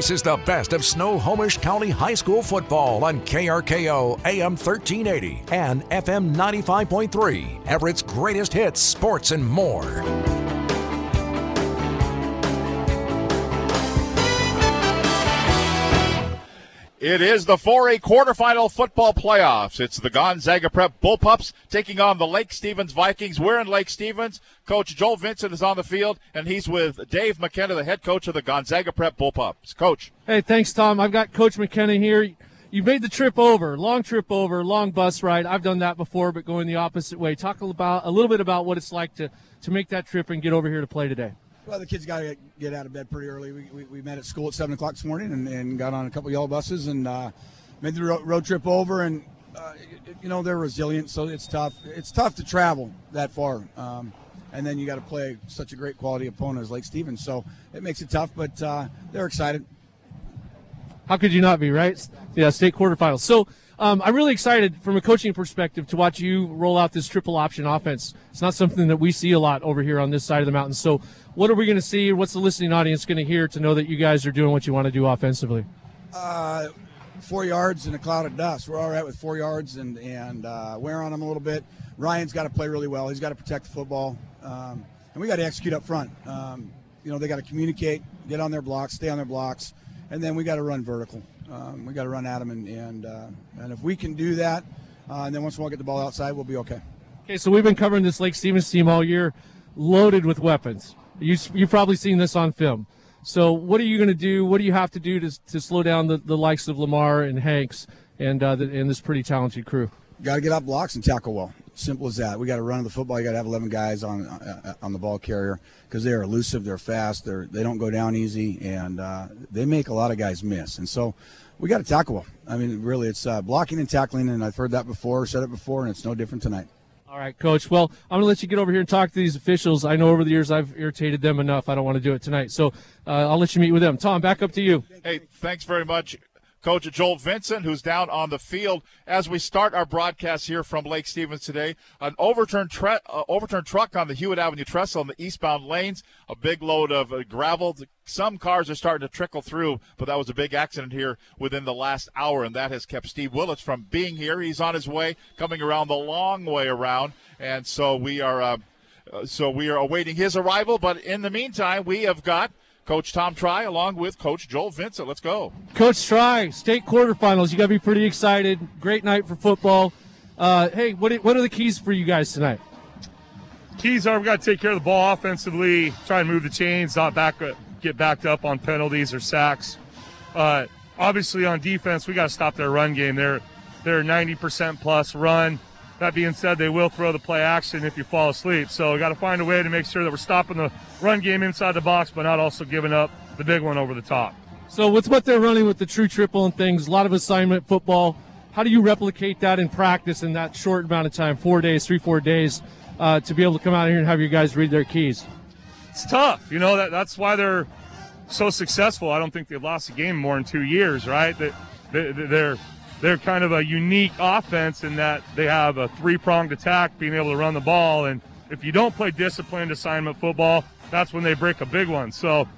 This is the best of Snohomish County High School football on KRKO AM 1380 and FM 95.3. Everett's greatest hits, sports, and more. It is the 4A quarterfinal football playoffs. It's the Gonzaga Prep Bullpups taking on the Lake Stevens Vikings. We're in Lake Stevens. Coach Joel Vincent is on the field, and he's with Dave McKenna, the head coach of the Gonzaga Prep Bullpups. Coach. Hey, thanks, Tom. I've got Coach McKenna here. You made the trip over, long trip over, long bus ride. I've done that before, but going the opposite way. Talk about a little bit about what it's like to to make that trip and get over here to play today. Well, the kids got to get out of bed pretty early. We, we, we, met at school at 7 o'clock this morning and, and got on a couple yellow buses and uh, made the road, road, trip over. And, uh, you know, they're resilient, so it's tough. It's tough to travel that far. Um, and then you got to play such a great quality opponent as Lake Stevens. So it makes it tough, but uh, they're excited. How could you not be, right? Yeah, state quarterfinals. So um, I'm really excited from a coaching perspective to watch you roll out this triple option offense. It's not something that we see a lot over here on this side of the mountain. So, what are we going to see? What's the listening audience going to hear to know that you guys are doing what you want to do offensively? Uh, four yards in a cloud of dust. We're all right with four yards and and uh, wear on them a little bit. Ryan's got to play really well. He's got to protect the football, um, and we got to execute up front. Um, you know, they got to communicate, get on their blocks, stay on their blocks, and then we got to run vertical. Um, we got to run at them, and and, uh, and if we can do that, uh, and then once we all get the ball outside, we'll be okay. Okay, so we've been covering this Lake Stevens team all year, loaded with weapons. You you've probably seen this on film. So what are you going to do? What do you have to do to, to slow down the, the likes of Lamar and Hanks and uh, the, and this pretty talented crew? Got to get off blocks and tackle well. Simple as that. We got to run the football. You got to have 11 guys on uh, on the ball carrier because they're elusive, they're fast, they're they don't go down easy, and uh, they make a lot of guys miss. And so we got to tackle well. I mean, really, it's uh, blocking and tackling, and I've heard that before, said it before, and it's no different tonight. All right, Coach. Well, I'm going to let you get over here and talk to these officials. I know over the years I've irritated them enough. I don't want to do it tonight. So uh, I'll let you meet with them. Tom, back up to you. Hey, thanks very much. Coach Joel Vincent, who's down on the field as we start our broadcast here from Lake Stevens today. An overturned, tre- uh, overturned truck on the Hewitt Avenue trestle in the eastbound lanes. A big load of uh, gravel. Some cars are starting to trickle through, but that was a big accident here within the last hour, and that has kept Steve Willits from being here. He's on his way, coming around the long way around, and so we are. Uh, uh so we are awaiting his arrival, but in the meantime, we have got Coach Tom Tri along with Coach Joel Vincent. Let's go. Coach Tri, state quarterfinals. You got to be pretty excited. Great night for football. Uh, hey, what, what are the keys for you guys tonight? Keys are we got to take care of the ball offensively, try and move the chains, not back get backed up on penalties or sacks. Uh, obviously, on defense, we got to stop their run game. They're they're 90% plus run. That being said, they will throw the play action if you fall asleep. So got to find a way to make sure that we're stopping the run game inside the box, but not also giving up the big one over the top. So with what they're running with the true triple and things, a lot of assignment football. How do you replicate that in practice in that short amount of time, four days, three, four days, uh, to be able to come out here and have you guys read their keys? It's tough. You know that that's why they're so successful. I don't think they've lost a game more in two years, right? That they, they're they're kind of a unique offense in that they have a three pronged attack, being able to run the ball. And if you don't play disciplined assignment football, that's when they break a big one. So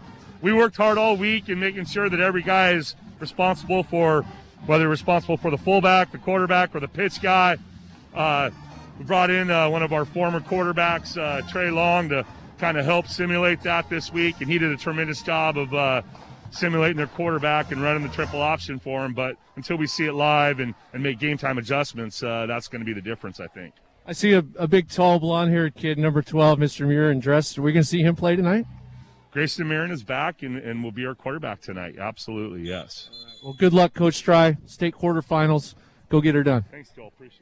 we worked hard all week in making sure that every guy is responsible for whether responsible for the fullback, the quarterback, or the pitch guy. Uh, we brought in uh, one of our former quarterbacks, uh, Trey Long, to kind of help simulate that this week, and he did a tremendous job of uh, simulating their quarterback and running the triple option for him. But until we see it live and, and make game time adjustments, uh, that's going to be the difference, I think. I see a, a big, tall, blonde haired kid, number 12, Mr. Muir, and dressed. Are we going to see him play tonight? Grayson Murin is back and, and will be our quarterback tonight. Absolutely, yes. Well, good luck, Coach Tri. State quarterfinals. Go get her done. Thanks, Joel. Appreciate it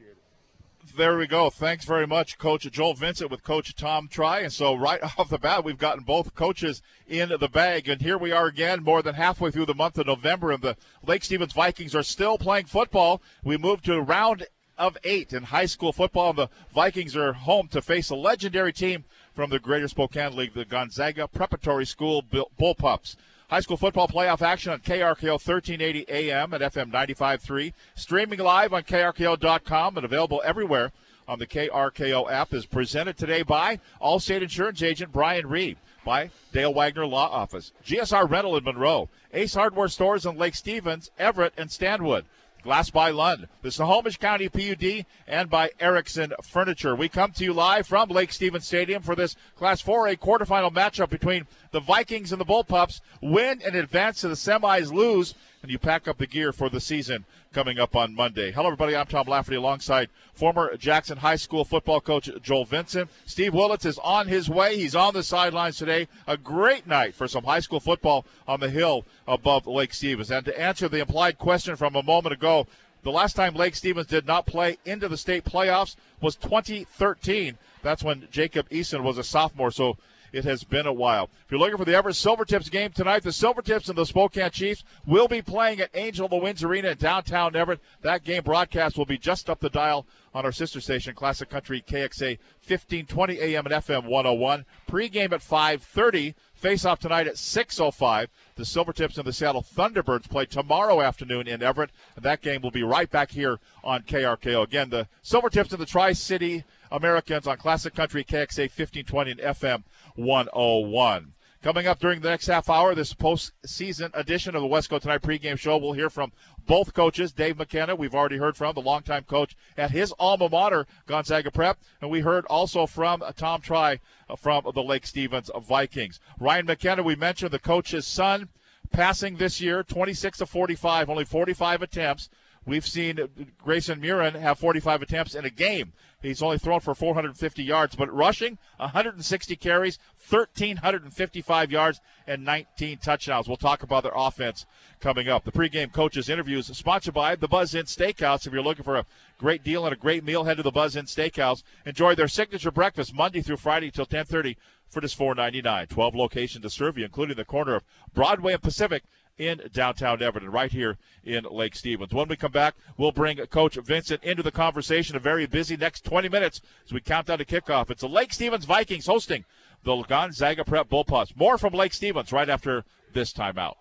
there we go. Thanks very much, Coach Joel Vincent with Coach Tom Tri. And so, right off the bat, we've gotten both coaches in the bag. And here we are again, more than halfway through the month of November, and the Lake Stevens Vikings are still playing football. We move to round of eight in high school football, and the Vikings are home to face a legendary team from the Greater Spokane League, the Gonzaga Preparatory School Bullpups. High school football playoff action on KRKO 1380 AM and FM 95.3. Streaming live on KRKO.com and available everywhere on the KRKO app is presented today by Allstate Insurance Agent Brian Reed. by Dale Wagner Law Office, GSR Rental in Monroe, Ace Hardware Stores in Lake Stevens, Everett, and Stanwood. Glass by Lund, the Snohomish County PUD, and by Erickson Furniture. We come to you live from Lake Stevens Stadium for this Class 4A quarterfinal matchup between the Vikings and the Bullpups. Win and advance to the semis, lose, and you pack up the gear for the season coming up on Monday. Hello, everybody. I'm Tom Lafferty alongside former Jackson High School football coach Joel Vincent. Steve Willits is on his way. He's on the sidelines today. A great night for some high school football on the hill above Lake Stevens. And to answer the implied question from a moment ago, the last time Lake Stevens did not play into the state playoffs was 2013. That's when Jacob Eason was a sophomore. So it has been a while. If you're looking for the Everett Silvertips game tonight, the Silvertips and the Spokane Chiefs will be playing at Angel of the Winds Arena in downtown Everett. That game broadcast will be just up the dial on our sister station, Classic Country KXA 1520 AM and FM 101. Pre-game at 5:30. Face-off tonight at 6:05. The Silvertips and the Seattle Thunderbirds play tomorrow afternoon in Everett, and that game will be right back here on KRKO. Again, the Silvertips and the Tri-City Americans on Classic Country KXA 1520 and FM 101. Coming up during the next half hour, this postseason edition of the Wesco Tonight pregame show, we'll hear from both coaches. Dave McKenna, we've already heard from, the longtime coach at his alma mater, Gonzaga Prep. And we heard also from Tom Tri uh, from the Lake Stevens Vikings. Ryan McKenna, we mentioned the coach's son passing this year, 26 to 45, only 45 attempts. We've seen Grayson Murin have 45 attempts in a game. He's only thrown for 450 yards, but rushing 160 carries, 1,355 yards, and 19 touchdowns. We'll talk about their offense coming up. The pregame coaches interviews sponsored by the Buzz Inn Steakhouse. If you're looking for a great deal and a great meal, head to the Buzz Inn Steakhouse. Enjoy their signature breakfast Monday through Friday till 10:30 for just 4.99. 12 locations to serve you, including the corner of Broadway and Pacific in downtown Everett, right here in Lake Stevens. When we come back, we'll bring Coach Vincent into the conversation. A very busy next 20 minutes as we count down to kickoff. It's the Lake Stevens Vikings hosting the Gonzaga Prep Bullpups. More from Lake Stevens right after this timeout.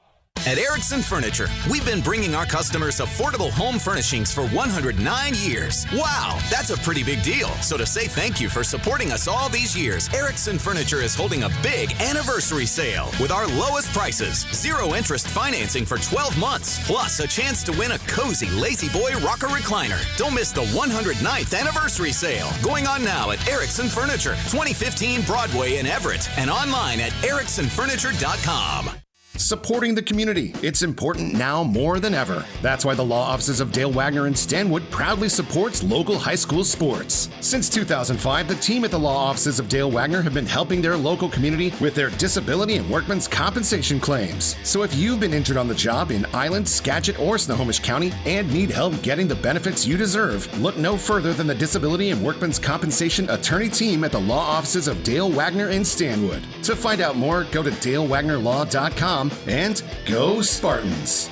At Erickson Furniture, we've been bringing our customers affordable home furnishings for 109 years. Wow, that's a pretty big deal. So to say thank you for supporting us all these years, Erickson Furniture is holding a big anniversary sale with our lowest prices, zero interest financing for 12 months, plus a chance to win a cozy La-Z-Boy rocker recliner. Don't miss the 109th anniversary sale going on now at Erickson Furniture, 2015 Broadway in Everett, and online at ericksonfurniture.com. Supporting the community. It's important now more than ever. That's why the law offices of Dale Wagner and Stanwood proudly supports local high school sports. Since 2005, the team at the law offices of Dale Wagner have been helping their local community with their disability and workman's compensation claims. So if you've been injured on the job in Island, Skagit, or Snohomish County and need help getting the benefits you deserve, look no further than the Disability and Workman's Compensation Attorney team at the law offices of Dale Wagner and Stanwood. To find out more, go to dalewagnerlaw.com and go Spartans!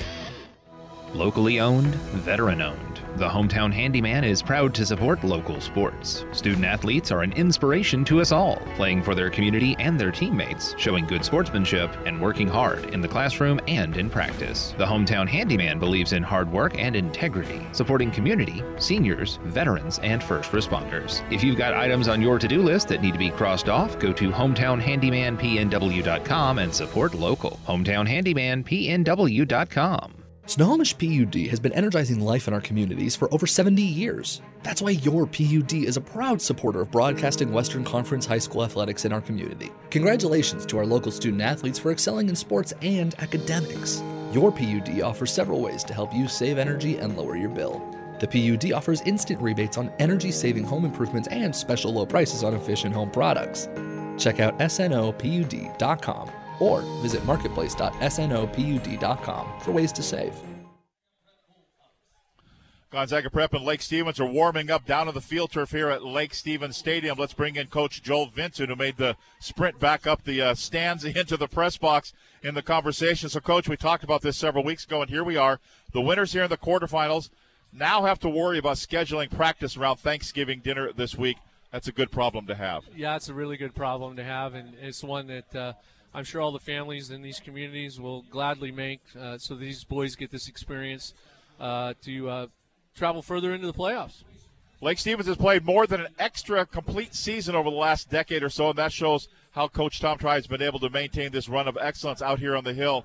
Locally owned, veteran owned. The Hometown Handyman is proud to support local sports. Student athletes are an inspiration to us all, playing for their community and their teammates, showing good sportsmanship, and working hard in the classroom and in practice. The Hometown Handyman believes in hard work and integrity, supporting community, seniors, veterans, and first responders. If you've got items on your to do list that need to be crossed off, go to hometownhandymanpnw.com and support local. Hometownhandymanpnw.com. Snohomish PUD has been energizing life in our communities for over 70 years. That's why your PUD is a proud supporter of broadcasting Western Conference high school athletics in our community. Congratulations to our local student athletes for excelling in sports and academics. Your PUD offers several ways to help you save energy and lower your bill. The PUD offers instant rebates on energy saving home improvements and special low prices on efficient home products. Check out snopud.com or visit marketplace.snopud.com for ways to save. Gonzaga Prep and Lake Stevens are warming up down on the field turf here at Lake Stevens Stadium. Let's bring in Coach Joel Vincent, who made the sprint back up the uh, stands into the press box in the conversation. So, Coach, we talked about this several weeks ago, and here we are. The winners here in the quarterfinals now have to worry about scheduling practice around Thanksgiving dinner this week. That's a good problem to have. Yeah, it's a really good problem to have, and it's one that. Uh, I'm sure all the families in these communities will gladly make uh, so these boys get this experience uh, to uh, travel further into the playoffs. Lake Stevens has played more than an extra complete season over the last decade or so, and that shows how Coach Tom Tri has been able to maintain this run of excellence out here on the hill.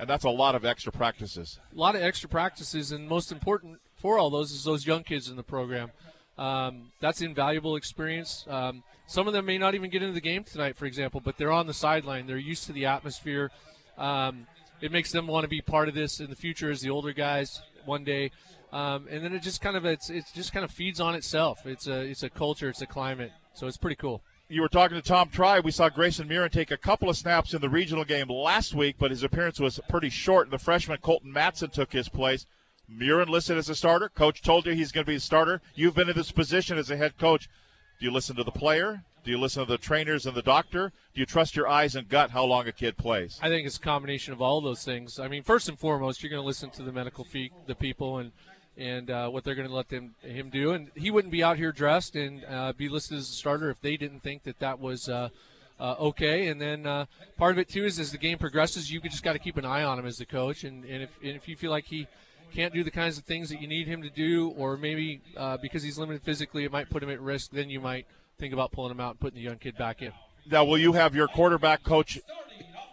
And that's a lot of extra practices. A lot of extra practices, and most important for all those is those young kids in the program. Um, that's invaluable experience. Um, some of them may not even get into the game tonight, for example, but they're on the sideline. They're used to the atmosphere. Um, it makes them want to be part of this in the future as the older guys one day. Um, and then it just kind of it's it just kind of feeds on itself. It's a it's a culture, it's a climate, so it's pretty cool. You were talking to Tom Tri. We saw Grayson Murin take a couple of snaps in the regional game last week, but his appearance was pretty short. The freshman Colton Matson took his place. Murin listed as a starter. Coach told you he's going to be a starter. You've been in this position as a head coach. Do you listen to the player? Do you listen to the trainers and the doctor? Do you trust your eyes and gut how long a kid plays? I think it's a combination of all those things. I mean, first and foremost, you're going to listen to the medical fee, the people, and and uh, what they're going to let them him do. And he wouldn't be out here dressed and uh, be listed as a starter if they didn't think that that was. Uh, uh, okay. And then uh, part of it too is as the game progresses, you just got to keep an eye on him as the coach. And, and if and if you feel like he can't do the kinds of things that you need him to do, or maybe uh, because he's limited physically, it might put him at risk. Then you might think about pulling him out and putting the young kid back in. Now, will you have your quarterback coach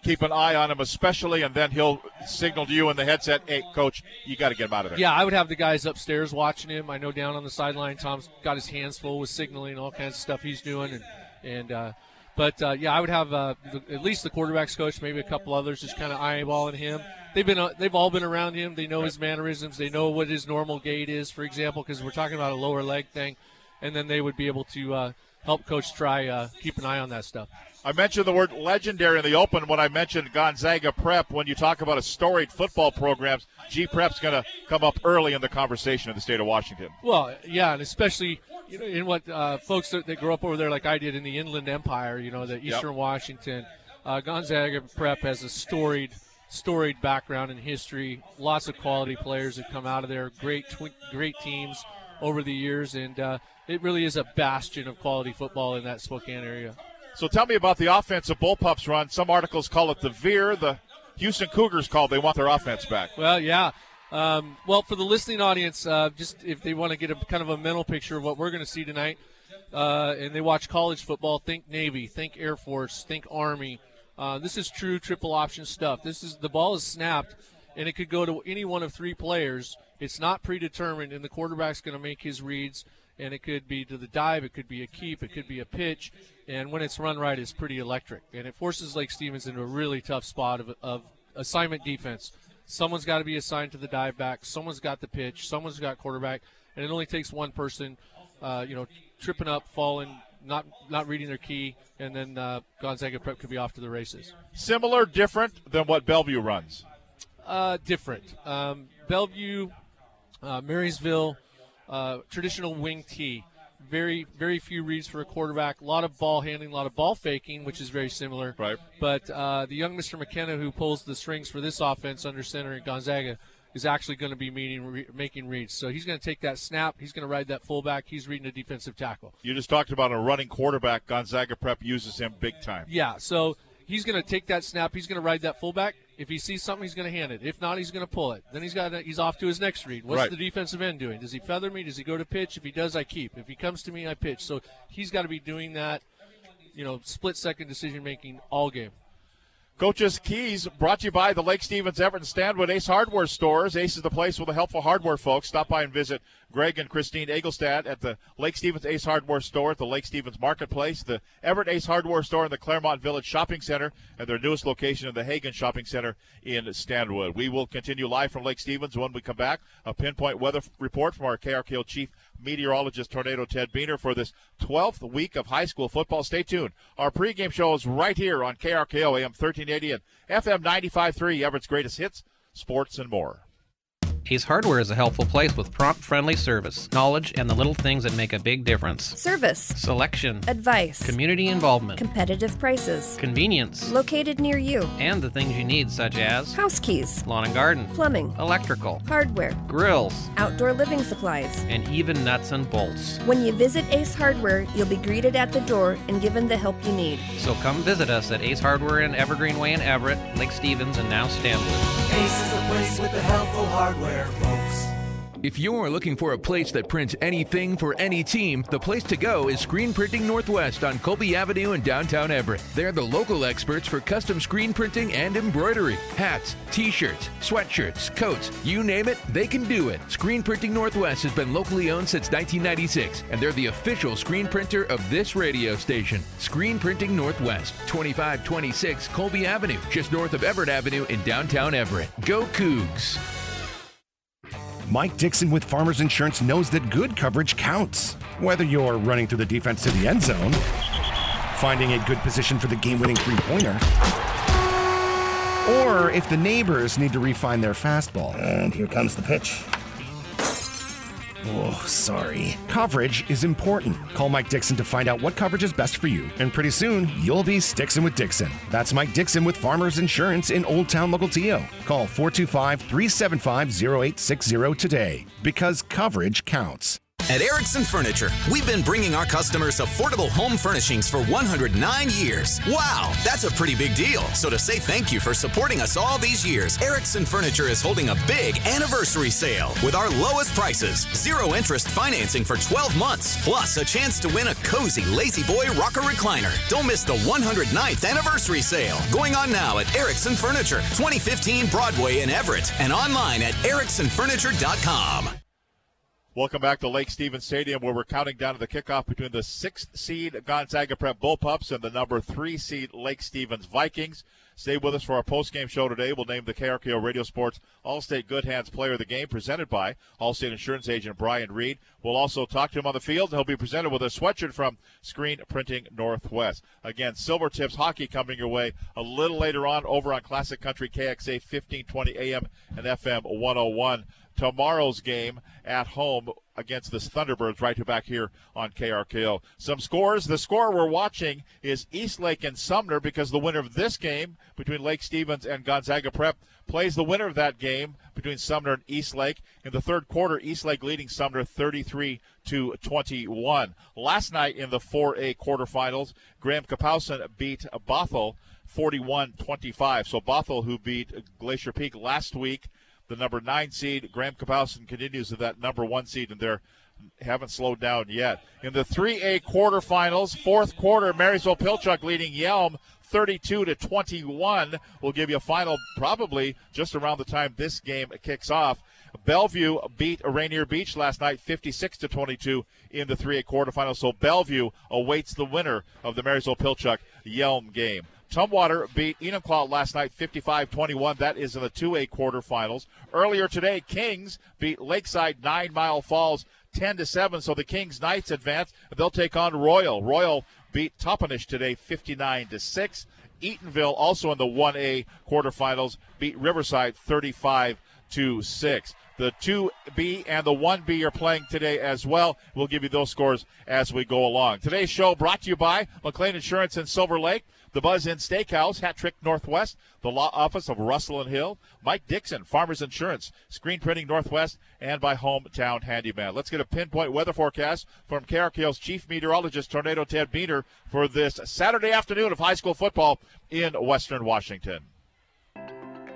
keep an eye on him, especially, and then he'll signal to you in the headset, "Hey, coach, you got to get him out of there." Yeah, I would have the guys upstairs watching him. I know down on the sideline, Tom's got his hands full with signaling all kinds of stuff he's doing, and and. Uh, but uh, yeah, I would have uh, at least the quarterbacks coach, maybe a couple others, just kind of eyeballing him. They've been uh, they've all been around him. They know his mannerisms. They know what his normal gait is, for example, because we're talking about a lower leg thing, and then they would be able to uh, help Coach Tri uh, keep an eye on that stuff. I mentioned the word legendary in the open when I mentioned Gonzaga Prep. When you talk about a storied football programs, G Prep's going to come up early in the conversation in the state of Washington. Well, yeah, and especially you know in what uh, folks that, that grew up over there, like I did in the Inland Empire, you know, the Eastern yep. Washington. Uh, Gonzaga Prep has a storied, storied background in history. Lots of quality players have come out of there. Great, tw- great teams over the years, and uh, it really is a bastion of quality football in that Spokane area. So tell me about the offensive bullpups run. Some articles call it the veer. The Houston Cougars called they want their offense back. Well, yeah. Um, well, for the listening audience, uh, just if they want to get a kind of a mental picture of what we're going to see tonight, uh, and they watch college football, think Navy, think Air Force, think Army. Uh, this is true triple option stuff. This is the ball is snapped, and it could go to any one of three players. It's not predetermined, and the quarterback's going to make his reads and it could be to the dive, it could be a keep, it could be a pitch, and when it's run right, it's pretty electric, and it forces Lake Stevens into a really tough spot of, of assignment defense. Someone's got to be assigned to the dive back, someone's got the pitch, someone's got quarterback, and it only takes one person, uh, you know, tripping up, falling, not not reading their key, and then uh, Gonzaga Prep could be off to the races. Similar, different than what Bellevue runs. Uh, different. Um, Bellevue, uh, Marysville uh, traditional wing tee. Very, very few reads for a quarterback. A lot of ball handling, a lot of ball faking, which is very similar. Right. But uh, the young Mr. McKenna, who pulls the strings for this offense under center in Gonzaga, is actually going to be meeting, re- making reads. So he's going to take that snap. He's going to ride that fullback. He's reading a defensive tackle. You just talked about a running quarterback. Gonzaga Prep uses him big time. Yeah. So he's going to take that snap. He's going to ride that fullback. If he sees something, he's going to hand it. If not, he's going to pull it. Then he's got he's off to his next read. What's right. the defensive end doing? Does he feather me? Does he go to pitch? If he does, I keep. If he comes to me, I pitch. So he's got to be doing that, you know, split second decision making all game. Coach's Keys brought to you by the Lake Stevens Everett Stanwood Ace Hardware stores. Ace is the place with the helpful hardware folks. Stop by and visit Greg and Christine Egelstad at the Lake Stevens Ace Hardware store at the Lake Stevens Marketplace, the Everett Ace Hardware store in the Claremont Village Shopping Center, and their newest location in the Haggen Shopping Center in Stanwood. We will continue live from Lake Stevens when we come back. A pinpoint weather report from our KRKO chief meteorologist Tornado Ted Beener for this 12th week of high school football. Stay tuned. Our pregame show is right here on KRKO AM 1380 and FM 95.3, Everett's greatest hits, sports, and more. Ace Hardware is a helpful place with prompt, friendly service, knowledge, and the little things that make a big difference. Service, selection, advice, community involvement, competitive prices, convenience, located near you, and the things you need, such as house keys, lawn and garden, plumbing, electrical, hardware, grills, outdoor living supplies, and even nuts and bolts. When you visit Ace Hardware, you'll be greeted at the door and given the help you need. So come visit us at Ace Hardware in Evergreen Way in Everett, Lake Stevens, and now Stanwood. Ace is the place with the helpful hardware, folks. If you're looking for a place that prints anything for any team, the place to go is Screen Printing Northwest on Colby Avenue in downtown Everett. They're the local experts for custom screen printing and embroidery. Hats, t shirts, sweatshirts, coats, you name it, they can do it. Screen Printing Northwest has been locally owned since 1996, and they're the official screen printer of this radio station. Screen Printing Northwest, 2526 Colby Avenue, just north of Everett Avenue in downtown Everett. Go Cougs! Mike Dixon with Farmers Insurance knows that good coverage counts. Whether you're running through the defense to the end zone, finding a good position for the game winning three pointer, or if the neighbors need to refine their fastball. And here comes the pitch. Oh, sorry. Coverage is important. Call Mike Dixon to find out what coverage is best for you. And pretty soon, you'll be Stixon with Dixon. That's Mike Dixon with Farmers Insurance in Old Town Mukilteo. Call 425 375 0860 today because coverage counts. At Erickson Furniture, we've been bringing our customers affordable home furnishings for 109 years. Wow, that's a pretty big deal. So to say thank you for supporting us all these years, Erickson Furniture is holding a big anniversary sale with our lowest prices, zero interest financing for 12 months, plus a chance to win a cozy Lazy Boy rocker recliner. Don't miss the 109th anniversary sale going on now at Erickson Furniture, 2015 Broadway in Everett, and online at ericksonfurniture.com. Welcome back to Lake Stevens Stadium, where we're counting down to the kickoff between the sixth seed Gonzaga Prep Bullpups and the number three seed Lake Stevens Vikings. Stay with us for our post-game show today. We'll name the KRKO Radio Sports Allstate Good Hands Player of the Game, presented by Allstate Insurance Agent Brian Reed. We'll also talk to him on the field. He'll be presented with a sweatshirt from Screen Printing Northwest. Again, Silvertips hockey coming your way a little later on over on Classic Country KXA 1520 AM and FM 101 tomorrow's game at home against the Thunderbirds right back here on KRKO. Some scores. The score we're watching is Eastlake and Sumner because the winner of this game between Lake Stevens and Gonzaga Prep plays the winner of that game between Sumner and Eastlake. In the third quarter, Eastlake leading Sumner 33 to 21. Last night in the 4A quarterfinals, Graham Kapowsin beat Bothell 41-25. So Bothell, who beat Glacier Peak last week, the number nine seed. Graham Kapowsin continues to that number one seed, and they're haven't slowed down yet. In the 3A quarterfinals, fourth quarter, Marysville Pilchuck leading Yelm 32 to 21. We'll give you a final probably just around the time this game kicks off. Bellevue beat Rainier Beach last night 56 to 22 in the 3A quarterfinals. So Bellevue awaits the winner of the Marysville Pilchuck Yelm game. Tumwater beat Enumclaw last night 55-21. That is in the 2A quarterfinals. Earlier today, Kings beat Lakeside 9 Mile Falls 10 to 7. So the Kings Knights advance. They'll take on Royal. Royal beat Toppenish today 59 to 6. Eatonville also in the 1A quarterfinals beat Riverside 35 to 6. The 2B and the 1B are playing today as well. We'll give you those scores as we go along. Today's show brought to you by McLean Insurance in Silver Lake, the Buzz Inn Steakhouse, Hattrick Northwest, the Law Office of Russell and Hill, Mike Dixon, Farmers Insurance, Screen Printing Northwest, and by Hometown Handyman. Let's get a pinpoint weather forecast from KRKO's chief meteorologist, Tornado Ted Beener, for this Saturday afternoon of high school football in Western Washington.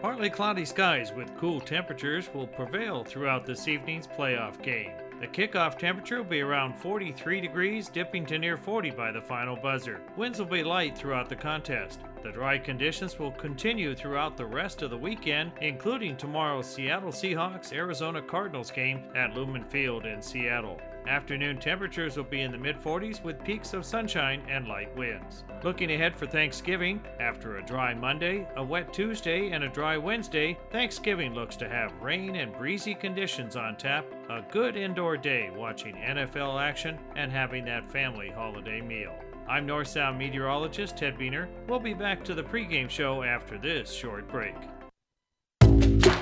Partly cloudy skies with cool temperatures will prevail throughout this evening's playoff game. The kickoff temperature will be around 43 degrees, dipping to near 40 by the final buzzer. Winds will be light throughout the contest. The dry conditions will continue throughout the rest of the weekend, including tomorrow's Seattle Seahawks Arizona Cardinals game at Lumen Field in Seattle. Afternoon temperatures will be in the mid 40s with peeks of sunshine and light winds. Looking ahead for Thanksgiving, after a dry Monday, a wet Tuesday, and a dry Wednesday, Thanksgiving looks to have rain and breezy conditions on tap. A good indoor day watching NFL action and having that family holiday meal. I'm North Sound meteorologist Ted Beener. We'll be back to the pregame show after this short break.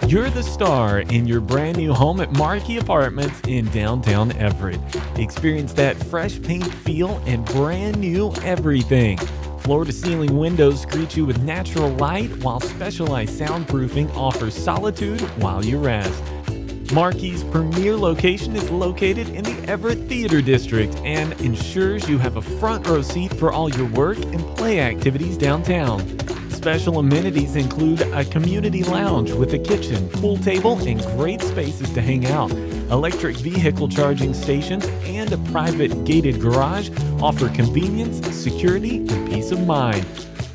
You're the star in your brand new home at Marquee Apartments in downtown Everett. Experience that fresh paint feel and brand new everything. Floor to ceiling windows greet you with natural light, while specialized soundproofing offers solitude while you rest. Marquee's premier location is located in the Everett Theater District and ensures you have a front row seat for all your work and play activities downtown. Special amenities include a community lounge with a kitchen, pool table, and great spaces to hang out. Electric vehicle charging stations and a private gated garage offer convenience, security, and peace of mind.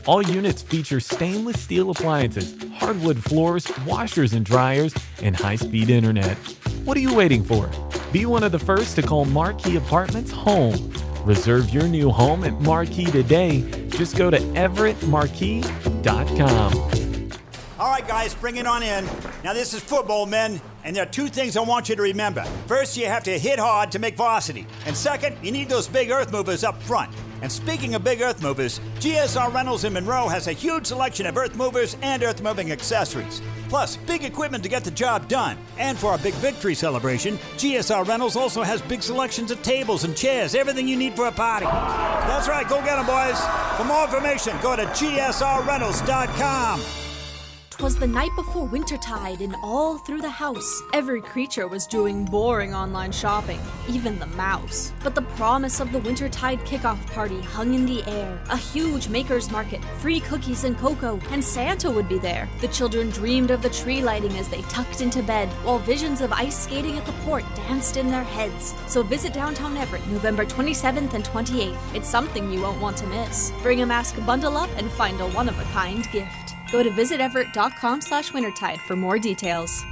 All units feature stainless steel appliances, hardwood floors, washers and dryers, and high speed internet. What are you waiting for? Be one of the first to call Marquee Apartments home. Reserve your new home at Marquee today. Just go to everettmarquee.com. All right, guys, bring it on in. Now, this is football, men, and there are two things I want you to remember. First, you have to hit hard to make varsity. And second, you need those big earth movers up front. And speaking of big earth movers, GSR Rentals in Monroe has a huge selection of earth movers and earth moving accessories. Plus, big equipment to get the job done. And for our big victory celebration, GSR Rentals also has big selections of tables and chairs, everything you need for a party. That's right, go get them, boys. For more information, go to GSRRentals.com. 'Twas the night before wintertide, and all through the house, every creature was doing boring online shopping, even the mouse. But the promise of the wintertide kickoff party hung in the air. A huge maker's market, free cookies and cocoa, and Santa would be there. The children dreamed of the tree lighting as they tucked into bed, while visions of ice skating at the port danced in their heads. So visit downtown Everett November 27th and 28th. It's something you won't want to miss. Bring a mask, bundle up, and find a one-of-a-kind gift. Go to visiteverett.com slash wintertide for more details.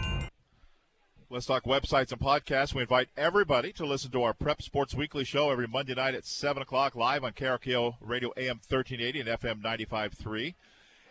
Let's talk websites and podcasts. We invite everybody to listen to our Prep Sports Weekly show every Monday night at 7 o'clock live on KRKO Radio AM 1380 and FM 95.3.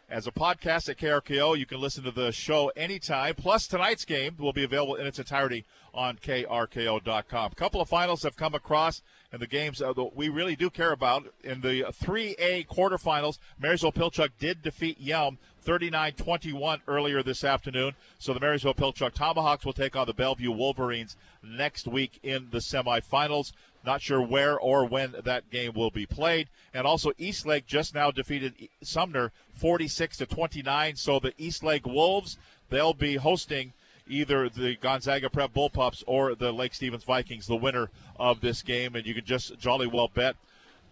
As a podcast at KRKO, you can listen to the show anytime. Plus, tonight's game will be available in its entirety on KRKO.com. A couple of finals have come across, and the games uh, that we really do care about. In the 3A quarterfinals, Marysville Pilchuck did defeat Yelm 39 21 earlier this afternoon. So the Marysville Pilchuck Tomahawks will take on the Bellevue Wolverines next week in the semifinals. Not sure where or when that game will be played. And also, Eastlake just now defeated Sumner 46 to 29. So the Eastlake Wolves, they'll be hosting either the Gonzaga Prep Bullpups or the Lake Stevens Vikings, the winner of this game. And you can just jolly well bet,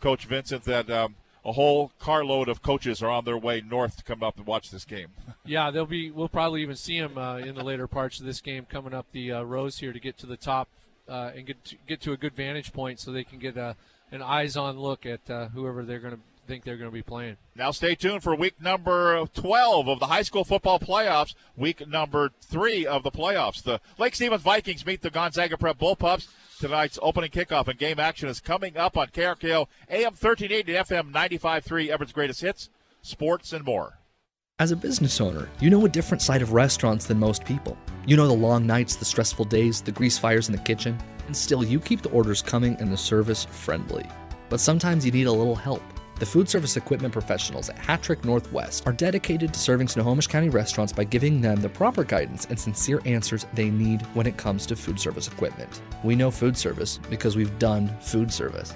Coach Vincent, that um, a whole carload of coaches are on their way north to come up and watch this game. yeah, they'll be. We'll probably even see them uh, in the later parts of this game coming up the uh, rows here to get to the top uh, and get to, get to a good vantage point so they can get a, an eyes-on look at uh, whoever they're going to think they're going to be playing. Now, stay tuned for week number 12 of the high school football playoffs. Week number three of the playoffs. The Lake Stevens Vikings meet the Gonzaga Prep Bullpups. Tonight's opening kickoff and game action is coming up on KRKO AM 1380 FM 95.3 Everett's Greatest Hits, Sports, and more. As a business owner, you know a different side of restaurants than most people. You know the long nights, the stressful days, the grease fires in the kitchen, and still you keep the orders coming and the service friendly. But sometimes you need a little help. The food service equipment professionals at Hattrick Northwest are dedicated to serving Snohomish County restaurants by giving them the proper guidance and sincere answers they need when it comes to food service equipment. We know food service because we've done food service.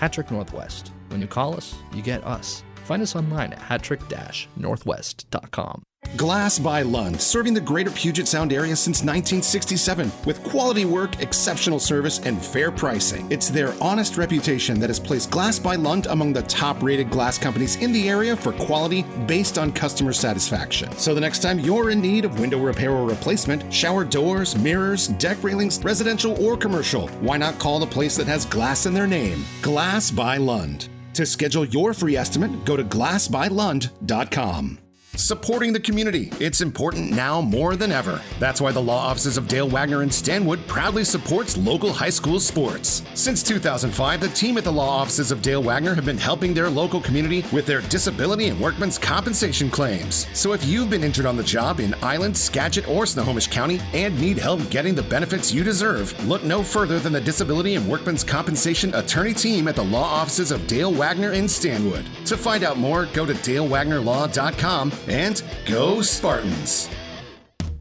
Hattrick Northwest. When you call us, you get us. Find us online at hattrick-northwest.com. Glass by Lund, serving the greater Puget Sound area since 1967 with quality work, exceptional service, and fair pricing. It's their honest reputation that has placed Glass by Lund among the top rated glass companies in the area for quality based on customer satisfaction. So the next time you're in need of window repair or replacement, shower doors, mirrors, deck railings, residential or commercial, why not call the place that has glass in their name? Glass by Lund. To schedule your free estimate, go to glassbylund.com. Supporting the community. It's important now more than ever. That's why the law offices of Dale Wagner and Stanwood proudly supports local high school sports. Since 2005, the team at the law offices of Dale Wagner have been helping their local community with their disability and workmen's compensation claims. So if you've been injured on the job in Island, Skagit, or Snohomish County and need help getting the benefits you deserve, look no further than the Disability and Workmen's Compensation Attorney Team at the law offices of Dale Wagner and Stanwood. To find out more, go to dalewagnerlaw.com and go Spartans!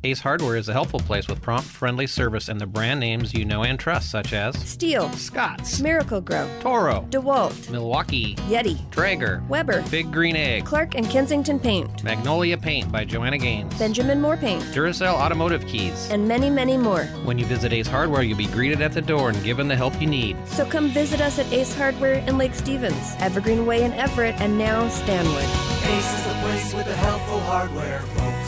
Ace Hardware is a helpful place with prompt, friendly service and the brand names you know and trust, such as Stihl, Scott's, Miracle-Gro, Toro, DeWalt, Milwaukee, Yeti, Traeger, Weber, Big Green Egg, Clark and Kensington Paint, Magnolia Paint by Joanna Gaines, Benjamin Moore Paint, Duracell Automotive Keys. and many, many more. When you visit Ace Hardware, you'll be greeted at the door and given the help you need. So come visit us at Ace Hardware in Lake Stevens, Evergreen Way in Everett, and now Stanwood. Ace is the place with the helpful hardware, folks.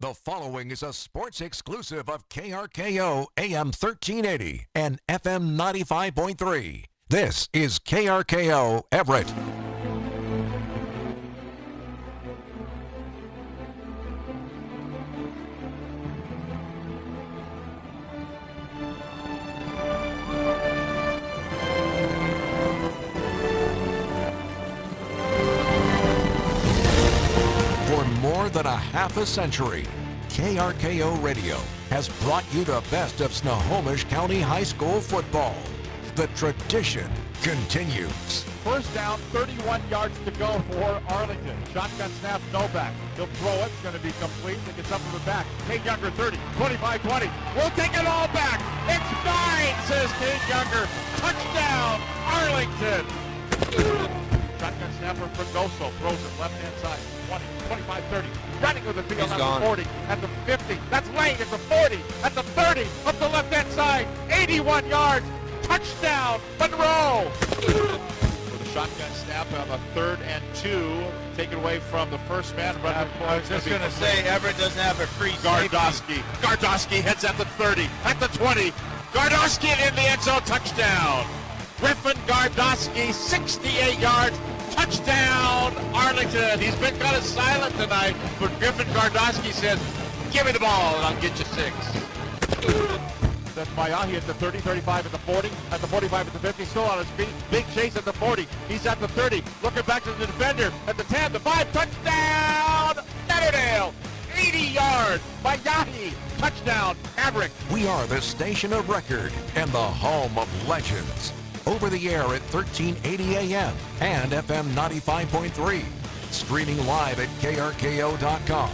The following is a sports exclusive of KRKO AM 1380 and FM 95.3. This is KRKO Everett. Than a half a century, KRKO Radio has brought you the best of Snohomish County High School football. The tradition continues. First down, 31 yards to go for Arlington. Shotgun snap, Novak. He'll throw it. It's going to be complete. It gets up to the back. Kate Younger, 30, 25, 20. We'll take it all back. It's mine, says Kate Younger. Touchdown, Arlington. Shotgun snapper Fregoso throws it left hand side. 20, 25, 30. Running with the field He's at gone. the 40, at the 50. That's Lane at the 40, at the 30, up the left hand side. 81 yards. Touchdown, Monroe. For the shotgun snap on the third and two, taken away from the first man. I was just gonna say, Everett doesn't have a free Gardowski. Gardowski heads at the 30, at the 20. Gardowski in the end zone, touchdown. Griffin Gardowski, 68 yards, touchdown, Arlington. He's been kind of silent tonight, but Griffin Gardowski says, give me the ball and I'll get you six. That's Mayahi at the 30, 35 at the 40, at the 45 at the 50, still on his feet. Big chase at the 40. He's at the 30, looking back to the defender at the 10, the 5, touchdown, Lauderdale. 80 yards, Mayahi, touchdown, Maverick. We are the station of record and the home of legends. Over the air at 1380 AM and FM 95.3. Streaming live at krko.com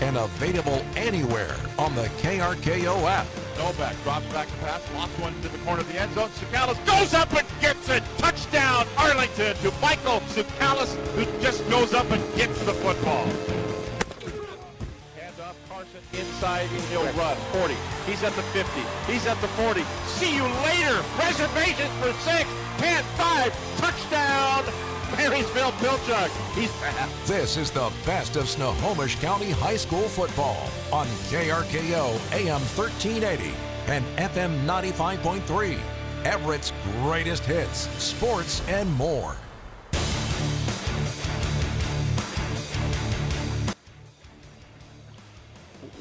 and available anywhere on the KRKO app. Novak drops back to pass, lofts one to the corner of the end zone. Sukalis goes up and gets it. Touchdown, Arlington to Michael Sukalis, who just goes up and gets the football. Inside, and he'll run. 40. He's at the 50. He's at the 40. See you later. Reservations for six. 10, 5. Touchdown, Marysville Pilchuck. He's back. This is the best of Snohomish County High School football on KRKO AM 1380 and FM 95.3. Everett's greatest hits, sports, and more.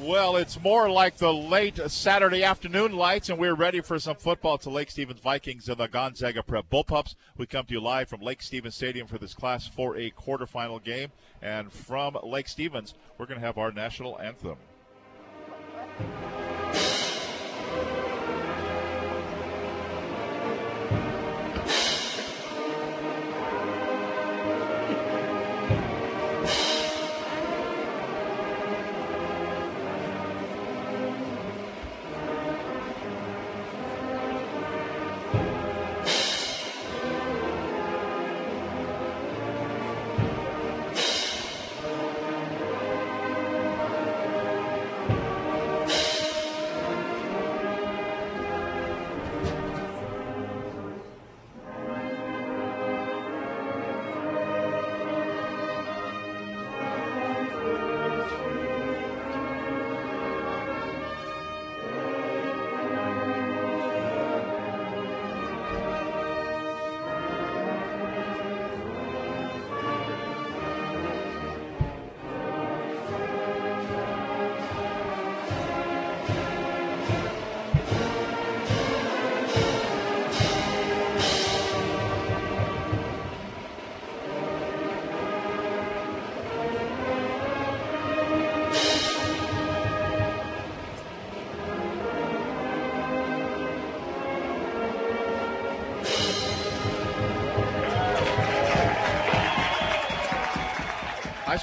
Well, it's more like the late Saturday afternoon lights, and we're ready for some football to Lake Stevens Vikings and the Gonzaga Prep Bullpups. We come to you live from Lake Stevens Stadium for this Class 4A quarterfinal game. And from Lake Stevens, we're going to have our national anthem.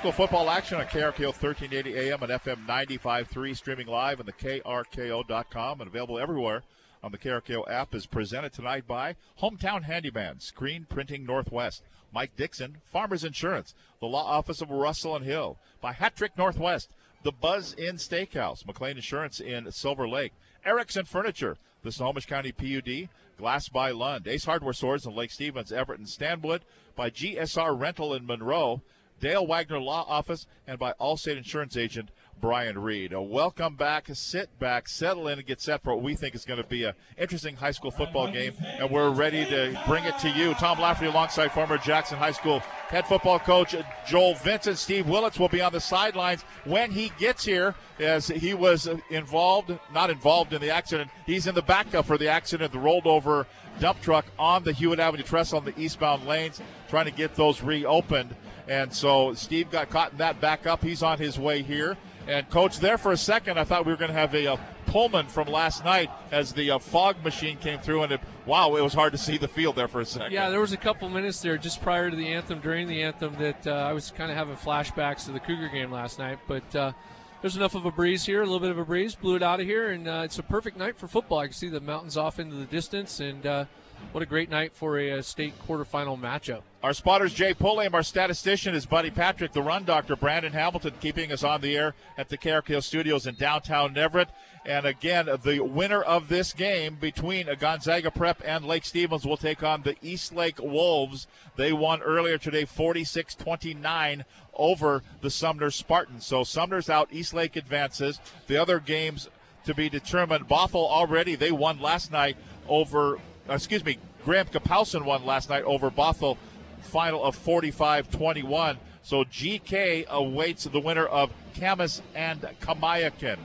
School football action on KRKO 1380 AM and FM 95.3, streaming live on the KRKO.com and available everywhere on the KRKO app is presented tonight by Hometown Handyman, Screen Printing Northwest, Mike Dixon, Farmers Insurance, the Law Office of Russell and Hill, by Hattrick Northwest, the Buzz Inn Steakhouse, McLean Insurance in Silver Lake, Erickson Furniture, the Snohomish County PUD, Glass by Lund, Ace Hardware Stores in Lake Stevens, Everett, and Stanwood, by GSR Rental in Monroe, Dale Wagner Law Office, and by Allstate Insurance Agent Brian Reed. A welcome back. Sit back, settle in, and get set for what we think is going to be an interesting high school football game. And we're ready to bring it to you. Tom Lafferty alongside former Jackson High School head football coach Joel Vincent. Steve Willits will be on the sidelines when he gets here, as he was involved, not involved in the accident. He's in the backup for the accident, the rolled over dump truck on the Hewitt Avenue Trestle on the eastbound lanes, trying to get those reopened. And so Steve got caught in that backup. He's on his way here. And coach, there for a second, I thought we were going to have a, a, Pullman from last night as the uh, fog machine came through, and it, wow, it was hard to see the field there for a second. Yeah, there was a couple minutes there just prior to the anthem, during the anthem, that uh, I was kind of having flashbacks to the Cougar game last night. But uh, there's enough of a breeze here, a little bit of a breeze, blew it out of here, and uh, it's a perfect night for football. I can see the mountains off into the distance, and uh, what a great night for a, a state quarterfinal matchup. Our spotters, Jay Pulliam, our statistician is Buddy Patrick, the run doctor, Brandon Hamilton, keeping us on the air at the KRKO studios in downtown Everett. And again, the winner of this game between Gonzaga Prep and Lake Stevens will take on the Eastlake Wolves. They won earlier today 46 29 over the Sumner Spartans. So Sumner's out, Eastlake advances. The other games to be determined. Bothell already, they won last night over uh, excuse me, Graham Kapowsin won last night over Bothell, final of 45-21. So GK awaits the winner of Camas and Kamiakin.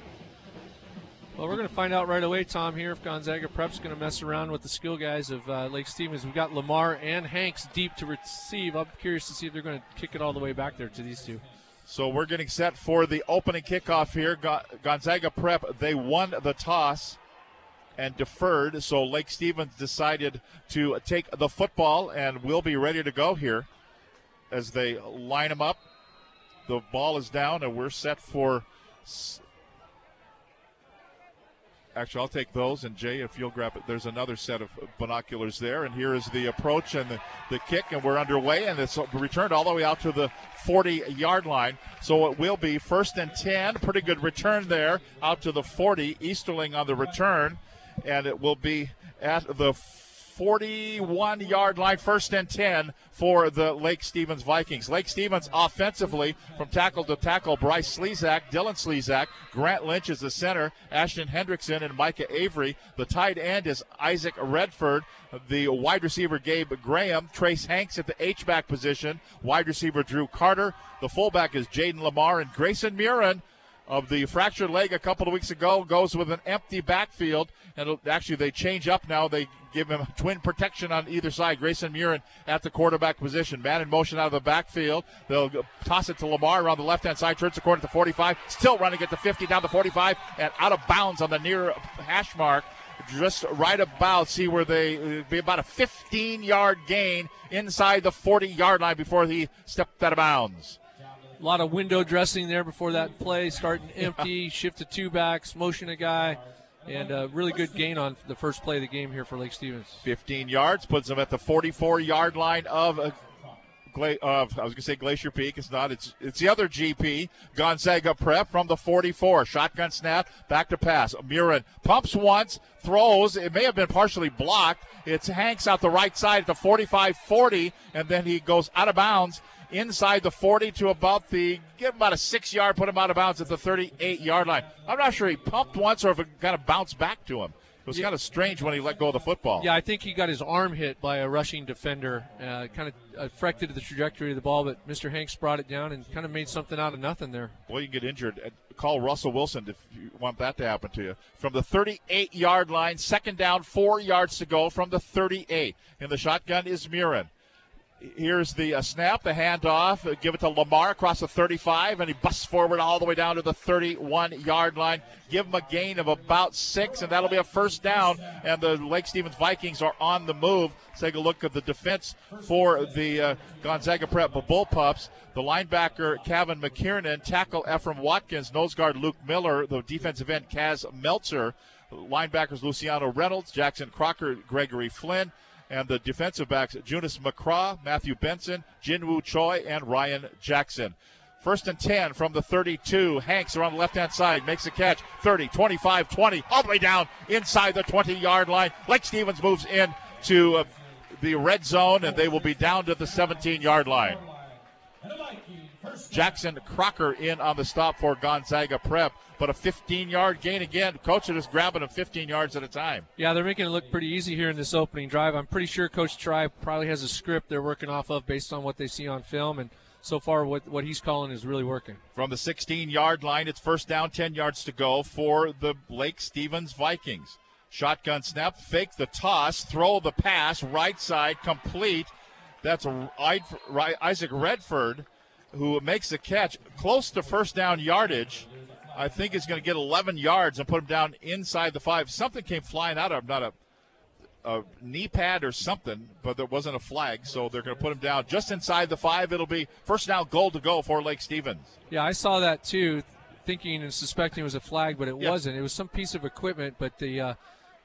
Well, we're going to find out right away, Tom, here if Gonzaga Prep's going to mess around with the skill guys of uh, Lake Stevens. We've got Lamar and Hanks deep to receive. I'm curious to see if they're going to kick it all the way back there to these two. So we're getting set for the opening kickoff here. Gonzaga Prep, they won the toss and deferred. So Lake Stevens decided to take the football and will be ready to go here as they line them up. The ball is down and we're set for. Actually, I'll take those. And Jay, if you'll grab it, there's another set of binoculars there. And here is the approach and the, the kick, and we're underway. And it's returned all the way out to the 40 yard line. So it will be first and 10. Pretty good return there out to the 40. Easterling on the return and it will be at the 41 yard line, first and 10 for the Lake Stevens Vikings. Lake Stevens offensively from tackle to tackle Bryce Slezak, Dylan Slezak, Grant Lynch is the center, Ashton Hendrickson and Micah Avery. The tight end is Isaac Redford. The wide receiver Gabe Graham, Trace Hanks at the H back position, wide receiver Drew Carter. The fullback is Jaden Lamar and Grayson Murin of the fractured leg a couple of weeks ago goes with an empty backfield. And actually, they change up now. They give him twin protection on either side. Grayson Murin at the quarterback position. Man in motion out of the backfield. They'll toss it to Lamar around the left hand side. Turns the corner to 45. Still running at the 50 down the 45 and out of bounds on the near hash mark. Just right about, see where they uh, be about a 15 yard gain inside the 40 yard line before he stepped out of bounds. A lot of window dressing there before that play, starting empty, shift to two backs, motion a guy, and a really good gain on the first play of the game here for Lake Stevens. 15 yards puts them at the 44 yard line of. Uh, Gla- uh, I was going to say Glacier Peak. It's not. It's it's the other GP. Gonzaga Prep from the 44. Shotgun snap, back to pass. Murin pumps once, throws. It may have been partially blocked. It's Hanks out the right side at the 45-40, and then he goes out of bounds inside the 40 to about the give him about a six yard, put him out of bounds at the 38 yard line. I'm not sure he pumped once or if it kind of bounced back to him. It was yeah. kind of strange when he let go of the football. Yeah, I think he got his arm hit by a rushing defender. Uh, kind of affected the trajectory of the ball, but Mr. Hanks brought it down and kind of made something out of nothing there. Well, you can get injured. Call Russell Wilson if you want that to happen to you. From the 38 yard line, second down, four yards to go from the 38. And the shotgun is Murin Here's the uh, snap, the handoff. Uh, give it to Lamar across the 35, and he busts forward all the way down to the 31 yard line. Give him a gain of about six, and that'll be a first down. And the Lake Stevens Vikings are on the move. Take a look at the defense for the uh, Gonzaga Prep Bullpups. The linebacker, Kevin McKiernan, tackle Ephraim Watkins, nose guard Luke Miller, the defensive end, Kaz Meltzer, linebackers Luciano Reynolds, Jackson Crocker, Gregory Flynn and the defensive backs Jonas McCraw, Matthew Benson, Jinwoo Choi, and Ryan Jackson. First and 10 from the 32. Hanks around the left hand side makes a catch. 30, 25, 20, all the way down inside the 20 yard line. Lake Stevens moves in to uh, the red zone, and they will be down to the 17 yard line. Jackson Crocker in on the stop for Gonzaga Prep, but a 15 yard gain again. Coach is grabbing them 15 yards at a time. Yeah, they're making it look pretty easy here in this opening drive. I'm pretty sure Coach Tri probably has a script they're working off of based on what they see on film, and so far what, what he's calling is really working. From the 16 yard line, it's first down, 10 yards to go for the Lake Stevens Vikings. Shotgun snap, fake the toss, throw the pass, right side, complete. That's Isaac Redford who makes the catch close to first down yardage. I think is going to get 11 yards and put him down inside the five. Something came flying out of him, not a, a knee pad or something, but there wasn't a flag, so they're going to put him down just inside the five. It'll be first down goal to go for Lake Stevens. Yeah, I saw that too, thinking and suspecting it was a flag, but it Yeah. wasn't. It was some piece of equipment, but the uh,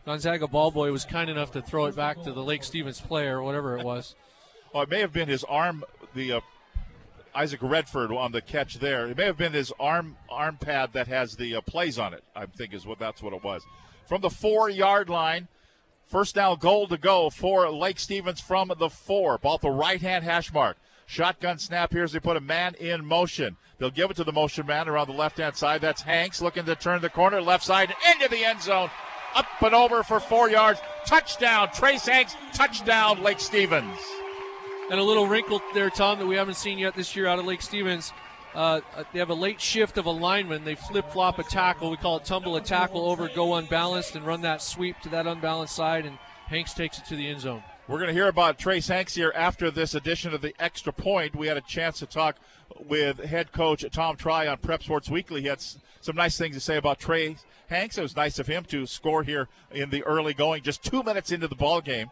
Gonzaga ball boy was kind enough to throw it back to the Lake Stevens player, or whatever it was. Well, it may have been his arm, the uh, Isaac Redford on the catch there. It may have been his arm arm pad that has the uh, plays on it. I think is what that's what it was. From the four yard line, first down goal to go for Lake Stevens from the four. Ball the right hand hash mark. Shotgun snap here as they put a man in motion. They'll give it to the motion man around the left hand side. That's Hanks looking to turn the corner left side into the end zone. Up and over for four yards. Touchdown. Trace Hanks. Touchdown. Lake Stevens. And a little wrinkle there, Tom, that we haven't seen yet this year out of Lake Stevens. Uh, they have a late shift of a lineman. They flip flop a tackle. We call it tumble a tackle over, go unbalanced, and run that sweep to that unbalanced side, and Hanks takes it to the end zone. We're going to hear about Trace Hanks here after this edition of the Extra Point. We had a chance to talk with head coach Tom Tri on Prep Sports Weekly. He had some nice things to say about Trace Hanks. It was nice of him to score here in the early going, just two minutes into the ball game.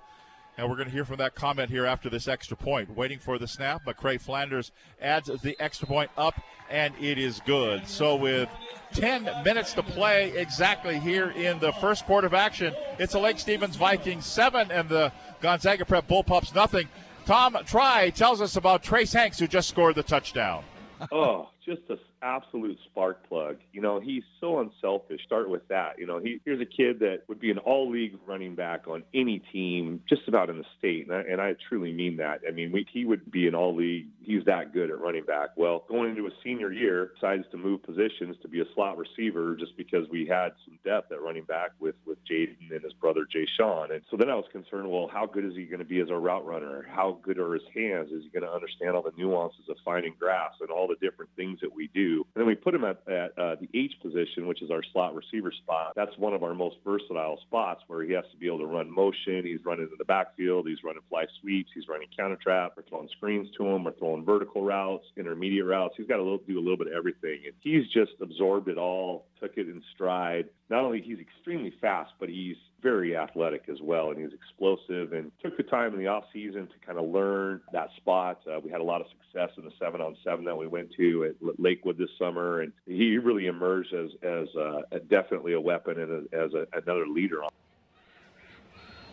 And we're going to hear from that comment here after this extra point. Waiting for the snap, McCray Flanders adds the extra point up, and it is good. So with 10 minutes to play exactly here in the first quarter of action, it's a Lake Stevens Vikings 7 and the Gonzaga Prep Bullpups nothing. Tom Tri tells us about Trace Hanks, who just scored the touchdown. oh, just an absolute spark plug. You know, he's so unselfish. Start with that. You know, he, here's a kid that would be an all league running back on any team just about in the state. And I, and I truly mean that. I mean, we, he would be an all league. He's that good at running back. Well, going into a senior year, decides to move positions to be a slot receiver just because we had some depth at running back with, with Jaden and his brother Jay Sean. And so then I was concerned, well, how good is he going to be as a route runner? How good are his hands? Is he going to understand all the nuances of finding grass and all the different things that we do? And then we put him at, at uh, the H position, which is our slot receiver spot. That's one of our most versatile spots where he has to be able to run motion. He's running in the backfield. He's running fly sweeps. He's running counter trap. We're throwing screens to him. We're throwing vertical routes, intermediate routes. He's got to do a little bit of everything. And he's just absorbed it all, took it in stride. Not only he's extremely fast, but he's very athletic as well, and he's explosive. And took the time in the off season to kind of learn that spot. Uh, we had a lot of success in the seven on seven that we went to at Lakewood this summer, and he really emerged as as uh, definitely a weapon and a, as a, another leader. On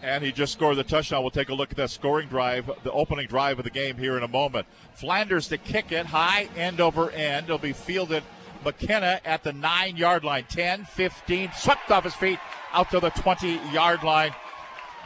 And he just scored the touchdown. We'll take a look at that scoring drive, the opening drive of the game here in a moment. Flanders to kick it high, end over end. It'll be fielded McKenna at the nine yard line. 10, 15, swept off his feet out to the 20 yard line.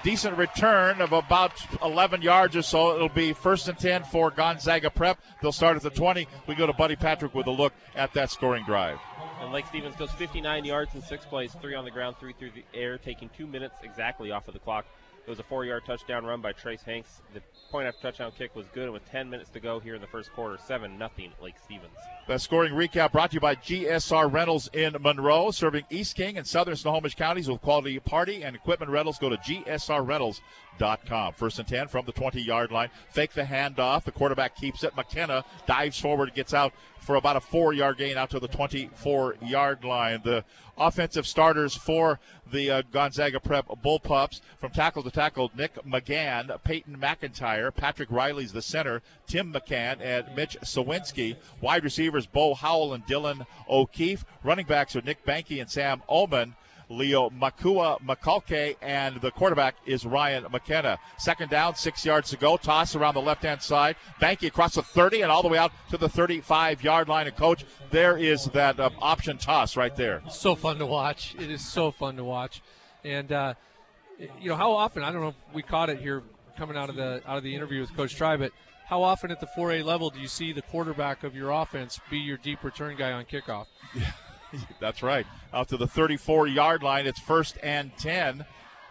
Decent return of about 11 yards or so. It'll be first and 10 for Gonzaga Prep. They'll start at the 20. We go to Buddy Patrick with a look at that scoring drive. And Lake Stevens goes 59 yards in six plays, three on the ground, three through the air, taking two minutes exactly off of the clock. It was a four-yard touchdown run by Trace Hanks. The point after touchdown kick was good, and with 10 minutes to go here in the first quarter, seven nothing Lake Stevens. That scoring recap brought to you by GSR Rentals in Monroe, serving East King and Southern Snohomish counties with quality party and equipment rentals. Go to gsrrentals.com. First and 10 from the 20 yard line. Fake the handoff. The quarterback keeps it. McKenna dives forward, gets out for about a four yard gain out to the 24 yard line. The offensive starters for the uh, Gonzaga Prep Bullpups from tackle to tackle Nick McGann, Peyton McIntyre, Patrick Riley's the center, Tim McCann, and Mitch Sawinski. Wide receivers Bo Howell and Dylan O'Keefe. Running backs are Nick Banky and Sam Ullman. Leo Makua Makalke, and the quarterback is Ryan McKenna. Second down, six yards to go. Toss around the left hand side. Banky across the 30 and all the way out to the 35 yard line. And coach, there is that uh, option toss right there. So fun to watch. It is so fun to watch. And, uh, you know, how often, I don't know if we caught it here coming out of the out of the interview with Coach Tri, but how often at the 4A level do you see the quarterback of your offense be your deep return guy on kickoff? That's right. Out to the 34 yard line. It's first and 10.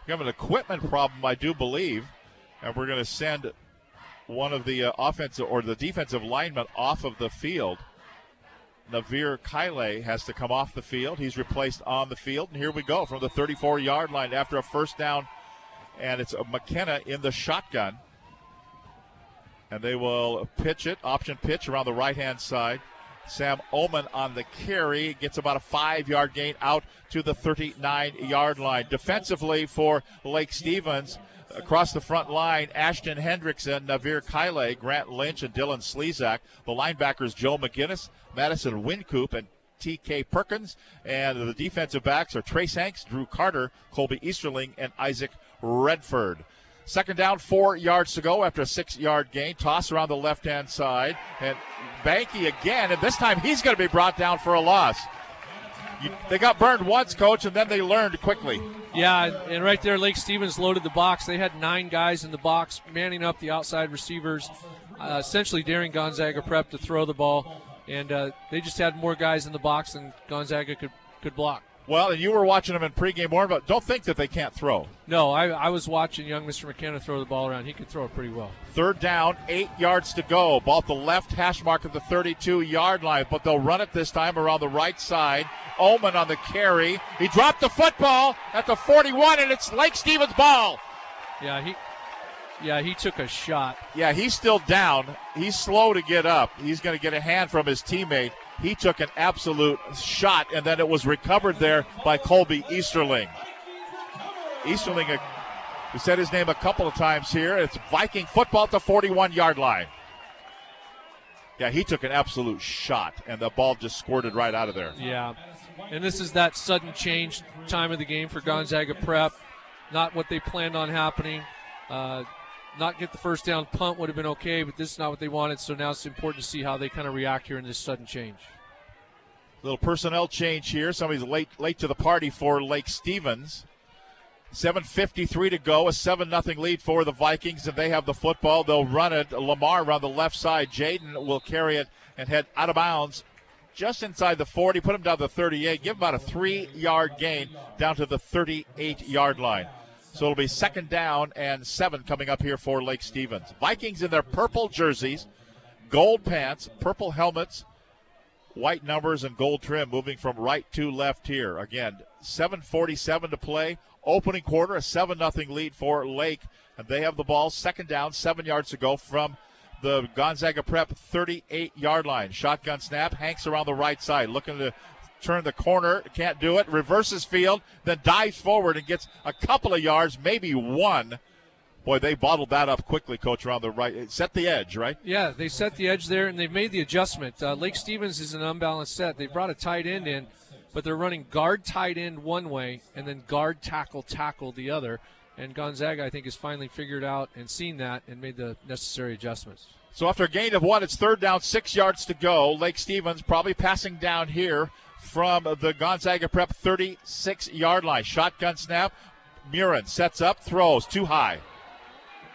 We have an equipment problem, I do believe. And we're going to send one of the uh, offensive or the defensive linemen off of the field. Navir Kyle has to come off the field. He's replaced on the field. And here we go from the 34 yard line after a first down. And it's McKenna in the shotgun. And they will pitch it, option pitch around the right hand side. Sam Ullman on the carry gets about a five yard gain out to the 39 yard line. Defensively for Lake Stevens, across the front line, Ashton Hendrickson, Navir Kyle, Grant Lynch, and Dylan Slezak. The linebackers, Joe McGinnis, Madison Wincoop, and TK Perkins. And the defensive backs are Trace Hanks, Drew Carter, Colby Easterling, and Isaac Redford. Second down, four yards to go after a six yard gain. Toss around the left hand side. And Banky again, and this time he's going to be brought down for a loss. You, they got burned once, coach, and then they learned quickly. Yeah, and right there, Lake Stevens loaded the box. They had nine guys in the box, manning up the outside receivers, uh, essentially daring Gonzaga prep to throw the ball. And uh, they just had more guys in the box than Gonzaga could, could block. Well, and you were watching them in pregame warm, but don't think that they can't throw. No, I, I was watching young Mr. McKenna throw the ball around. He could throw it pretty well. Third down, eight yards to go. Ball at the left hash mark of the 32 yard line, but they'll run it this time around the right side. Ullman on the carry. He dropped the football at the 41, and it's Lake Stevens' ball. Yeah, he. Yeah, he took a shot. Yeah, he's still down. He's slow to get up. He's going to get a hand from his teammate he took an absolute shot, and then it was recovered there by Colby Easterling. Easterling, uh, we said his name a couple of times here. It's Viking football at the 41 yard line. Yeah, he took an absolute shot, and the ball just squirted right out of there. Yeah, and this is that sudden change time of the game for Gonzaga Prep. Not what they planned on happening. Uh, not get the first down punt would have been okay, but this is not what they wanted. So now it's important to see how they kind of react here in this sudden change. Little personnel change here. Somebody's late late to the party for Lake Stevens. 7.53 to go, a 7 0 lead for the Vikings, and they have the football. They'll run it. Lamar around the left side. Jaden will carry it and head out of bounds just inside the 40, put him down to the 38, give him about a three yard gain down to the 38 yard line. So it'll be second down and seven coming up here for Lake Stevens. Vikings in their purple jerseys, gold pants, purple helmets, white numbers, and gold trim moving from right to left here. Again, 7.47 to play. Opening quarter, a 7 0 lead for Lake. And they have the ball, second down, seven yards to go from the Gonzaga Prep 38 yard line. Shotgun snap. Hanks around the right side, looking to turn the corner, can't do it, reverses field, then dives forward and gets a couple of yards, maybe one. Boy, they bottled that up quickly, coach, around the right. Set the edge, right? Yeah, they set the edge there, and they've made the adjustment. Uh, Lake Stevens is an unbalanced set. They brought a tight end in, but they're running guard tight end one way and then guard tackle tackle the other. And Gonzaga, I think, has finally figured out and seen that and made the necessary adjustments. So after a gain of one, it's third down, six yards to go. Lake Stevens probably passing down here from the Gonzaga Prep 36 yard line. Shotgun snap. Murin sets up, throws too high.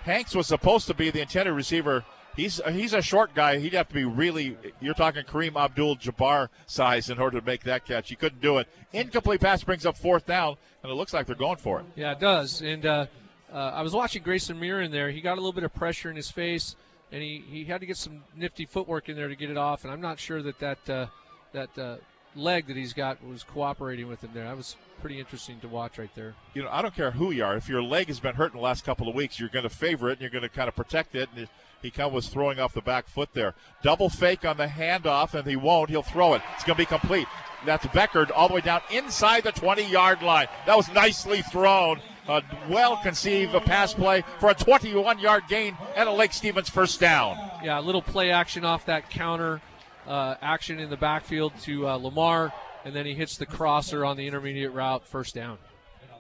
Hanks was supposed to be the intended receiver. He's he's a short guy. He'd have to be really. You're talking Kareem Abdul-Jabbar size in order to make that catch. He couldn't do it. Incomplete pass brings up fourth down, and it looks like they're going for it. Yeah, it does. And uh, uh, I was watching Grayson Murin there. He got a little bit of pressure in his face, and he, he had to get some nifty footwork in there to get it off. And I'm not sure that that uh, that uh, leg that he's got was cooperating with him there. That was pretty interesting to watch right there. You know, I don't care who you are. If your leg has been hurt in the last couple of weeks, you're going to favor it and you're going to kind of protect it. And he kind of was throwing off the back foot there. Double fake on the handoff, and he won't. He'll throw it. It's going to be complete. That's Beckard all the way down inside the 20 yard line. That was nicely thrown. A well conceived pass play for a 21 yard gain and a Lake Stevens first down. Yeah, a little play action off that counter uh, action in the backfield to uh, Lamar, and then he hits the crosser on the intermediate route, first down.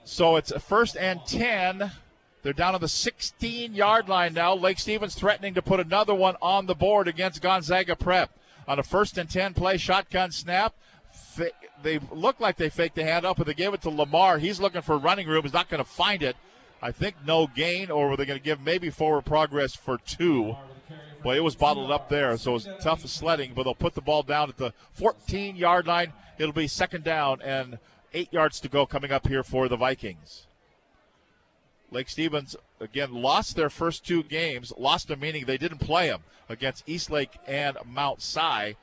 So it's a first and 10. They're down on the 16 yard line now. Lake Stevens threatening to put another one on the board against Gonzaga Prep. On a first and 10 play, shotgun snap. They look like they faked the handoff, but they gave it to Lamar. He's looking for running room. He's not going to find it. I think no gain, or were they going to give maybe forward progress for two? Well, it was bottled up there, so it was tough sledding, but they'll put the ball down at the 14 yard line. It'll be second down and eight yards to go coming up here for the Vikings. Lake Stevens again lost their first two games. Lost them meaning they didn't play them against Eastlake and Mount Si.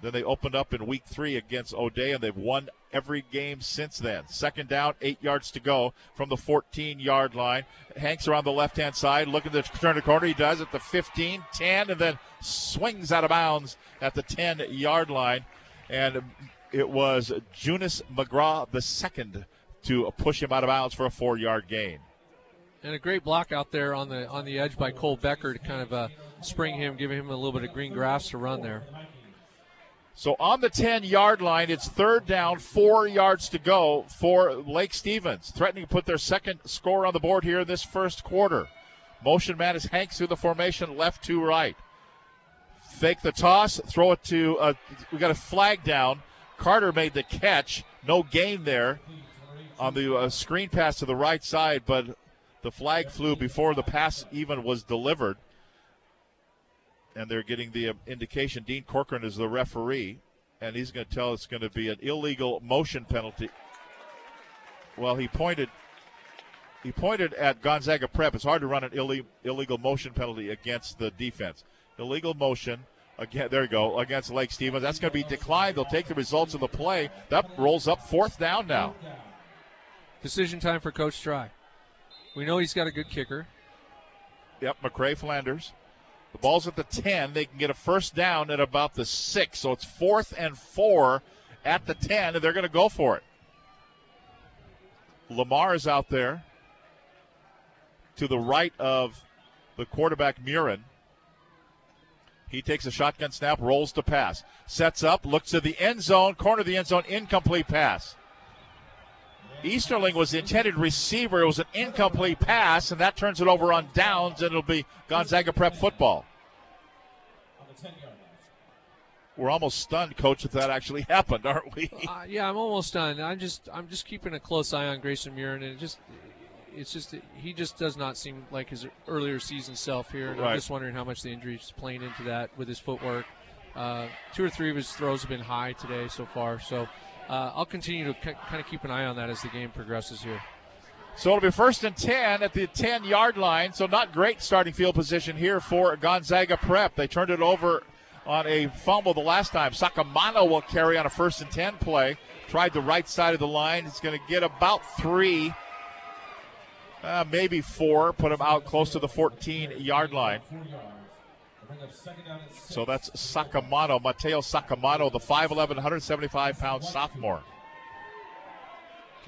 Then they opened up in week three against O'Dea, and they've won every game since then. Second down, eight yards to go from the 14 yard line. Hanks around the left hand side, looking to turn the corner. He does at the 15, 10, and then swings out of bounds at the 10 yard line. And it was Junis McGraw the second to push him out of bounds for a four yard gain and a great block out there on the on the edge by Cole Becker to kind of uh, spring him, giving him a little bit of green grass to run there. So on the 10 yard line, it's third down, four yards to go for Lake Stevens, threatening to put their second score on the board here in this first quarter. Motion man is Hanks through the formation, left to right. Fake the toss, throw it to, uh, we got a flag down. Carter made the catch, no gain there on the uh, screen pass to the right side, but the flag flew before the pass even was delivered. And they're getting the um, indication. Dean Corcoran is the referee, and he's going to tell it's going to be an illegal motion penalty. Well, he pointed. He pointed at Gonzaga Prep. It's hard to run an illegal motion penalty against the defense. Illegal motion again. There you go against Lake Stevens. That's going to be declined. They'll take the results of the play. That rolls up fourth down now. Decision time for Coach Tri. We know he's got a good kicker. Yep, McCray Flanders. The ball's at the 10. They can get a first down at about the 6. So it's fourth and four at the 10, and they're going to go for it. Lamar is out there to the right of the quarterback, Murin. He takes a shotgun snap, rolls to pass, sets up, looks to the end zone, corner of the end zone, incomplete pass. Easterling was the intended receiver. It was an incomplete pass, and that turns it over on downs, and it'll be Gonzaga prep football. We're almost stunned, coach, if that actually happened, aren't we? Uh, yeah, I'm almost done. I'm just, I'm just keeping a close eye on Grayson Murin, and it just, it's just, he just does not seem like his earlier season self here. And right. I'm just wondering how much the injury is playing into that with his footwork. Uh, two or three of his throws have been high today so far, so uh, I'll continue to k- kind of keep an eye on that as the game progresses here. So it'll be first and 10 at the 10 yard line. So not great starting field position here for Gonzaga Prep. They turned it over on a fumble the last time. Sakamano will carry on a first and 10 play. Tried the right side of the line. It's going to get about three, uh, maybe four. Put him out close to the 14 yard line. So that's Sakamoto, Mateo Sakamoto, the 5'11, 175 pound sophomore.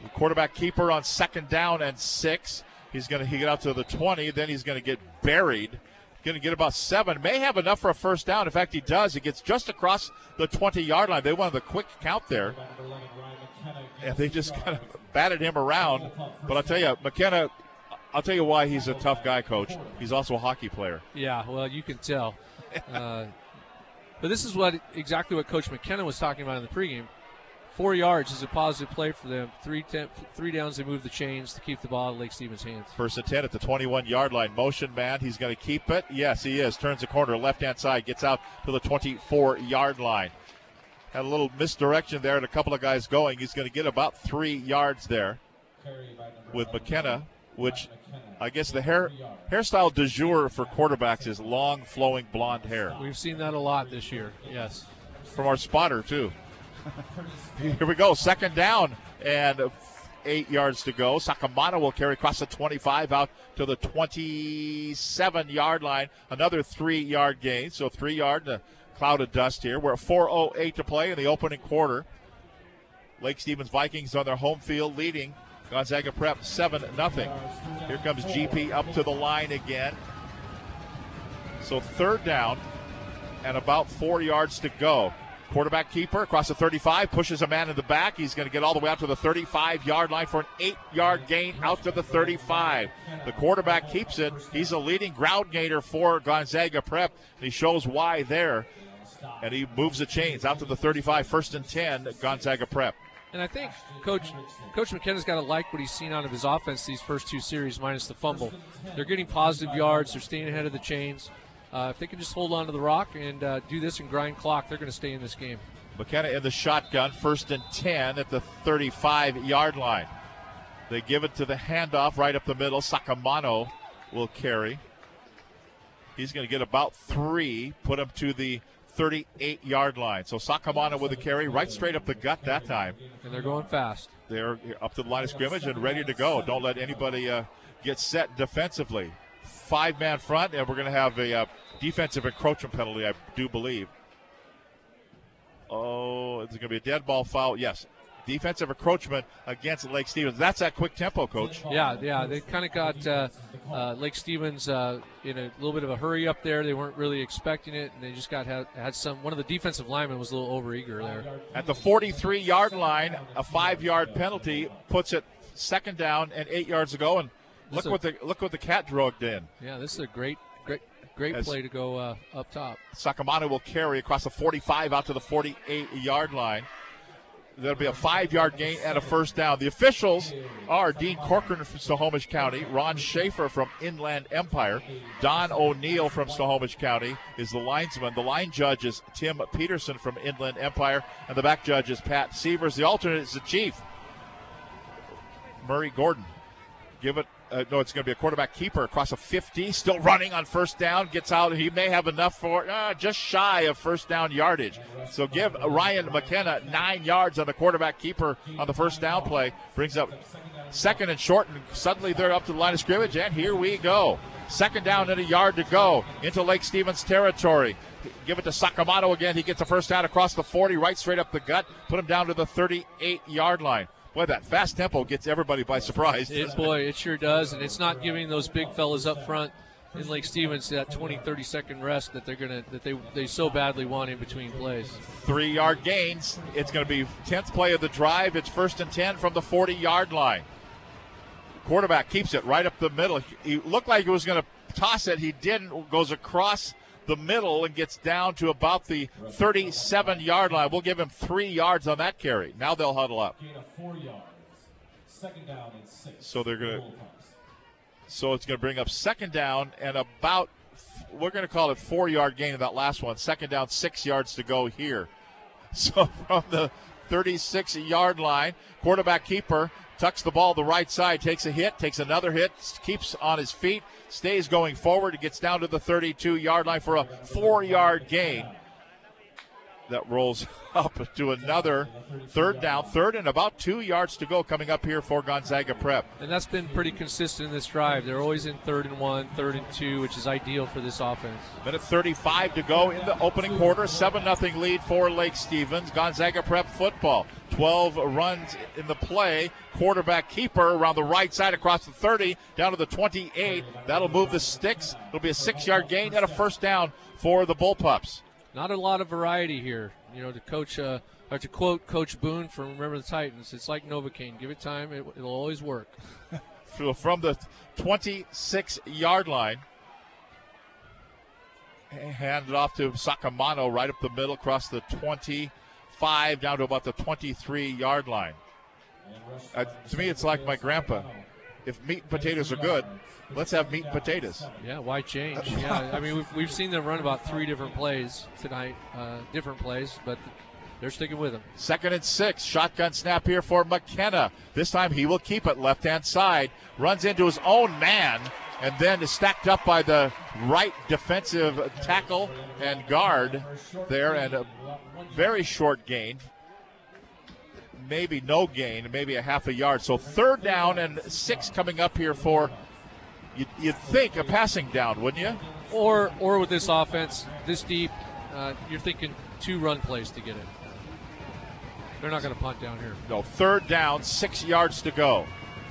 The quarterback keeper on second down and six. He's going to get out to the 20, then he's going to get buried. Going to get about seven. May have enough for a first down. In fact, he does. He gets just across the 20 yard line. They wanted the quick count there. And they just kind of batted him around. But I'll tell you, McKenna I'll tell you why he's a tough guy, coach. He's also a hockey player. Yeah, well, you can tell. uh, but this is what exactly what Coach McKenna was talking about in the pregame. Four yards is a positive play for them. Three, ten, three downs, they move the chains to keep the ball in Lake Stevens' hands. First and 10 at the 21 yard line. Motion man. He's going to keep it. Yes, he is. Turns the corner, left hand side, gets out to the 24 yard line. Had a little misdirection there and a couple of guys going. He's going to get about three yards there with McKenna which I guess the hair hairstyle du jour for quarterbacks is long, flowing blonde hair. We've seen that a lot this year. Yes. From our spotter too. Here we go. Second down and eight yards to go. Sakamana will carry across the 25 out to the 27 yard line. Another three yard gain. So three yard in a cloud of dust here. We're at 4.08 to play in the opening quarter. Lake Stevens Vikings on their home field leading Gonzaga Prep 7 0. Here comes GP up to the line again. So third down and about four yards to go. Quarterback keeper across the 35 pushes a man in the back. He's going to get all the way out to the 35 yard line for an eight yard gain out to the 35. The quarterback keeps it. He's a leading ground gainer for Gonzaga Prep. And he shows why there. And he moves the chains out to the 35, first and 10, Gonzaga Prep. And I think Coach Coach McKenna's got to like what he's seen out of his offense these first two series, minus the fumble. They're getting positive yards. They're staying ahead of the chains. Uh, if they can just hold on to the rock and uh, do this and grind clock, they're going to stay in this game. McKenna in the shotgun, first and 10 at the 35 yard line. They give it to the handoff right up the middle. Sakamano will carry. He's going to get about three, put him to the 38 yard line. So Sakamano with a carry right straight up the gut that time. And they're going fast. They're up to the line of scrimmage and ready to go. Don't let anybody uh, get set defensively. Five man front, and we're going to have a uh, defensive encroachment penalty, I do believe. Oh, it's going to be a dead ball foul. Yes. Defensive encroachment against Lake Stevens. That's that quick tempo, coach. Yeah, yeah. They kind of got uh, uh, Lake Stevens uh, in a little bit of a hurry up there. They weren't really expecting it, and they just got had, had some. One of the defensive linemen was a little overeager there. At the 43 yard line, a five yard penalty puts it second down and eight yards to go. And look a, what the look what the cat drugged in. Yeah, this is a great, great, great As play to go uh, up top. Sakamano will carry across the 45 out to the 48 yard line. There'll be a five yard gain and a first down. The officials are Dean Corcoran from Snohomish County, Ron Schaefer from Inland Empire, Don O'Neill from Snohomish County is the linesman. The line judge is Tim Peterson from Inland Empire, and the back judge is Pat Severs. The alternate is the chief, Murray Gordon. Give it. Uh, no, it's going to be a quarterback keeper across a 50, still running on first down. Gets out. He may have enough for uh, just shy of first down yardage. So give Ryan McKenna nine yards on the quarterback keeper on the first down play. Brings up second and short, and suddenly they're up to the line of scrimmage. And here we go. Second down and a yard to go into Lake Stevens territory. Give it to Sakamoto again. He gets the first down across the 40, right straight up the gut. Put him down to the 38 yard line. Boy, that fast tempo gets everybody by surprise. It, boy, it sure does, and it's not giving those big fellas up front in Lake Stevens that 20, 30 second rest that they're gonna that they they so badly want in between plays. Three yard gains. It's going to be 10th play of the drive. It's first and 10 from the 40 yard line. Quarterback keeps it right up the middle. He looked like he was going to toss it. He didn't. Goes across the middle and gets down to about the 37 yard line. We'll give him three yards on that carry. Now they'll huddle up. So they're going to. So it's going to bring up second down and about. We're going to call it four yard gain in that last one. Second down, six yards to go here. So from the 36 yard line, quarterback keeper tucks the ball the right side, takes a hit, takes another hit, keeps on his feet, stays going forward, gets down to the 32 yard line for a four yard gain. That rolls up to another third down, third and about two yards to go coming up here for Gonzaga Prep. And that's been pretty consistent in this drive. They're always in third and one, third and two, which is ideal for this offense. Minute 35 to go in the opening quarter. 7 0 lead for Lake Stevens. Gonzaga Prep football. 12 runs in the play. Quarterback keeper around the right side across the 30 down to the 28. That'll move the sticks. It'll be a six yard gain and a first down for the Bullpups. Not a lot of variety here. You know, to coach, uh, or to quote Coach Boone from Remember the Titans, it's like Novocaine. Give it time, it, will always work. from the 26 yard line, handed off to Sakamano right up the middle across the 25 down to about the 23 yard line. Uh, to me, it's like my grandpa. If meat and potatoes are good, let's have meat and potatoes. Yeah, why change? Yeah, I mean, we've, we've seen them run about three different plays tonight, uh, different plays, but they're sticking with them. Second and six. Shotgun snap here for McKenna. This time he will keep it left hand side. Runs into his own man and then is stacked up by the right defensive tackle and guard there, and a very short gain. Maybe no gain, maybe a half a yard. So third down and six coming up here for, you'd, you'd think, a passing down, wouldn't you? Or, or with this offense this deep, uh, you're thinking two run plays to get it. They're not going to punt down here. No, third down, six yards to go.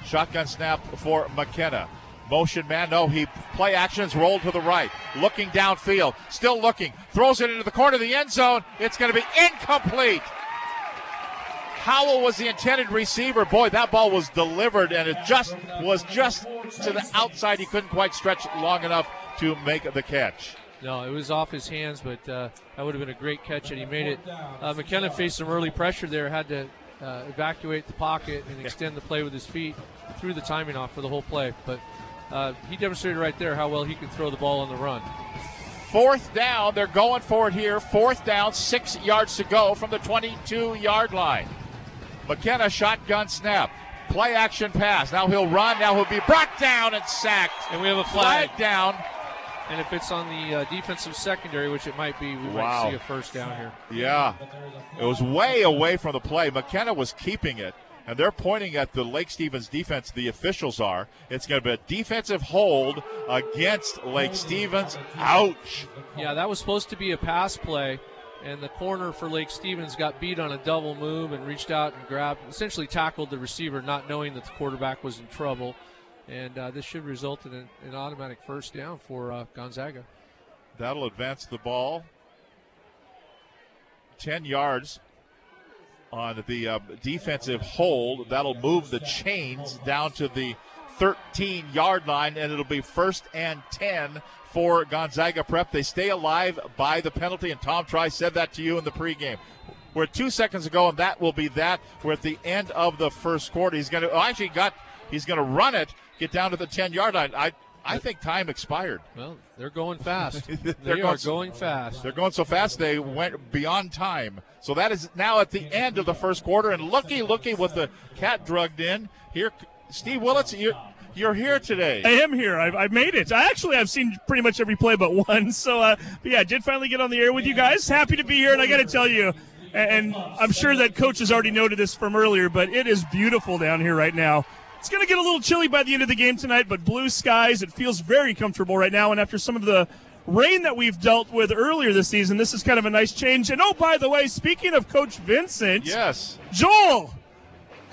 Shotgun snap for McKenna. Motion man, no, he play actions rolled to the right, looking downfield, still looking, throws it into the corner of the end zone. It's going to be incomplete. Howell was the intended receiver. Boy, that ball was delivered, and it just was just to the outside. He couldn't quite stretch long enough to make the catch. No, it was off his hands, but uh, that would have been a great catch, and he made it. Uh, McKenna faced some early pressure there, had to uh, evacuate the pocket and extend the play with his feet, threw the timing off for the whole play. But uh, he demonstrated right there how well he can throw the ball on the run. Fourth down, they're going for it here. Fourth down, six yards to go from the 22 yard line. McKenna shotgun snap. Play action pass. Now he'll run. Now he'll be brought down and sacked. And we have a flag, flag down. And if it's on the uh, defensive secondary, which it might be, we wow. might see a first down here. Yeah. It was way away from the play. McKenna was keeping it and they're pointing at the Lake Stevens defense. The officials are. It's going to be a defensive hold against Lake Stevens. Ouch. Yeah, that was supposed to be a pass play, and the corner for Lake Stevens got beat on a double move and reached out and grabbed, essentially tackled the receiver, not knowing that the quarterback was in trouble. And uh, this should result in an, an, automatic first down for uh, Gonzaga. That'll advance the ball 10 yards on the uh, defensive hold. That'll move the chains down to the 13 yard line, and it'll be first and 10 for Gonzaga Prep. They stay alive by the penalty, and Tom Tri said that to you in the pregame. We're two seconds ago, and that will be that. We're at the end of the first quarter. He's going to oh, actually got he's going to run it, get down to the 10 yard line. I I think time expired. Well, they're going fast. they're they going, are going fast. They're going so fast they went beyond time. So that is now at the end of the first quarter. And looky, looky with the cat drugged in here. Steve Willits, you're, you're here today. I am here. I've, I've made it. I actually I've seen pretty much every play but one. So uh, but yeah, I did finally get on the air with you guys. Happy to be here. And I got to tell you, and I'm sure that coach has already noted this from earlier, but it is beautiful down here right now. It's going to get a little chilly by the end of the game tonight, but blue skies. It feels very comfortable right now. And after some of the rain that we've dealt with earlier this season, this is kind of a nice change. And oh, by the way, speaking of Coach Vincent, yes, Joel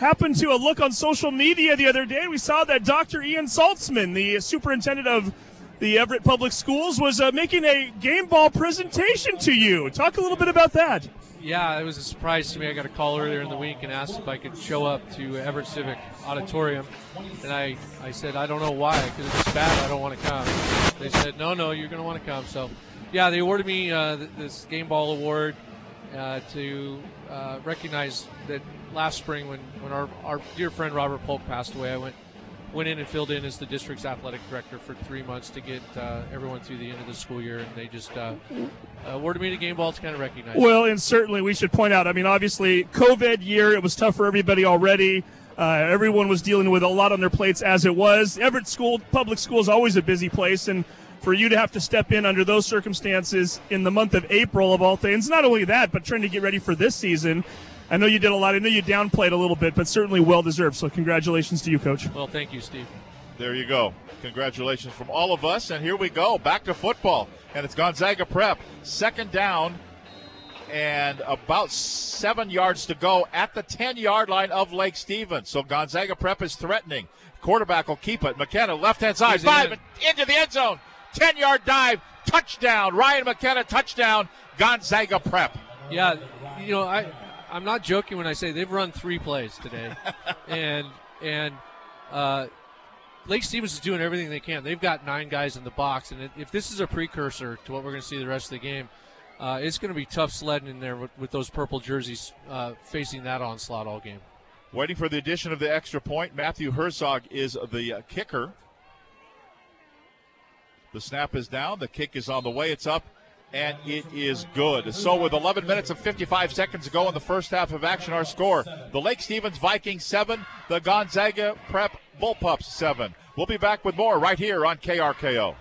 happened to a look on social media the other day. We saw that Dr. Ian Saltzman, the superintendent of the Everett Public Schools, was uh, making a game ball presentation to you. Talk a little bit about that yeah, it was a surprise to me. I got a call earlier in the week and asked if I could show up to Everett Civic Auditorium, and I, I said I don't know why because it's bad I don't want to come. They said no, no, you're going to want to come. So, yeah, they awarded me uh, this Game Ball Award uh, to uh, recognize that last spring when when our our dear friend Robert Polk passed away, I went went in and filled in as the district's athletic director for three months to get uh, everyone through the end of the school year, and they just uh, awarded me the game ball to kind of recognize. Well, and certainly we should point out. I mean, obviously, COVID year it was tough for everybody already. Uh, everyone was dealing with a lot on their plates as it was. Everett School, public school, is always a busy place, and for you to have to step in under those circumstances in the month of April of all things, not only that, but trying to get ready for this season I know you did a lot. I know you downplayed a little bit, but certainly well deserved. So congratulations to you, Coach. Well, thank you, Steve. There you go. Congratulations from all of us. And here we go. Back to football. And it's Gonzaga Prep. Second down and about seven yards to go at the 10 yard line of Lake Stevens. So Gonzaga Prep is threatening. Quarterback will keep it. McKenna, left hand side, five, into the end zone. 10 yard dive, touchdown. Ryan McKenna, touchdown. Gonzaga Prep. Yeah, you know, I I'm not joking when I say they've run three plays today, and and uh, Lake Stevens is doing everything they can. They've got nine guys in the box, and if this is a precursor to what we're going to see the rest of the game, uh, it's going to be tough sledding in there with, with those purple jerseys uh, facing that onslaught all game. Waiting for the addition of the extra point. Matthew Herzog is the uh, kicker. The snap is down. The kick is on the way. It's up and it is good. So, with 11 minutes and 55 seconds to go in the first half of action, our score the Lake Stevens Vikings 7, the Gonzaga Prep Bullpups 7. We'll be back with more right here on KRKO.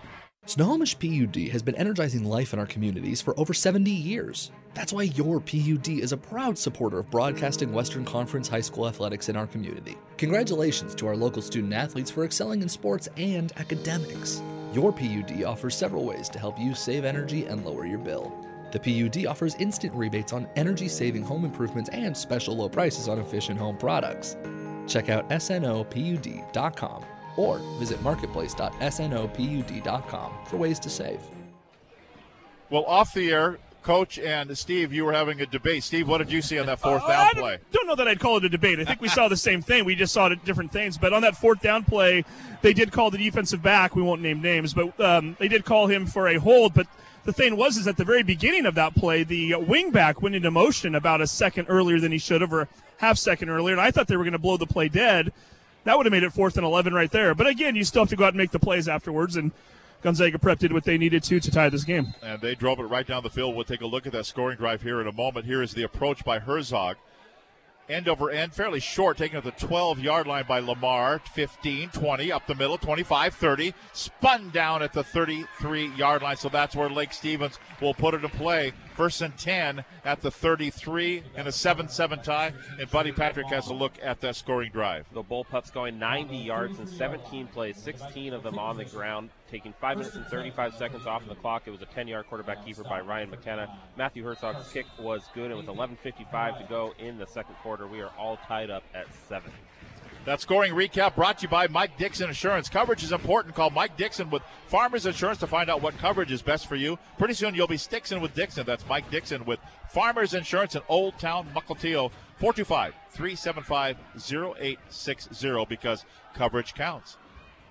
Snohomish PUD has been energizing life in our communities for over 70 years. That's why your PUD is a proud supporter of broadcasting Western Conference high school athletics in our community. Congratulations to our local student athletes for excelling in sports and academics. Your PUD offers several ways to help you save energy and lower your bill. The PUD offers instant rebates on energy saving home improvements and special low prices on efficient home products. Check out snopud.com or visit marketplace.snopud.com for ways to save. Well, off the air, Coach and Steve, you were having a debate. Steve, what did you see on that fourth Uh, down I play? don't know that I'd call it a debate. I think we saw the same thing. We just saw different things. But on that fourth down play, they did call the defensive back. We won't name names, but um, they did call him for a hold. But the thing was, is at the very beginning of that play, the wing back went into motion about a second earlier than he should have, or a half second earlier, and I thought they were going to blow the play dead. That would have made it fourth and eleven right there. But again, you still have to go out and make the plays afterwards, and Gonzaga Prep did what they needed to to tie this game. And they drove it right down the field. We'll take a look at that scoring drive here in a moment. Here is the approach by Herzog. End over end, fairly short, taken at the 12 yard line by Lamar. 15, 20, up the middle, 25, 30. Spun down at the 33 yard line. So that's where Lake Stevens will put it in play. First and 10 at the 33 and a 7 7 tie. And Buddy Patrick has a look at that scoring drive. The Bullpups going 90 yards in 17 plays, 16 of them on the ground, taking 5 minutes and 35 seconds off of the clock. It was a 10 yard quarterback keeper by Ryan McKenna. Matthew Herzog's kick was good, and with 11.55 to go in the second quarter, we are all tied up at 7. That scoring recap brought to you by Mike Dixon Insurance. Coverage is important. Call Mike Dixon with Farmers Insurance to find out what coverage is best for you. Pretty soon you'll be Stixon with Dixon. That's Mike Dixon with Farmers Insurance in Old Town Mukilteo. 425 375 0860 because coverage counts.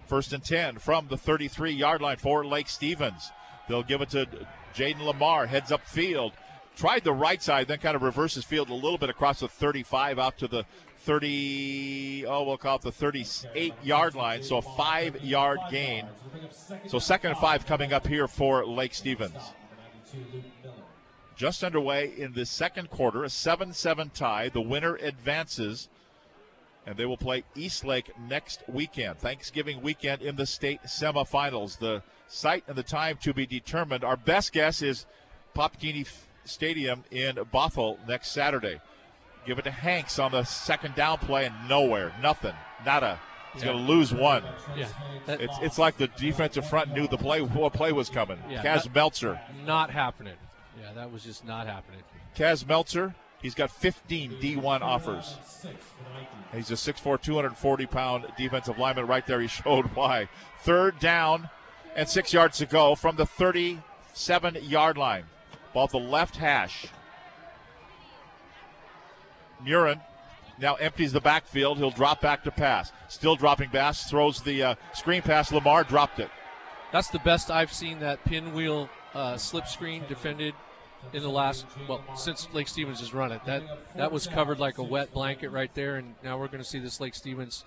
First and 10 from the 33 yard line for Lake Stevens. They'll give it to Jaden Lamar, heads up field. Tried the right side, then kind of reverses field a little bit across the 35 out to the 30, oh, we'll call it the 38 yard line. So a five yard gain. So second and five coming up here for Lake Stevens. Just underway in the second quarter, a 7 7 tie. The winner advances, and they will play Eastlake next weekend, Thanksgiving weekend in the state semifinals. The site and the time to be determined. Our best guess is Pop Keeney Stadium in Bothell next Saturday. Give it to Hanks on the second down play and nowhere, nothing, nada. He's Yeah. going to lose one. Yeah. That- It's, it's like the defensive front knew the play what play was coming. Yeah, Kaz that- Meltzer. Not happening. Yeah, that was just not happening. Kaz Meltzer, he's got 15 D1 offers. He's a 6'4", 240 pound defensive lineman right there. He showed why. Third down and six yards to go from the 37 yard line. Ball at the left hash. Murin now empties the backfield. He'll drop back to pass. Still dropping pass. Throws the uh, screen pass. Lamar dropped it. That's the best I've seen that pinwheel uh, slip screen defended in the last well since Lake Stevens has run it. That that was covered like a wet blanket right there, and now we're going to see this Lake Stevens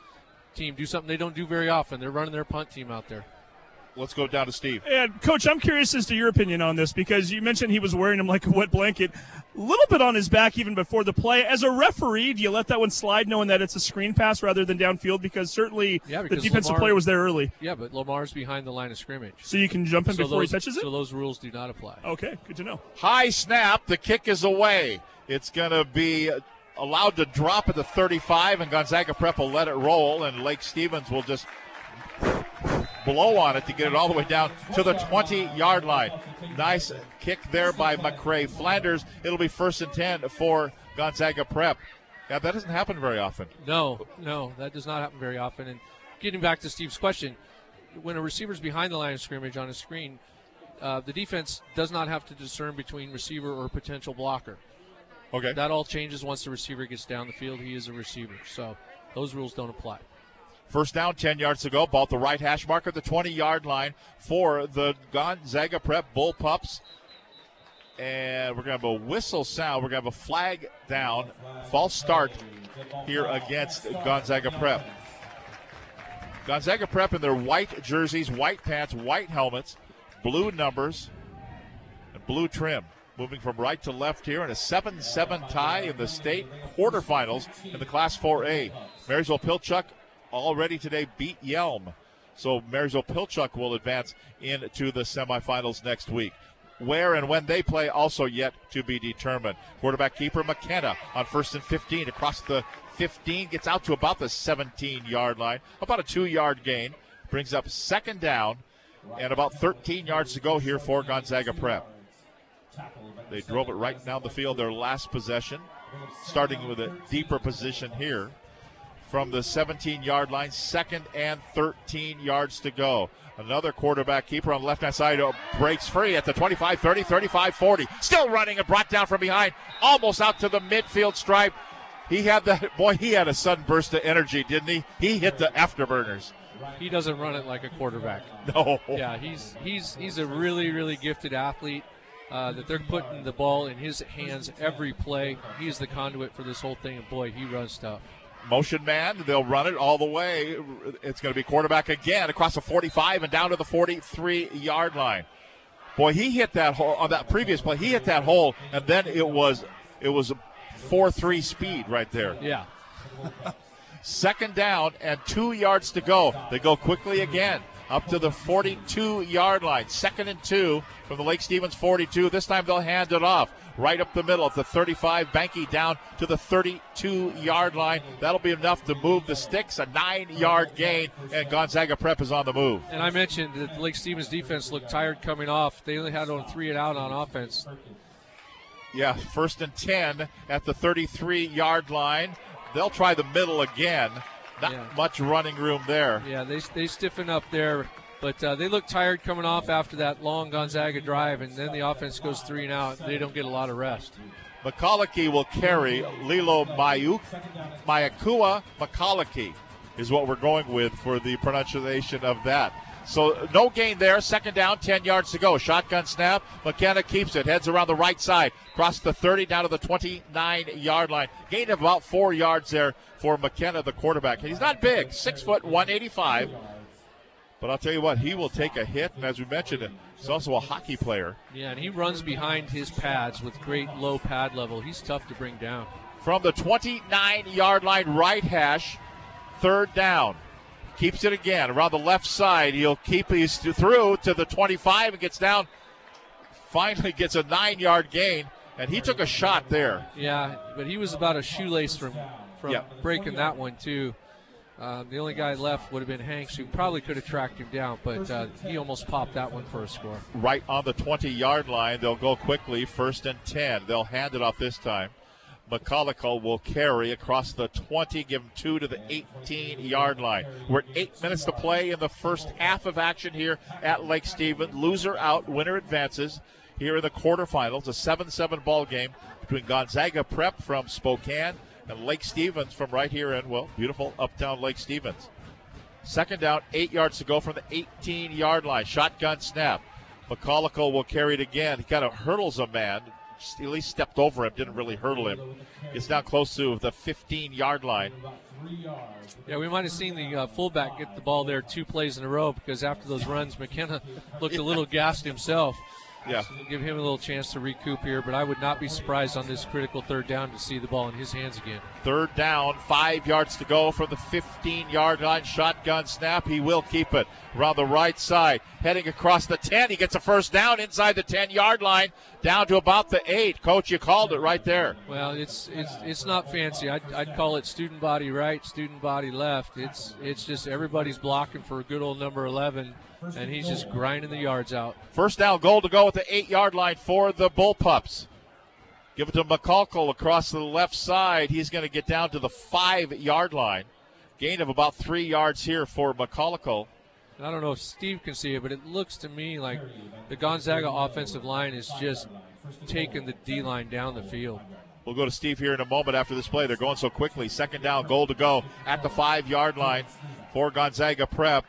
team do something they don't do very often. They're running their punt team out there. Let's go down to Steve. And coach, I'm curious as to your opinion on this because you mentioned he was wearing him like a wet blanket, a little bit on his back even before the play. As a referee, do you let that one slide, knowing that it's a screen pass rather than downfield? Because certainly Yeah, the defensive Lamar- player was there early, Yeah, but Lamar's behind the line of scrimmage, so you can jump in So before those- he touches it. So those rules do not apply. Okay, good to know. High snap. The kick is away. It's going to be allowed to drop at the 35, and Gonzaga Prep will let it roll, and Lake Stevens will just blow on it to get it all the way down to the 20 yard line. Nice kick there by McCray Flanders. It'll be first and 10 for Gonzaga Prep. Yeah, that doesn't happen very often. No, no, that does not happen very often. And getting back to Steve's question, when a receiver's behind the line of scrimmage on a screen, uh, the defense does not have to discern between receiver or potential blocker. Okay. That all changes once the receiver gets down the field. He is a receiver, so those rules don't apply. First down, 10 yards to go. Ball at the right hash mark at the 20 yard line for the Gonzaga Prep Bull Pups. And we're going to have a whistle sound. We're going to have a flag down. False start here against Gonzaga Prep. Gonzaga Prep in their white jerseys, white pants, white helmets, blue numbers, and blue trim. Moving from right to left here in a 7 7 tie in the state quarterfinals in the Class 4A. Marysville Pilchuck already today beat Yelm. So Marysville Pilchuck will advance into the semifinals next week. Where and when they play also yet to be determined. Quarterback keeper McKenna on first and 15 across the 15 gets out to about the 17 yard line, about a two yard gain, brings up second down, and about 13 yards to go here for Gonzaga Prep. They drove it right down the field their last possession, starting with a deeper position here from the 17 yard line, second and 13 yards to go. Another quarterback keeper on the left hand side breaks free at the 25 30, 35 40. Still running and brought down from behind, almost out to the midfield stripe. He had that, boy, he had a sudden burst of energy, didn't he? He hit the afterburners. He doesn't run it like a quarterback. No. Yeah, he's he's he's a really really gifted athlete. Uh, that they're putting the ball in his hands every play. He's the conduit for this whole thing, and boy, he runs tough. Motion man, they'll run it all the way. It's going to be quarterback again across the 45 and down to the 43 yard line. Boy, he hit that hole on that previous play. He hit that hole, and then it was it was a four three speed right there. Yeah. Second down and two yards to go. They go quickly again up to the 42 yard line. Second and two from the Lake Stevens 42. This time they'll hand it off right up the middle at the 35. Banky down to the 32 yard line. That'll be enough to move the sticks. A nine yard gain, and Gonzaga Prep is on the move. And I mentioned that the Lake Stevens defense looked tired coming off. They only had on three and out on offense. Yeah, first and 10 at the 33 yard line. They'll try the middle again. Not Yeah. much running room there. Yeah, they, they stiffen up there, but uh, they look tired coming off after that long Gonzaga drive, and then the offense goes three and out. They don't get a lot of rest. McCullochey will carry Lilo Mayuk. Mayakua McCullochey is what we're going with for the pronunciation of that. So no gain there. Second down, 10 yards to go. Shotgun snap. McKenna keeps it. Heads around the right side. Across the 30 down to the 29 yard line. Gain of about four yards there for McKenna, the quarterback. He's not big, six foot 185. But I'll tell you what, he will take a hit. And as we mentioned, he's also a hockey player. Yeah, and he runs behind his pads with great low pad level. He's tough to bring down. from the 29 yard line right hash. Third down. Keeps it again around the left side. He'll keep his through to the 25 and gets down. Finally gets a nine yard gain, and he took a shot there. Yeah, but he was about a shoelace from from Yeah. breaking that one too. Um, the only guy left would have been Hanks, who probably could have tracked him down, but uh, he almost popped that one for a score. Right on the 20 yard line. They'll go quickly, first and 10. They'll hand it off this time. McCulloch will carry across the 20, give him two to the 18 yard line. We're at eight minutes to play in the first half of action here at Lake Stephen. Loser out, winner advances here in the quarterfinals. A 7 7 ball game between Gonzaga Prep from Spokane and Lake Stevens from right here in, well, beautiful uptown Lake Stevens. Second down, eight yards to go from the 18 yard line. Shotgun snap. McCulloch will carry it again. He kind of hurdles a man. At least stepped over him, didn't really hurdle him. Gets now close to the 15 yard line. Yeah, we might have seen the uh, fullback get the ball there two plays in a row because after those runs, McKenna looked a little gassed himself. Yeah. So give him a little chance to recoup here, but I would not be surprised on this critical third down to see the ball in his hands again. Third down, five yards to go from the 15 yard line. Shotgun snap. He will keep it around the right side. Heading across the 10. He gets a first down inside the 10 yard line, down to about the 8. Coach, you called it right there. Well, it's it's it's not fancy. I'd, I'd call it student body right, student body left. It's it's just everybody's blocking for a good old number 11, and he's just grinding the yards out. First down goal to go at the eight yard line for the Bullpups. Give it to McCulkle across the left side. He's going to get down to the five yard line. Gain of about three yards here for McCulkle. I don't know if Steve can see it, but it looks to me like the Gonzaga offensive line is just taking the D line down the field. We'll go to Steve here in a moment after this play. They're going so quickly. Second down, goal to go at the five yard line for Gonzaga Prep.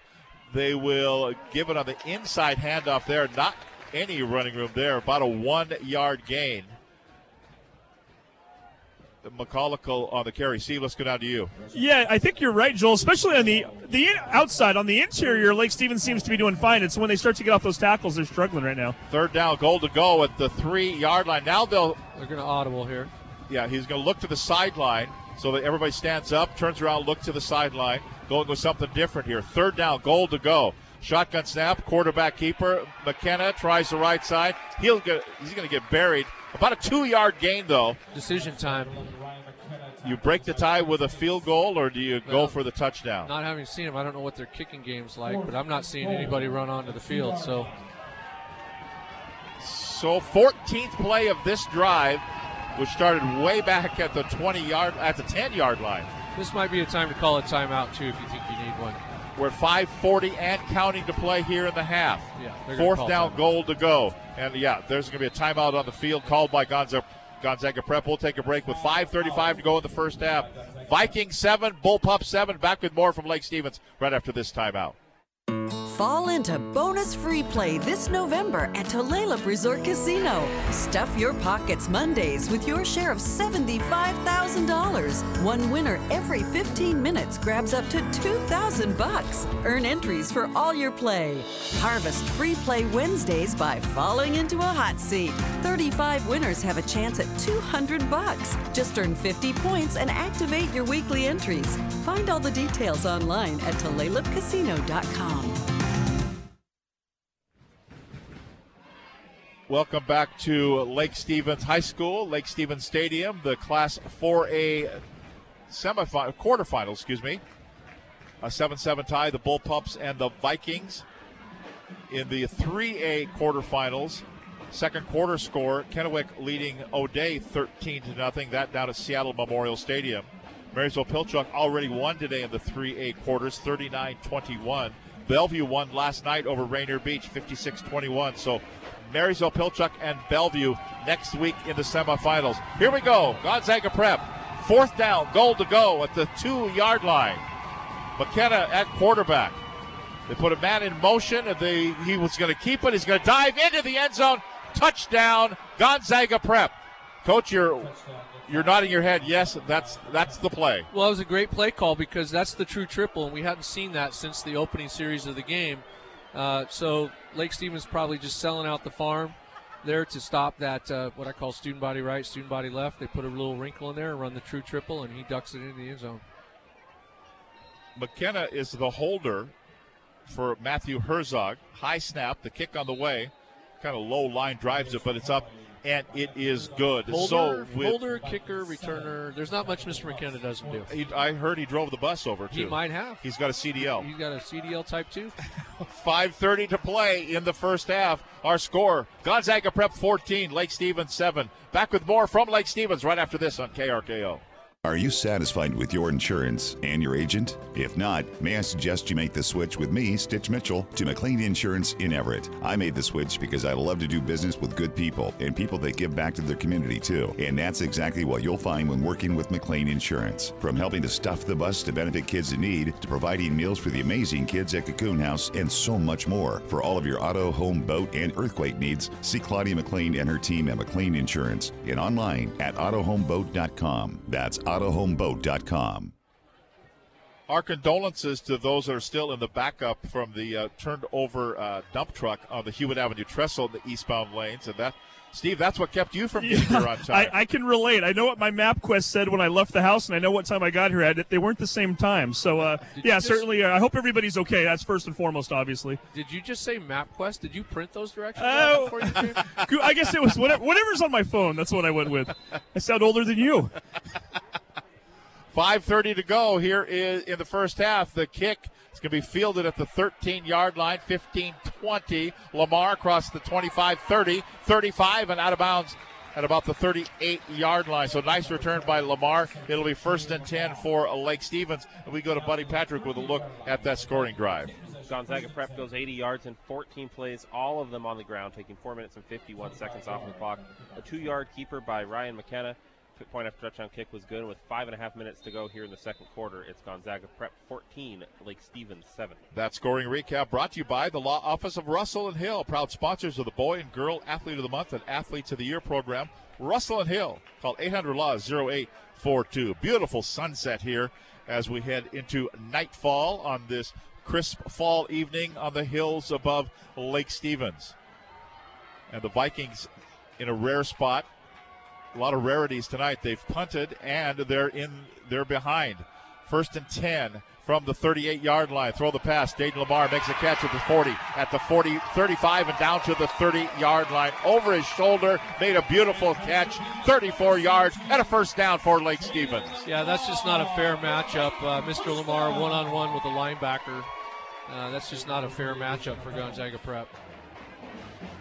They will give it on the inside handoff there. Not any running room there. About a one yard gain. McCulloch on the carry. Steve, let's go down to you. Yeah, I think you're right, Joel. Especially on the the outside, on the interior, Lake Stevens seems to be doing fine. It's when they start to get off those tackles, they're struggling right now. Third down, goal to go at the three yard line. Now they'll they're going to audible here. Yeah, he's going to look to the sideline so that everybody stands up, turns around, look to the sideline, going with something different here. Third down, goal to go. Shotgun snap, quarterback keeper. McKenna tries the right side. He'll get, he's going to get buried. About a two yard gain, though. Decision time. You break the tie with a field goal, or do you go for the touchdown? Not having seen them, I don't know what their kicking game's like, but I'm not seeing anybody run onto the field. So, so 14th play of this drive, which started way back at the 20 yard, at the 10 yard line. This might be a time to call a timeout too if you think you need one. We're 5:40 and counting to play here in the half. Yeah, Fourth down, goal to go, and yeah, there's going to be a timeout on the field called by Gonzaga. Gonzaga Prep. We'll take a break with 5:35 to go in the first half. Vikings seven, Bullpup seven. Back with more from Lake Stevens right after this timeout. Fall into bonus free play this November at Tulalip Resort Casino. Stuff your pockets Mondays with your share of $75,000. One winner every 15 minutes grabs up to 2,000 bucks. Earn entries for all your play. Harvest free play Wednesdays by falling into a hot seat. 35 winners have a chance at 200 bucks. Just earn 50 points and activate your weekly entries. Find all the details online at tulalipcasino.com. Welcome back to Lake Stevens High School, Lake Stevens Stadium, the Class 4A semifinal, quarterfinal, excuse me. A 7-7 tie, the Bullpups and the Vikings. In the 3A quarterfinals, second quarter score, Kennewick leading O'Dea 13 to nothing. That down at Seattle Memorial Stadium. Marysville Pilchuck already won today in the 3A quarters, 39-21. Bellevue won last night over Rainier Beach, 56-21. So Marysville Pilchuck and Bellevue next week in the semifinals. Here we go. Gonzaga Prep. Fourth down, goal to go at the two yard line. McKenna at quarterback. They put a man in motion, and they, he was going to keep it. He's going to dive into the end zone. Touchdown, Gonzaga Prep. Coach, you're you're nodding your head. Yes, that's that's the play. Well, it was a great play call because that's the true triple, and we hadn't seen that since the opening series of the game. Uh, so Lake Stevens probably just selling out the farm there to stop that uh, what I call student body right, student body left. They put a little wrinkle in there and run the true triple, and he ducks it into the end zone. McKenna is the holder for Matthew Herzog. High snap, the kick on the way. Kind of low line drives it, but it's up and it is good. Holder, so with, holder, kicker, returner. There's not much Mr. McKenna doesn't do. He, I heard he drove the bus over too. He might have. He's got a CDL. He's got a CDL type two. 5:30 to play in the first half. Our score: Gonzaga Prep 14, Lake Stevens 7. Back with more from Lake Stevens right after this on KRKO. Are you satisfied with your insurance and your agent? If not, may I suggest you make the switch with me, Stitch Mitchell, to McLean Insurance in Everett. I made the switch because I love to do business with good people and people that give back to their community too. And that's exactly what you'll find when working with McLean Insurance. From helping to stuff the bus to benefit kids in need, to providing meals for the amazing kids at Cocoon House, and so much more. For all of your auto, home, boat, and earthquake needs, see Claudia McLean and her team at McLean Insurance and online at autohomeboat.com. That's autohomeboat.com. Our condolences to those that are still in the backup from the uh, turned over uh, dump truck on the Hewitt Avenue trestle in the eastbound lanes, and that. Steve, that's what kept you from getting Yeah, here on time. I, I can relate. I know what my MapQuest said when I left the house, and I know what time I got here at. They weren't the same time. So, uh, yeah, just- certainly. Uh, I hope everybody's okay. That's first and foremost, obviously. Did you just say MapQuest? Did you print those directions out before you I guess it was whatever, whatever's on my phone. That's what I went with. I sound older than you. 5.30 to go here is in the first half. The kick is going to be fielded at the 13 yard line, 15 20. Lamar across the 25 30, 35, and out of bounds at about the 38 yard line. So nice return by Lamar. It'll be first and 10 for Lake Stevens. And we go to Buddy Patrick with a look at that scoring drive. Gonzaga Prep goes 80 yards in 14 plays, all of them on the ground, taking 4 minutes and 51 seconds off the clock. A two yard keeper by Ryan McKenna point after touchdown kick was good. With five and a half minutes to go here in the second quarter, it's Gonzaga Prep 14, Lake Stevens 7. That scoring recap brought to you by the Law Office of Russell and Hill, proud sponsors of the Boy and Girl Athlete of the Month and Athletes of the Year program. Russell and Hill, call 800 Law 0842. Beautiful sunset here as we head into nightfall on this crisp fall evening on the hills above Lake Stevens. And the Vikings in a rare spot. A lot of rarities tonight. They've punted and they're in they're behind. First and 10 from the 38 yard line. Throw the pass. Jaden Lamar makes a catch at the 40, at the 40, 35, and down to the 30 yard line. Over his shoulder, made a beautiful catch, 34 yards, and a first down for Lake Stevens. Yeah, that's just not a fair matchup. Uh, Mr. Lamar one on one with a linebacker. Uh, that's just not a fair matchup for Gonzaga Prep.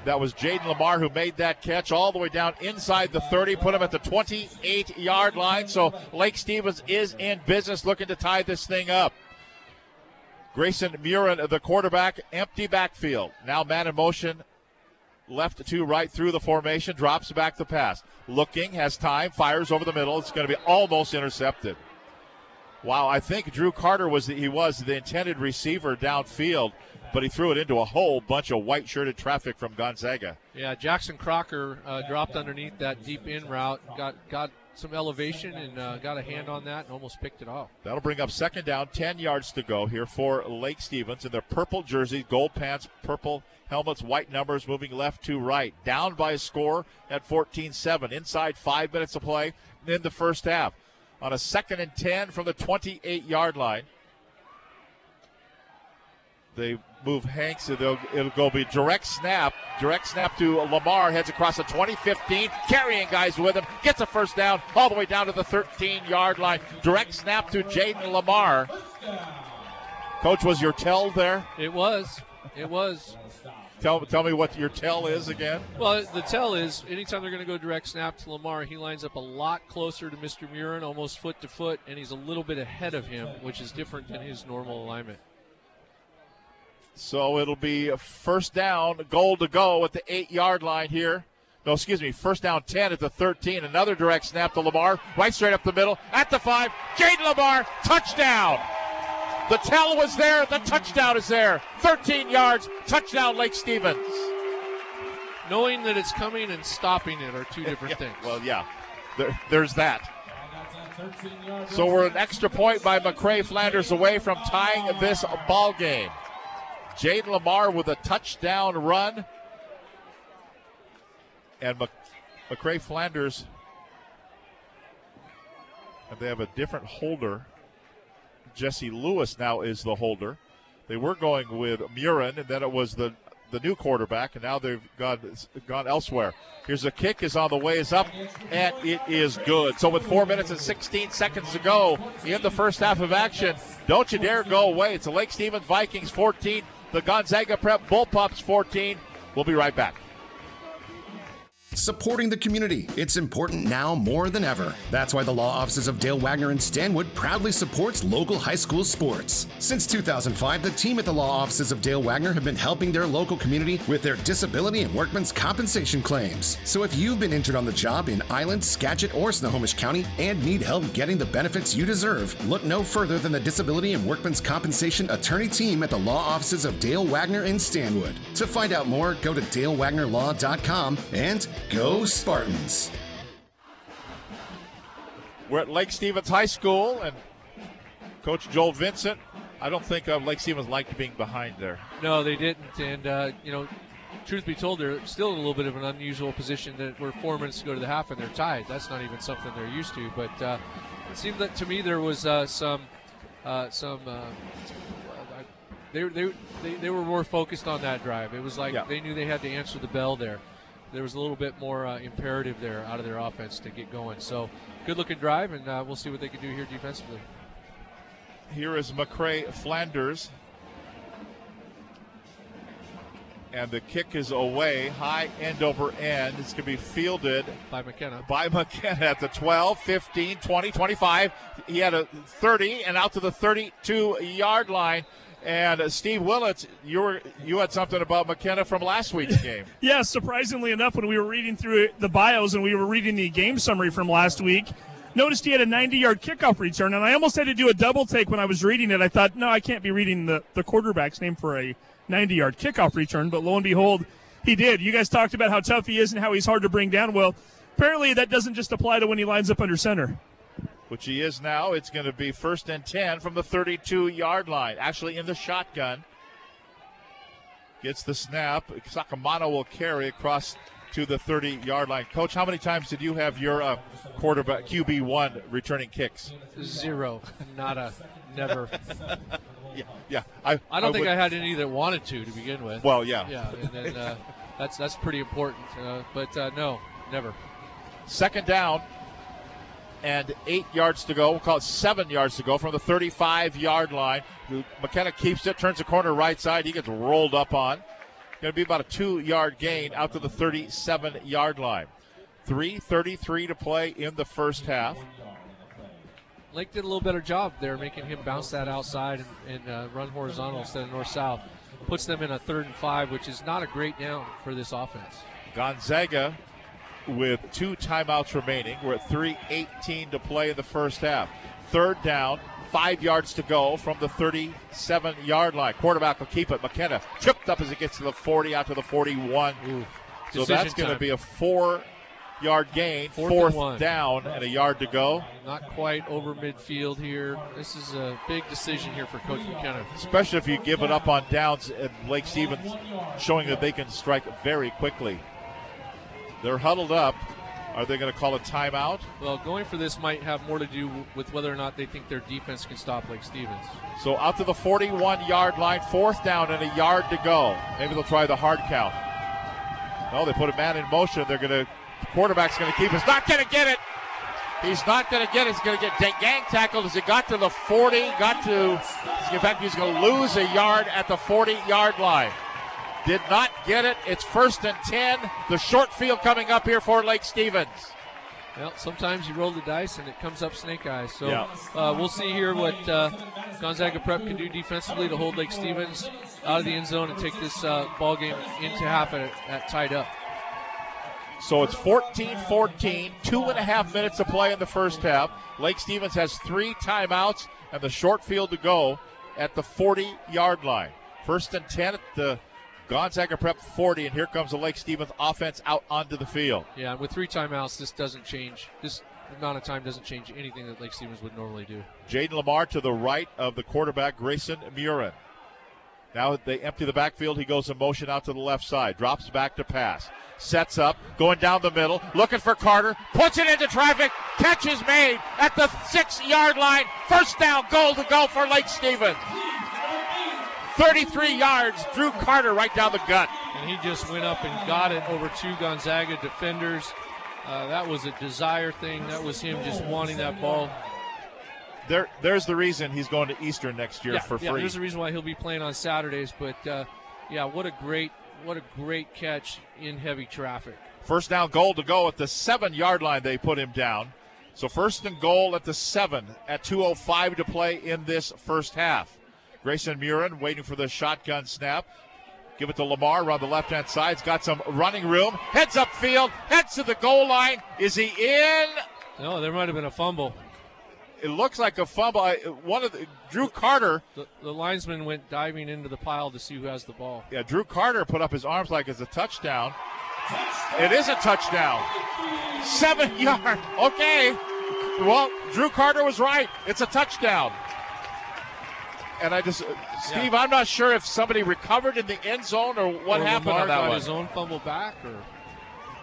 That was Jaden Lamar who made that catch all the way down inside the 30, put him at the 28 yard line. So Lake Stevens is in business looking to tie this thing up. Grayson Murin, the quarterback, empty backfield. Now man in motion, left to right through the formation, drops back the pass. Looking, has time, fires over the middle. It's going to be almost intercepted. Wow, I think Drew Carter was the, he was the intended receiver downfield but he threw it into a whole bunch of white shirted traffic from Gonzaga. Yeah, Jackson Crocker uh, dropped underneath that deep in route, got got some elevation and uh, got a hand on that and almost picked it off. That'll bring up second down, 10 yards to go here for Lake Stevens in their purple jerseys, gold pants, purple helmets, white numbers, moving left to right. Down by a score at 14 7. Inside five minutes of play in the first half. On a second and 10 from the 28 yard line. They move Hanks. It'll, it'll go be direct snap. Direct snap to Lamar. Heads across the 2015. Carrying guys with him. Gets a first down all the way down to the 13 yard line. Direct snap to Jaden Lamar. Coach, was your tell there? It was. It was. Tell, tell me what your tell is again. Well, the tell is anytime they're going to go direct snap to Lamar, he lines up a lot closer to Mr. Murin, almost foot to foot, and he's a little bit ahead of him, which is different than his normal alignment. So it'll be a first down, goal to go at the eight yard line here. No, excuse me, first down 10 at the 13. Another direct snap to Lamar, right straight up the middle at the five. Jaden Lamar, touchdown. The tell was there, the touchdown is there. 13 yards, touchdown, Lake Stevens. Knowing that it's coming and stopping it are two different yeah, things. Well, yeah, there, there's that. So we're an extra point by McCray Flanders away from tying this ball game. Jaden Lamar with a touchdown run. And Mc, McCray Flanders, and they have a different holder. Jesse Lewis now is the holder. They were going with Murin, and then it was the the new quarterback, and now they've gone gone elsewhere. Here's a kick is on the way, is up, and it is good. So with four minutes and 16 seconds to go in the first half of action, don't you dare go away. It's the Lake Stevens Vikings 14, the Gonzaga Prep Bullpups 14. We'll be right back. Supporting the community. It's important now more than ever. That's why the law offices of Dale Wagner and Stanwood proudly supports local high school sports. Since 2005, the team at the law offices of Dale Wagner have been helping their local community with their disability and workman's compensation claims. So if you've been injured on the job in Island, Skagit, or Snohomish County and need help getting the benefits you deserve, look no further than the Disability and Workman's Compensation Attorney team at the law offices of Dale Wagner and Stanwood. To find out more, go to dalewagnerlaw.com and Go Spartans! We're at Lake Stevens High School, and Coach Joel Vincent. I don't think uh, Lake Stevens liked being behind there. No, they didn't. And, uh, you know, truth be told, they're still in a little bit of an unusual position that we're four minutes to go to the half and they're tied. That's not even something they're used to. But uh, it seemed that to me there was uh, some uh, some. Uh, they, they, they, they were more focused on that drive. It was like Yeah. they knew they had to answer the bell there. There was a little bit more uh, imperative there out of their offense to get going. So, good looking drive, and uh, we'll see what they can do here defensively. Here is McCray Flanders. And the kick is away, high end over end. It's going to be fielded by McKenna. By McKenna at the 12, 15, 20, 25. He had a 30 and out to the 32 yard line. And uh, Steve Willett, you were you had something about McKenna from last week's game. Yeah, surprisingly enough, when we were reading through the bios and we were reading the game summary from last week, noticed he had a 90 yard kickoff return. And I almost had to do a double take when I was reading it. I thought, no, I can't be reading the, the quarterback's name for a 90 yard kickoff return. But lo and behold, he did. You guys talked about how tough he is and how he's hard to bring down. Well, apparently that doesn't just apply to when he lines up under center. Which he is now. It's going to be first and 10 from the 32 yard line. Actually, in the shotgun. Gets the snap. Sakamano will carry across to the 30 yard line. Coach, how many times did you have your uh, quarterback QB1 returning kicks? Zero. Not a never. yeah, yeah. I, I don't I think would- I had any that wanted to to begin with. Well, yeah. Yeah, and then uh, that's that's pretty important. Uh, but uh, no, never. Second down and eight yards to go. We'll call it seven yards to go from the 35 yard line. McKenna keeps it, turns the corner right side. He gets rolled up on. Going to be about a two yard gain out to the 37 yard line. 3.33 to play in the first half. Lake did a little better job there, making him bounce that outside and, and uh, run horizontal instead of north south. Puts them in a third and five, which is not a great down for this offense. Gonzaga with two timeouts remaining. We're at 3.18 to play in the first half. Third down, five yards to go from the 37 yard line. Quarterback will keep it. McKenna tripped up as it gets to the 40 out to the 41. So Decision that's going to be a four yard gain, Fourth fourth down, and a yard to go. Not quite over midfield here. This is a big decision here for Coach McKenna. Especially if you give it up on downs and Lake Stevens showing that they can strike very quickly. They're huddled up. Are they going to call a timeout? Well, going for this might have more to do with whether or not they think their defense can stop Lake Stevens. So out to the 41 yard line, fourth down and a yard to go. Maybe they'll try the hard count. No, they put a man in motion. They're going to, quarterback's going to keep. It. He's not going to get it. He's not going to get it. He's going to get gang tackled as he got to the 40. Got to, in fact, he's going to lose a yard at the 40 yard line. Did not get it. It's first and 10. The short field coming up here for Lake Stevens. Well, sometimes you roll the dice and it comes up snake eyes. So Yeah. uh, we'll see here what uh, Gonzaga Prep can do defensively to hold Lake Stevens out of the end zone and take this uh, ball game into half at, at tied up. So it's 14 14, two and a half minutes to play in the first half. Lake Stevens has three timeouts and the short field to go at the 40 yard line. First and 10 at the Gonzaga Prep 40, and here comes the Lake Stevens offense out onto the field. Yeah, and with three timeouts, this doesn't change. This amount of time doesn't change anything that Lake Stevens would normally do. Jaden Lamar to the right of the quarterback, Grayson Murin. Now they empty the backfield. He goes in motion out to the left side, drops back to pass, sets up, going down the middle, looking for Carter, puts it into traffic, catch is made at the six yard line. First down, goal to go for Lake Stevens. 33 yards, Drew Carter right down the gut. And he just went up and got it over two Gonzaga defenders. Uh, that was a desire thing. That was him just wanting that ball. There, there's the reason he's going to Eastern next year yeah, for yeah, free. there's a reason why he'll be playing on Saturdays. But uh, yeah, what a great, what a great catch in heavy traffic. First down goal to go at the seven yard line. They put him down. So first and goal at the seven at 2:05 to play in this first half. Grayson Murin waiting for the shotgun snap. Give it to Lamar around the left hand side. He's got some running room. Heads up field. Heads to the goal line. Is he in? No, there might have been a fumble. It looks like a fumble. One of the, Drew Carter. The, the linesman went diving into the pile to see who has the ball. Yeah, Drew Carter put up his arms like it's a touchdown. It is a touchdown. Seven yard. Okay. Well, Drew Carter was right. It's a touchdown. And I just, Steve, I'm not sure if somebody recovered in the end zone or what Or happened Lamar on that got one. his own fumble back, or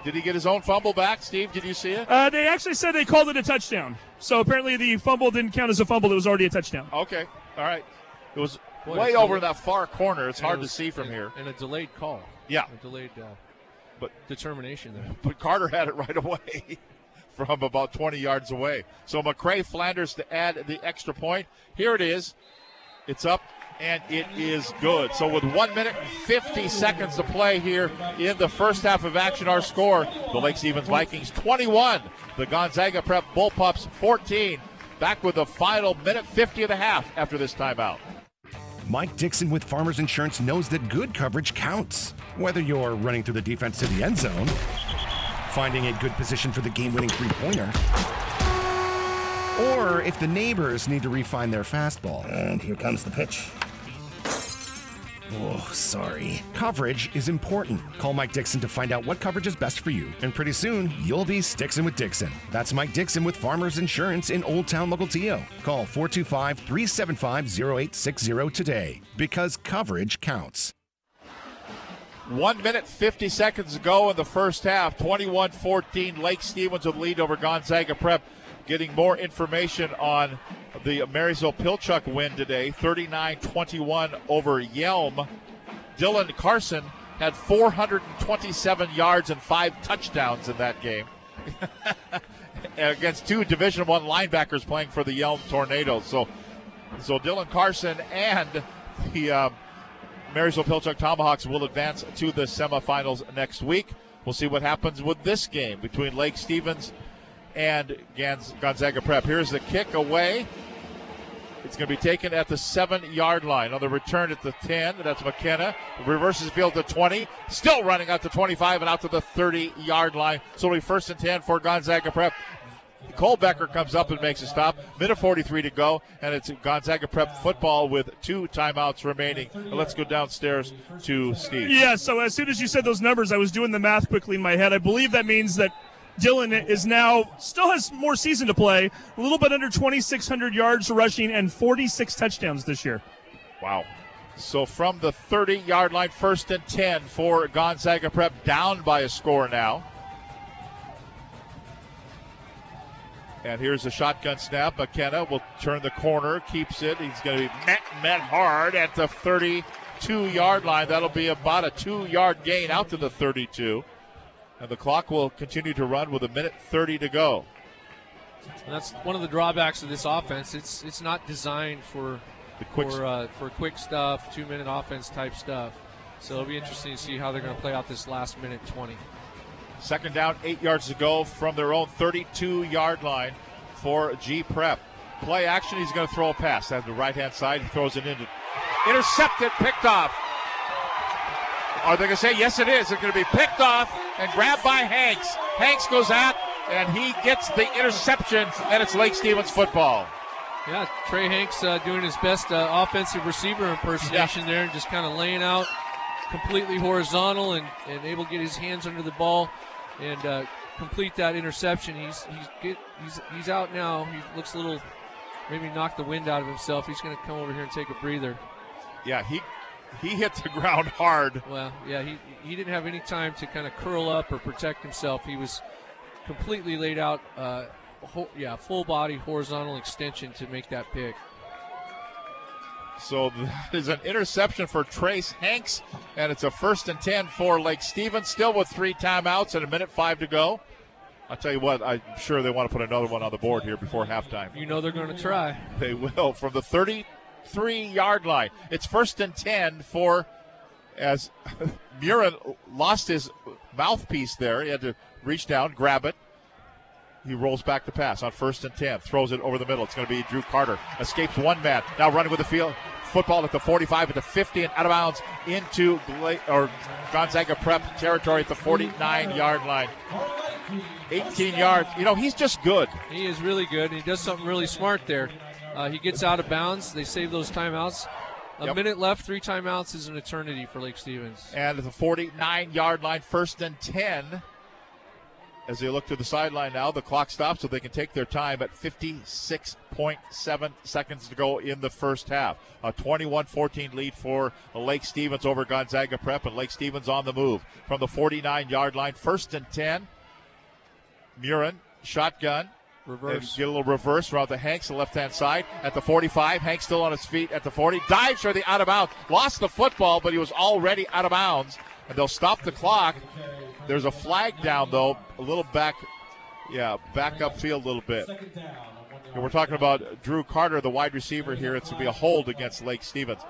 Did he get his own fumble back, Steve? Did you see it? Uh, they actually said they called it a touchdown. So apparently the fumble didn't count as a fumble. It was already a touchdown. Okay. All right. It was Boy, way over in that far corner. It's and it hard to see from and- here. And a delayed call. Yeah. A delayed uh, but determination there. but Carter had it right away from about 20 yards away. So McCray Flanders to add the extra point. Here it is. It's up and it is good. So with one minute and 50 seconds to play here in the first half of action, our score: the Lake Stevens Vikings 21, the Gonzaga Prep Bullpups 14. Back with the final minute 50 of the half after this timeout. Mike Dixon with Farmers Insurance knows that good coverage counts. Whether you're running through the defense to the end zone, finding a good position for the game winning three pointer, or if the neighbors need to refine their fastball. And here comes the pitch. Oh, sorry. Coverage is important. Call Mike Dixon to find out what coverage is best for you. And pretty soon, you'll be Stixon with Dixon. That's Mike Dixon with Farmers Insurance in Old Town Mukilteo. Call 425 375 0860 today because coverage counts. One minute, 50 seconds to go in the first half. 21 14. Lake Stevens with lead over Gonzaga Prep. Getting more information on the Marysville Pilchuck win today 39 21 over Yelm. Dylan Carson had 427 yards and five touchdowns in that game. Against two Division One linebackers playing for the Yelm Tornadoes. So, so Dylan Carson and the um, Marysville Pilchuck Tomahawks will advance to the semifinals next week. We'll see what happens with this game between Lake Stevens and Gonzaga Prep. Here's the kick away. It's going to be taken at the seven yard line. On the return at the 10, that's McKenna. Reverses field to 20. Still running out to 25 and out to the 30 yard line. So it'll be first and 10 for Gonzaga Prep. Cole Becker comes up and makes a stop. Minute 43 to go, and it's Gonzaga Prep football with two timeouts remaining. Let's go downstairs to Steve. Yeah, so as soon as you said those numbers, I was doing the math quickly in my head. I believe that means that Dylan is now still has more season to play, a little bit under 2,600 yards rushing and 46 touchdowns this year. Wow. So from the 30 yard line, first and 10 for Gonzaga Prep, down by a score now. And here's a shotgun snap. McKenna will turn the corner, keeps it. He's going to be met, met hard at the 32 yard line. That'll be about a two yard gain out to the 32. And the clock will continue to run with a minute 30 to go. And that's one of the drawbacks of this offense. It's it's not designed for quick for uh, for quick stuff, two minute offense type stuff. So it'll be interesting to see how they're going to play out this last minute 20. Second down, eight yards to go from their own 32 yard line for G Prep. Play action, he's going to throw a pass. At the right hand side, he throws it into. Intercepted, picked off. Are they going to say, yes, it is? It's going to be picked off and grabbed by Hanks. Hanks goes out and he gets the interception, and it's Lake Stevens football. Yeah, Trey Hanks uh, doing his best uh, offensive receiver impersonation yeah. there and just kind of laying out completely horizontal and, and able to get his hands under the ball and uh, complete that interception. He's he's get, he's he's out now. He looks a little maybe knocked the wind out of himself. He's going to come over here and take a breather. Yeah, he he hit the ground hard. Well, yeah, he he didn't have any time to kind of curl up or protect himself. He was completely laid out. Uh, ho- yeah, full body horizontal extension to make that pick. So that is an interception for Trace Hanks, and it's a first and 10 for Lake Stevens, still with three timeouts and a minute five to go. I'll tell you what, I'm sure they want to put another one on the board here before halftime. You know they're going to try. They will. From the 33 yard line, it's first and 10 for, as Murin lost his mouthpiece there. He had to reach down, grab it, he rolls back the pass on first and 10, throws it over the middle. It's going to be Drew Carter. Escapes one man. Now running with the field. Football at the 45, at the 50, and out of bounds into Gla- or Gonzaga Prep territory at the 49 yard line. 18 yards. You know, he's just good. He is really good, he does something really smart there. Uh, he gets out of bounds. They save those timeouts. A yep. minute left, three timeouts is an eternity for Lake Stevens. And at the 49 yard line, first and 10 as they look to the sideline now. The clock stops so they can take their time at 56.7 seconds to go in the first half. A 21 14 lead for Lake Stevens over Gonzaga Prep, and Lake Stevens on the move from the 49 yard line. First and 10. Murin, shotgun. Reverse. Get a little reverse around the Hanks, the left hand side. At the 45, Hanks still on his feet at the 40. Dives for the out of bounds. Lost the football, but he was already out of bounds. And they'll stop the clock there's a flag down though, a little back, yeah, back upfield a little bit. And we're talking about Drew Carter, the wide receiver here. It's going to be a hold against Lake Stevens.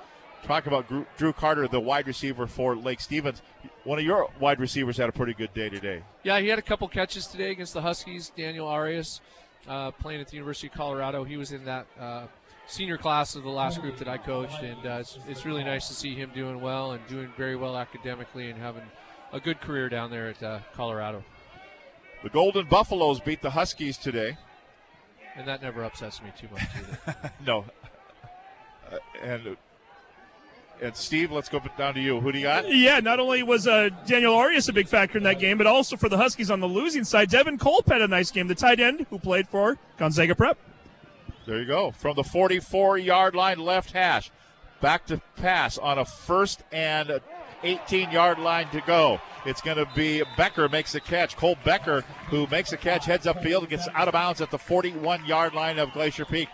Talk about Drew Carter, the wide receiver for Lake Stevens. One of your wide receivers had a pretty good day today. Yeah, he had a couple catches today against the Huskies. Daniel Arias, uh, playing at the University of Colorado, he was in that uh, senior class of the last group that I coached, and uh, it's, it's really nice to see him doing well and doing very well academically and having a good career down there at uh, Colorado. The Golden Buffaloes beat the Huskies today. And that never upsets me too much either. no. Uh, and and Steve, let's go down to you. Who do you got? Yeah, not only was uh, Daniel Arias a big factor in that game, but also for the Huskies on the losing side, Devin Culp had a nice game. The tight end who played for Gonzaga Prep. There you go. From the 44 yard line, left hash. Back to pass on a first and 18 yard line to go. It's going to be Becker makes the catch. Cole Becker, who makes the catch, heads upfield and gets out of bounds at the 41 yard line of Glacier Peak.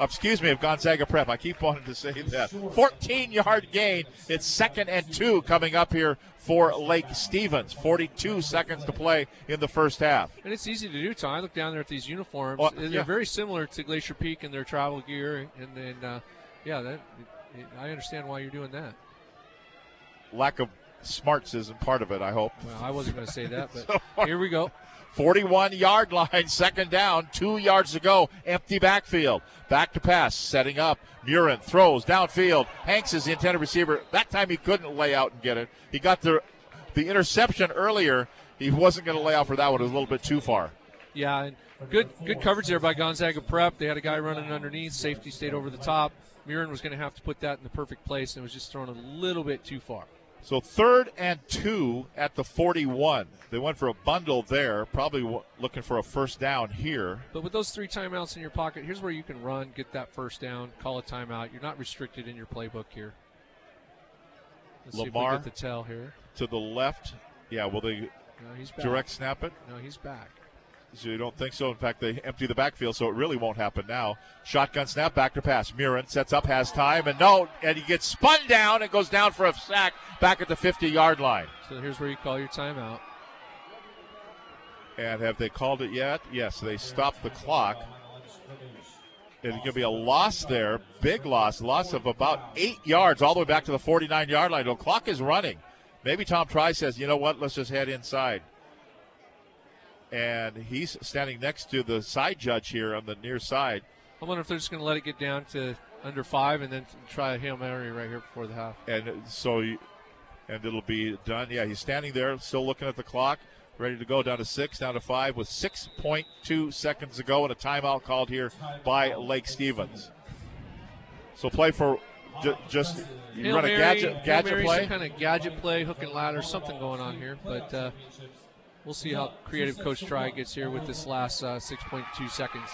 Uh, excuse me, of Gonzaga Prep. I keep wanting to say that. 14 yard gain. It's second and two coming up here for Lake Stevens. 42 seconds to play in the first half. And it's easy to do, Tom. I look down there at these uniforms. Well, They're yeah. very similar to Glacier Peak in their travel gear. And then, uh, yeah, that I understand why you're doing that. Lack of smarts isn't part of it, I hope. Well, I wasn't going to say that, but here we go. 41 yard line, second down, two yards to go, empty backfield. Back to pass, setting up. Murin throws downfield. Hanks is the intended receiver. That time he couldn't lay out and get it. He got the the interception earlier. He wasn't going to lay out for that one. It was a little bit too far. Yeah, good good coverage there by Gonzaga Prep. They had a guy running underneath. Safety stayed over the top. Murin was going to have to put that in the perfect place, and it was just thrown a little bit too far. So third and two at the 41. They went for a bundle there, probably w- looking for a first down here. But with those three timeouts in your pocket, here's where you can run, get that first down, call a timeout. You're not restricted in your playbook here. Let's see if we Lamar get the tell here. to the left. Yeah, will they No, direct snap it? No, he's back. So you don't think so? In fact, they empty the backfield, so it really won't happen now. Shotgun snap, back to pass. Murin sets up, has time, and no, and he gets spun down and goes down for a sack back at the 50 yard line. So here's where you call your timeout. And have they called it yet? Yes, they stopped the clock. It's going to be a loss there, big loss, loss of about eight yards, all the way back to the 49 yard line. The clock is running. Maybe Tom Tri says, you know what, let's just head inside. And he's standing next to the side judge here on the near side. I wonder if they're just going to let it get down to under five and then try a hail mary right here before the half. And so, and it'll be done. Yeah, he's standing there, still looking at the clock, ready to go down to six, down to five, with 6.2 seconds to go, and a timeout called here by Lake Stevens. So play for ju- just you Hail run a Mary, gadget gadget Mary, play. Some kind of gadget play, hook and ladder, something going on here. But uh, we'll see how creative Coach Tri gets here with this last uh, 6.2 seconds.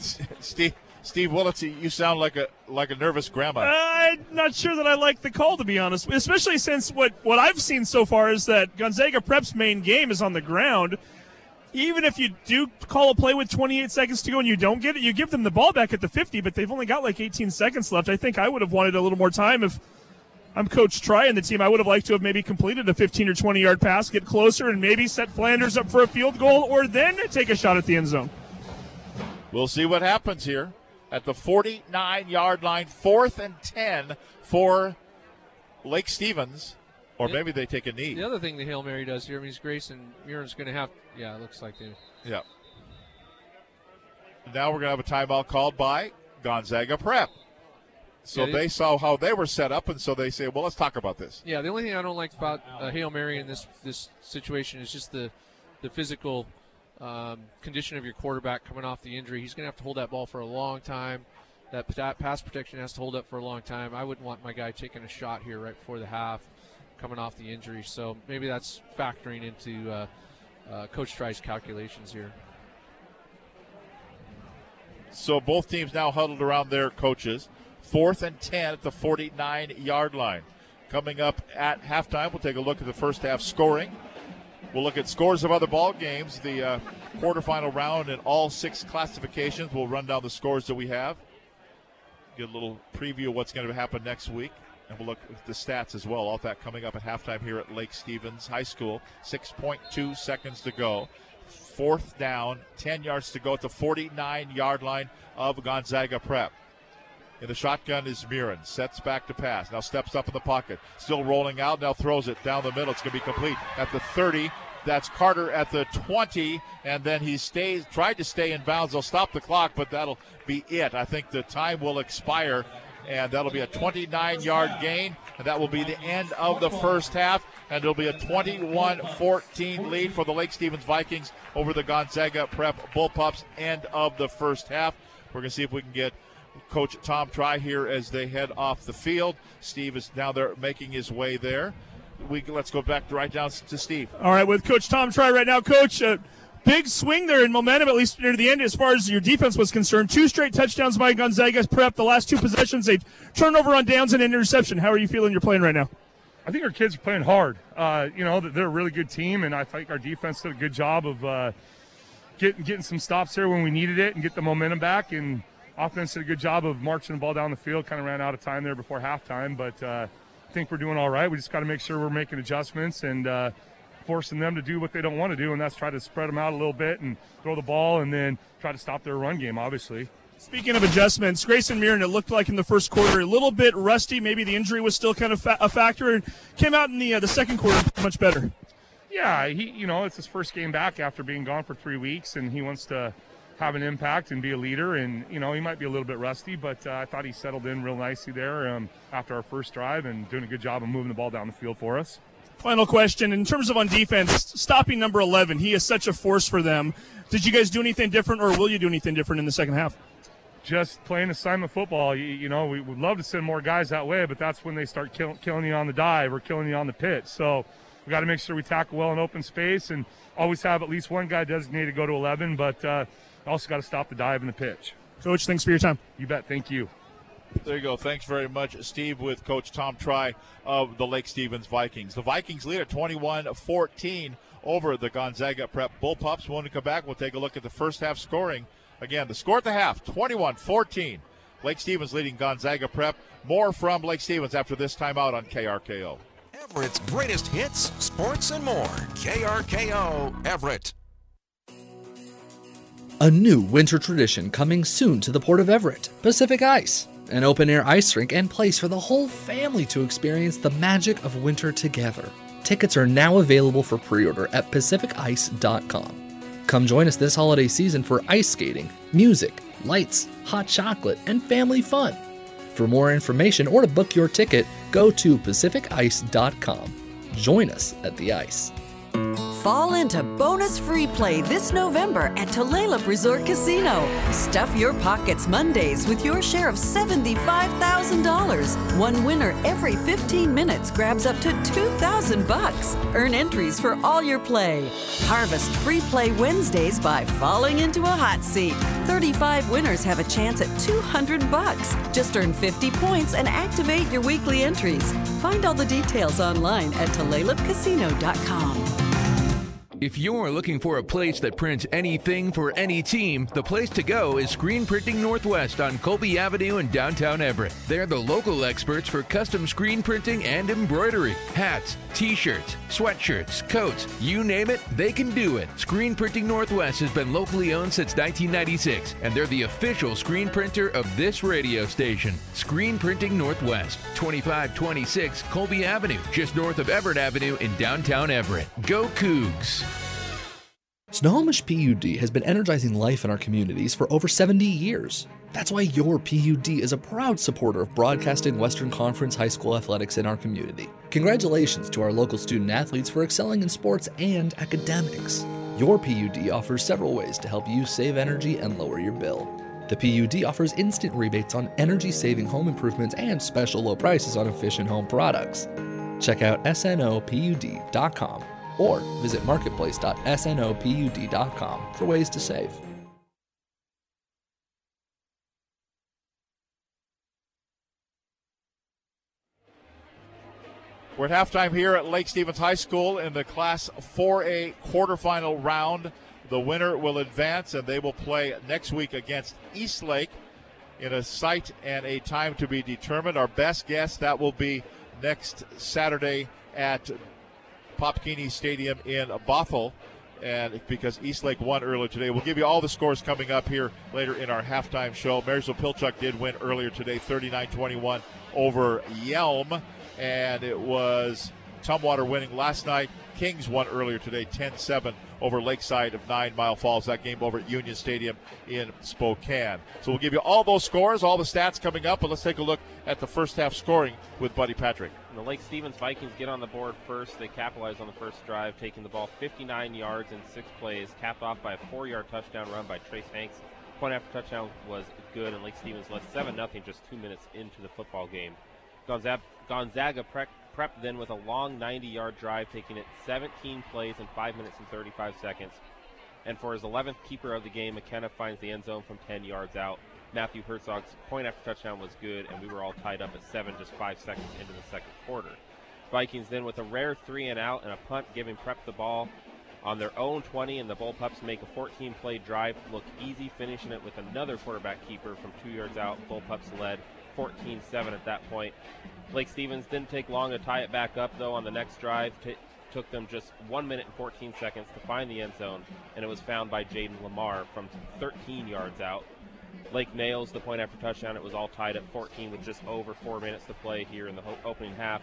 Steve Steve Willits, you sound like a like a nervous grandma. I'm not sure that I like the call, to be honest. Especially since what, what I've seen so far is that Gonzaga Prep's main game is on the ground. Even if you do call a play with 28 seconds to go and you don't get it, you give them the ball back at the 50, but they've only got like 18 seconds left. I think I would have wanted a little more time if I'm Coach Tri and the team. I would have liked to have maybe completed a 15 or 20 yard pass, get closer, and maybe set Flanders up for a field goal, or then take a shot at the end zone. We'll see what happens here at the 49 yard line, fourth and 10 for Lake Stevens. Or Yeah. maybe they take a knee. The other thing the Hail Mary does here, I mean, Grayson Murin's going to have, yeah, it looks like they. Yeah. Now we're going to have a timeout called by Gonzaga Prep. So Yeah, they- saw how they were set up, and so they say, well, let's talk about this. Yeah, the only thing I don't like about uh, Hail Mary in this this situation is just the the physical um, condition of your quarterback coming off the injury. He's going to have to hold that ball for a long time. That, that pass protection has to hold up for a long time. I wouldn't want my guy taking a shot here right before the half, coming off the injury. So maybe that's factoring into uh, uh, Coach Tri's calculations here. So both teams now huddled around their coaches. Fourth and 10 at the 49 yard line. Coming up at halftime, we'll take a look at the first half scoring. We'll look at scores of other ball games, the uh, quarterfinal round, and all six classifications. We'll run down the scores that we have. Get a little preview of what's going to happen next week. And we'll look at the stats as well. All that coming up at halftime here at Lake Stevens High School. 6.2 seconds to go. Fourth down, 10 yards to go at the 49 yard line of Gonzaga Prep. In the shotgun is Murin. Sets back to pass. Now steps up in the pocket. Still rolling out. Now throws it down the middle. It's going to be complete at the 30. That's Carter at the 20, and then he stays tried to stay in bounds. They'll stop the clock, but that'll be it. I think the time will expire, and that'll be a 29-yard gain, and that will be the end of the first half. And it'll be a 21-14 lead for the Lake Stevens Vikings over the Gonzaga Prep Bullpups. End of the first half. We're going to see if we can get Coach Tom Tri here as they head off the field. Steve is now there making his way there. We let's go back right down to Steve. All right, with Coach Tom Tri right now, Coach. Uh, big swing there in momentum, at least near the end, as far as your defense was concerned. Two straight touchdowns by Gonzaga's prep. The last two possessions, they've turned over on downs and interception. How are you feeling you're playing right now? I think our kids are playing hard. Uh, you know, they're a really good team, and I think our defense did a good job of uh, getting getting some stops there when we needed it and get the momentum back. And offense did a good job of marching the ball down the field. Kind of ran out of time there before halftime, but uh, I think we're doing all right. We just got to make sure we're making adjustments and uh, forcing them to do what they don't want to do, and that's try to spread them out a little bit and throw the ball, and then try to stop their run game. Obviously. Speaking of adjustments, Grayson Murin, it looked like in the first quarter a little bit rusty. Maybe the injury was still kind of fa- a factor, and came out in the uh, the second quarter much better. Yeah, he you know it's his first game back after being gone for three weeks, and he wants to have an impact and be a leader. And you know he might be a little bit rusty, but uh, I thought he settled in real nicely there um, after our first drive and doing a good job of moving the ball down the field for us. Final question: In terms of on defense, stopping number eleven, he is such a force for them. Did you guys do anything different, or will you do anything different in the second half? Just playing assignment football. You, you know, we would love to send more guys that way, but that's when they start kill, killing you on the dive or killing you on the pitch. So we got to make sure we tackle well in open space and always have at least one guy designated to go to 11, but uh, also got to stop the dive and the pitch. Coach, thanks for your time. You bet. Thank you. There you go. Thanks very much, Steve, with Coach Tom Tri of the Lake Stevens Vikings. The Vikings lead at 21 14 over the Gonzaga Prep Bullpups. When we come back, we'll take a look at the first half scoring. Again, the score at the half 21 14. Lake Stevens leading Gonzaga Prep. More from Lake Stevens after this timeout on KRKO. Everett's greatest hits, sports, and more. KRKO Everett. A new winter tradition coming soon to the Port of Everett Pacific Ice. An open air ice rink and place for the whole family to experience the magic of winter together. Tickets are now available for pre order at PacificIce.com. Come join us this holiday season for ice skating, music, lights, hot chocolate, and family fun. For more information or to book your ticket, go to PacificIce.com. Join us at the ice. Fall into bonus free play this November at Tulalip Resort Casino. Stuff your pockets Mondays with your share of $75,000. One winner every 15 minutes grabs up to 2000 bucks. Earn entries for all your play. Harvest free play Wednesdays by falling into a hot seat. 35 winners have a chance at 200 bucks. Just earn 50 points and activate your weekly entries. Find all the details online at tulalipcasino.com. If you're looking for a place that prints anything for any team, the place to go is Screen Printing Northwest on Colby Avenue in downtown Everett. They're the local experts for custom screen printing and embroidery. Hats, t shirts, sweatshirts, coats, you name it, they can do it. Screen Printing Northwest has been locally owned since 1996, and they're the official screen printer of this radio station. Screen Printing Northwest, 2526 Colby Avenue, just north of Everett Avenue in downtown Everett. Go Cougs! Snohomish PUD has been energizing life in our communities for over 70 years. That's why your PUD is a proud supporter of broadcasting Western Conference high school athletics in our community. Congratulations to our local student athletes for excelling in sports and academics. Your PUD offers several ways to help you save energy and lower your bill. The PUD offers instant rebates on energy saving home improvements and special low prices on efficient home products. Check out snopud.com or visit marketplace.snopud.com for ways to save. We're at halftime here at Lake Stevens High School in the Class 4A quarterfinal round. The winner will advance, and they will play next week against Eastlake in a site and a time to be determined. Our best guess that will be next Saturday at Pop Keeney Stadium in Bothell. And because Eastlake won earlier today, we'll give you all the scores coming up here later in our halftime show. Marysville Pilchuck did win earlier today, 39 21 over Yelm. And it was Tumwater winning last night. Kings won earlier today, 10-7 over Lakeside of Nine Mile Falls. That game over at Union Stadium in Spokane. So we'll give you all those scores, all the stats coming up, but let's take a look at the first half scoring with Buddy Patrick. The Lake Stevens Vikings get on the board first. They capitalize on the first drive, taking the ball 59 yards in six plays, capped off by a four-yard touchdown run by Trace Hanks. Point after touchdown was good, and Lake Stevens led 7 0 just two minutes into the football game. Gonzaga, prep, then with a long 90 yard drive, taking it 17 plays in 5 minutes and 35 seconds. And for his 11th keeper of the game, McKenna finds the end zone from 10 yards out. Matthew Herzog's point after touchdown was good, and we were all tied up at 7 just 5 seconds into the second quarter. Vikings then with a rare three and out and a punt, giving Prep the ball on their own 20, and the Bullpups make a 14 play drive look easy, finishing it with another quarterback keeper from two yards out. Bullpups led 14 7 at that point. Lake Stevens didn't take long to tie it back up, though, on the next drive. T- took them just 1 minute and 14 seconds to find the end zone, and it was found by Jaden Lamar from 13 yards out. Lake nails the point after touchdown. It was all tied at 14 with just over four minutes to play here in the ho- opening half.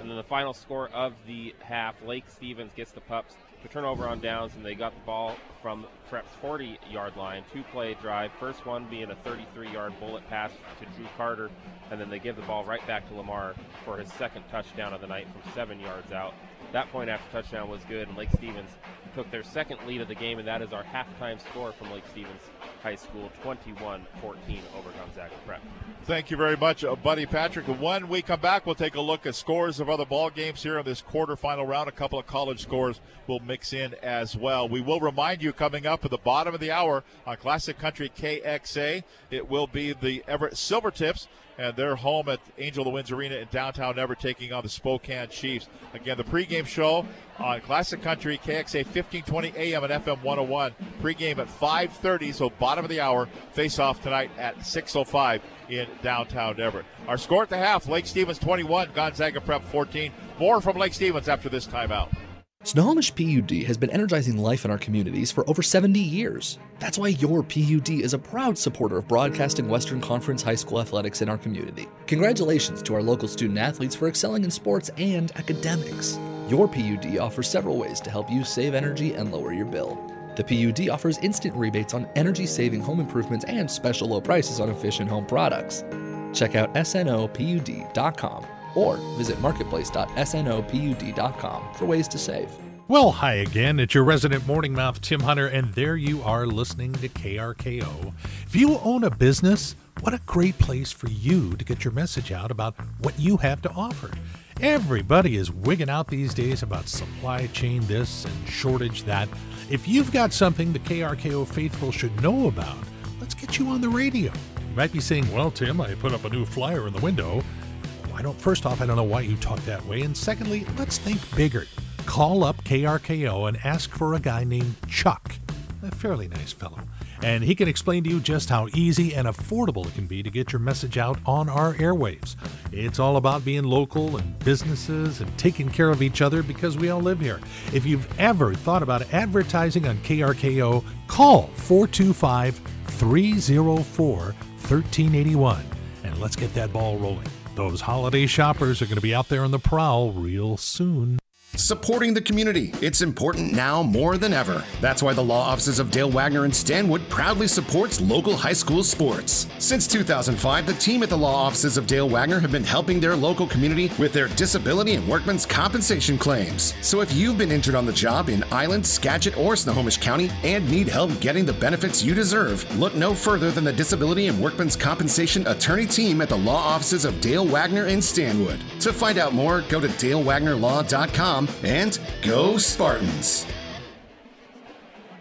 And then the final score of the half, Lake Stevens gets the Pups to turn over on downs, and they got the ball from Prep's 40 yard line. Two play drive. First one being a 33 yard bullet pass to Drew Carter, and then they give the ball right back to Lamar for his second touchdown of the night from seven yards out. That point after touchdown was good, and Lake Stevens took their second lead of the game, and that is our halftime score from Lake Stevens High School 21 14 over Gonzaga Prep. Thank you very much, uh, Buddy Patrick. When we come back, we'll take a look at scores of other ball games here in this quarterfinal round. A couple of college scores will mix in as well. We will remind you coming up at the bottom of the hour on Classic Country KXA, it will be the Everett Silvertips and they're home at Angel of the Winds Arena in downtown Everett taking on the Spokane Chiefs. Again, the pregame show on Classic Country KXA 1520 AM and FM 101. Pregame at 5:30, so bottom of the hour. Face off tonight at 6:05 in downtown Everett. Our score at the half: Lake Stevens 21, Gonzaga Prep 14. More from Lake Stevens after this timeout. Snohomish PUD has been energizing life in our communities for over 70 years. That's why your PUD is a proud supporter of broadcasting Western Conference high school athletics in our community. Congratulations to our local student athletes for excelling in sports and academics. Your PUD offers several ways to help you save energy and lower your bill. The PUD offers instant rebates on energy saving home improvements and special low prices on efficient home products. Check out snopud.com or visit marketplace.snopud.com for ways to save. Well, hi again. It's your resident morning mouth, Tim Hunter, and there you are listening to KRKO. If you own a business, what a great place for you to get your message out about what you have to offer. Everybody is wigging out these days about supply chain this and shortage that. If you've got something the KRKO faithful should know about, let's get you on the radio. You might be saying, Well, Tim, I put up a new flyer in the window. I don't, first off, I don't know why you talk that way. And secondly, let's think bigger. Call up KRKO and ask for a guy named Chuck, a fairly nice fellow. And he can explain to you just how easy and affordable it can be to get your message out on our airwaves. It's all about being local and businesses and taking care of each other because we all live here. If you've ever thought about advertising on KRKO, call 425 304 1381 and let's get that ball rolling. Those holiday shoppers are going to be out there on the prowl real soon. Supporting the community. It's important now more than ever. That's why the law offices of Dale Wagner and Stanwood proudly supports local high school sports. Since 2005, the team at the law offices of Dale Wagner have been helping their local community with their disability and workmen's compensation claims. So if you've been injured on the job in Island, Skagit, or Snohomish County and need help getting the benefits you deserve, look no further than the Disability and Workmen's Compensation Attorney team at the law offices of Dale Wagner and Stanwood. To find out more, go to dalewagnerlaw.com and go Spartans.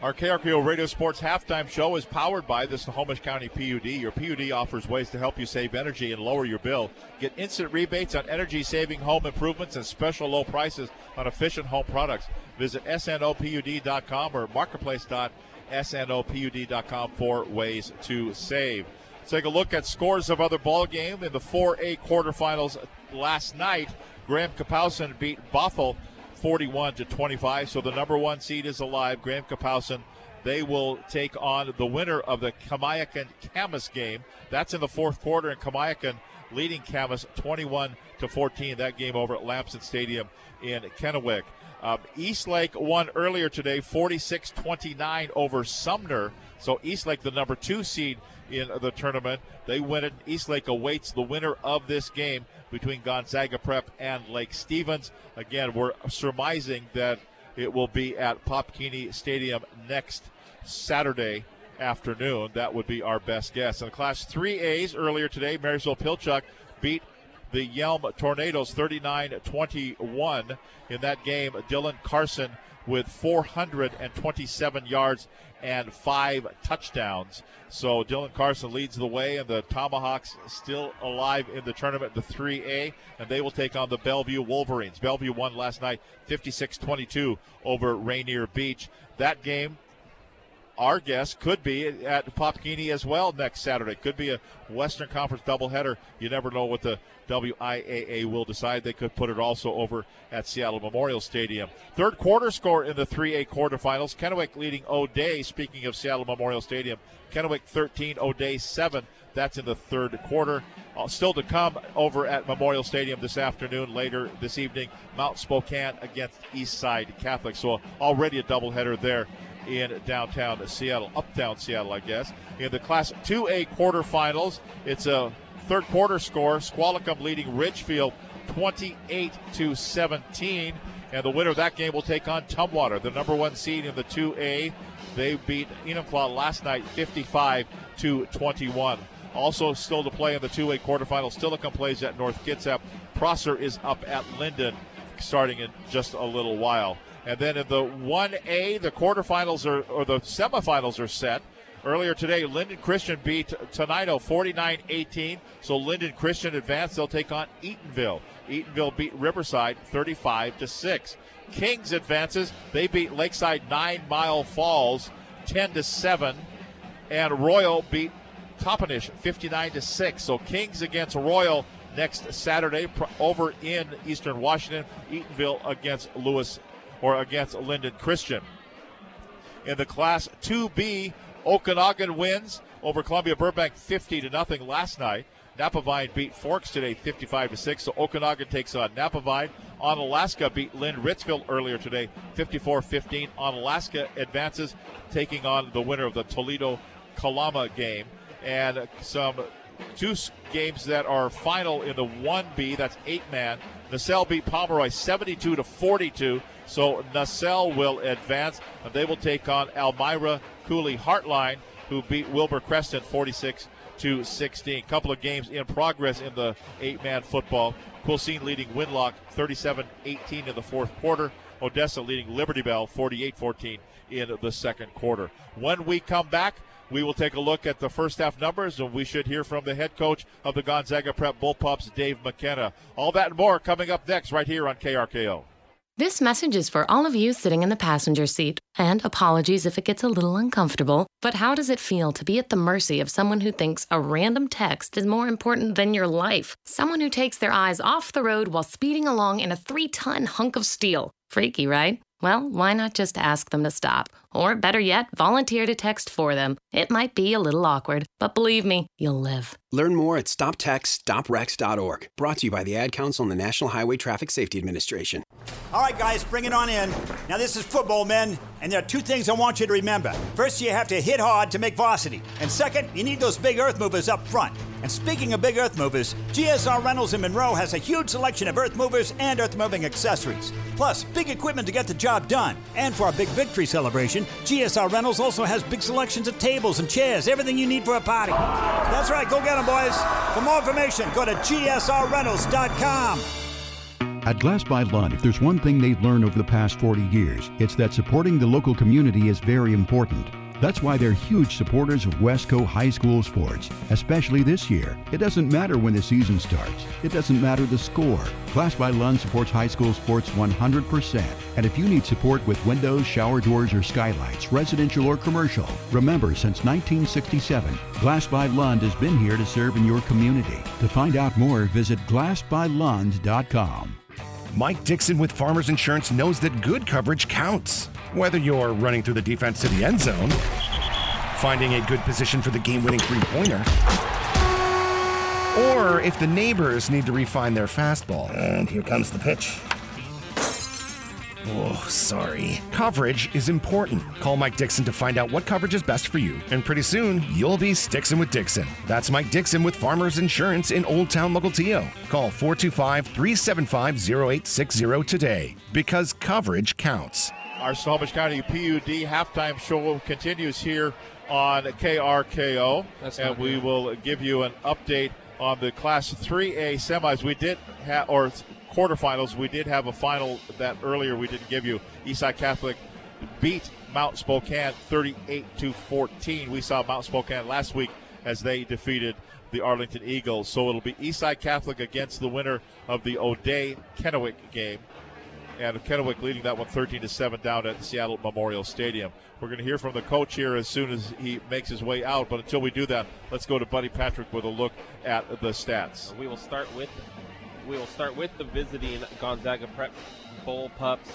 Our KRKO Radio Sports halftime show is powered by the Snohomish County PUD. Your PUD offers ways to help you save energy and lower your bill. Get instant rebates on energy saving home improvements and special low prices on efficient home products. Visit snopud.com or marketplace.snopud.com for ways to save. Let's take a look at scores of other ball games in the 4A quarterfinals last night. Graham Kapowsin beat Bothell 41 to 25. So the number one seed is alive. Graham Kapowsin. They will take on the winner of the Kamiakin Camas game. That's in the fourth quarter, and Kamiakin leading Camas 21 to 14. That game over at Lampson Stadium in Kennewick. Um, Eastlake won earlier today, 46-29 over Sumner. So Eastlake, the number two seed in the tournament, they win it. Eastlake awaits the winner of this game between Gonzaga Prep and Lake Stevens. Again, we're surmising that it will be at Pop Keeney Stadium next Saturday afternoon. That would be our best guess. In Class 3As earlier today, Marysville Pilchuck beat the Yelm Tornadoes 39 21. In that game, Dylan Carson with 427 yards and five touchdowns. So Dylan Carson leads the way, and the Tomahawks still alive in the tournament, the 3A, and they will take on the Bellevue Wolverines. Bellevue won last night 56 22 over Rainier Beach. That game our guess could be at Pop Keeney as well next Saturday. Could be a Western Conference doubleheader. You never know what the WIAA will decide. They could put it also over at Seattle Memorial Stadium. Third quarter score in the 3A quarterfinals. Kennewick leading O'Dea. Speaking of Seattle Memorial Stadium, Kennewick 13, O'Dea 7. That's in the third quarter. Uh, still to come over at Memorial Stadium this afternoon. Later this evening, Mount Spokane against Eastside Catholic. So already a doubleheader there in downtown Seattle, uptown Seattle, I guess. In the Class 2A quarterfinals, it's a third quarter score. Squalicum leading Ridgefield 28 to 17. And the winner of that game will take on Tumwater, the number one seed in the 2A. They beat Enumclaw last night 55 to 21. Also, still to play in the 2A quarterfinals. Steilacoom plays at North Kitsap. Prosser is up at Lynden starting in just a little while. And then in the 1A, the quarterfinals are, or the semifinals are set. Earlier today, Lynden Christian beat Tenino 49 18. So Lynden Christian advanced. They'll take on Eatonville. Eatonville beat Riverside 35 to 6. Kings advances. They beat Lakeside 9 Mile Falls 10 to 7. And Royal beat Toppenish 59 to 6. So Kings against Royal next Saturday over in Eastern Washington. Eatonville against Lewis or against Lynden Christian. In the Class 2B, Okanogan wins over Columbia Burbank 50 to nothing last night. Napavine beat Forks today 55 to 6. So Okanogan takes on Napavine. Onalaska beat Lind-Ritzville earlier today 54-15. Onalaska advances taking on the winner of the Toledo Kalama game. And some two games that are final in the 1B, that's eight man. Naselle beat Pomeroy 72 to 42. So Naselle will advance, and they will take on Almira Coulee Hartline, who beat Wilbur Creston 46 to 16. Couple of games in progress in the eight-man football. Quilcene leading Winlock 37-18 in the fourth quarter. Odessa leading Liberty Bell 48-14 in the second quarter. When we come back, we will take a look at the first half numbers, and we should hear from the head coach of the Gonzaga Prep Bullpups, Dave McKenna. All that and more coming up next, right here on KRKO. This message is for all of you sitting in the passenger seat. And apologies if it gets a little uncomfortable, but how does it feel to be at the mercy of someone who thinks a random text is more important than your life? Someone who takes their eyes off the road while speeding along in a three ton hunk of steel. Freaky, right? Well, why not just ask them to stop? Or better yet, volunteer to text for them. It might be a little awkward, but believe me, you'll live. Learn more at stoptextsstopwrecks.org. Brought to you by the Ad Council and the National Highway Traffic Safety Administration. All right, guys, bring it on in. Now, this is football, men, and there are two things I want you to remember. First, you have to hit hard to make varsity. And second, you need those big earth movers up front. And speaking of big earth movers, GSR Rentals in Monroe has a huge selection of earth movers and earth moving accessories. Plus, big equipment to get the job done. And for our big victory celebration, GSR Rentals also has big selections of tables and chairs, everything you need for a party. That's right, go get them, boys. For more information, go to GSRRentals.com. At Glass by Lund, if there's one thing they've learned over the past 40 years, it's that supporting the local community is very important. That's why they're huge supporters of Wesco High School sports, especially this year. It doesn't matter when the season starts. It doesn't matter the score. Glass by Lund supports high school sports 100%. And if you need support with windows, shower doors, or skylights, residential or commercial, remember since 1967, Glass by Lund has been here to serve in your community. To find out more, visit glassbylund.com. Mike Dixon with Farmers Insurance knows that good coverage counts. Whether you're running through the defense to the end zone, finding a good position for the game winning three pointer, or if the neighbors need to refine their fastball. And here comes the pitch. Oh, sorry. Coverage is important. Call Mike Dixon to find out what coverage is best for you. And pretty soon, you'll be Stixon with Dixon. That's Mike Dixon with Farmers Insurance in Old Town Mukilteo. Call 425 375 0860 today because coverage counts. Our Snohomish County PUD halftime show continues here on KRKO, That's and we good. will give you an update on the Class 3A semis. We did have, or quarterfinals, we did have a final that earlier we didn't give you. Eastside Catholic beat Mount Spokane 38 to 14. We saw Mount Spokane last week as they defeated the Arlington Eagles. So it'll be Eastside Catholic against the winner of the O'Dea Kennewick game and Kennewick leading that one 13 to 7 down at Seattle Memorial Stadium. We're going to hear from the coach here as soon as he makes his way out, but until we do that, let's go to Buddy Patrick with a look at the stats. We will start with we will start with the visiting Gonzaga Prep Bullpups.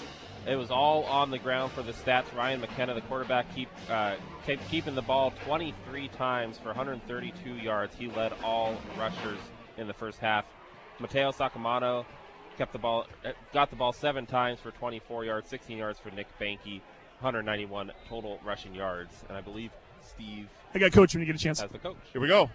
It was all on the ground for the stats. Ryan McKenna, the quarterback, keep uh, kept keeping the ball 23 times for 132 yards. He led all rushers in the first half. Mateo Sacamano kept the ball, uh, got the ball seven times for 24 yards, 16 yards for Nick Banky, 191 total rushing yards. And I believe Steve I got coach when you get a chance. as the coach. Here we go.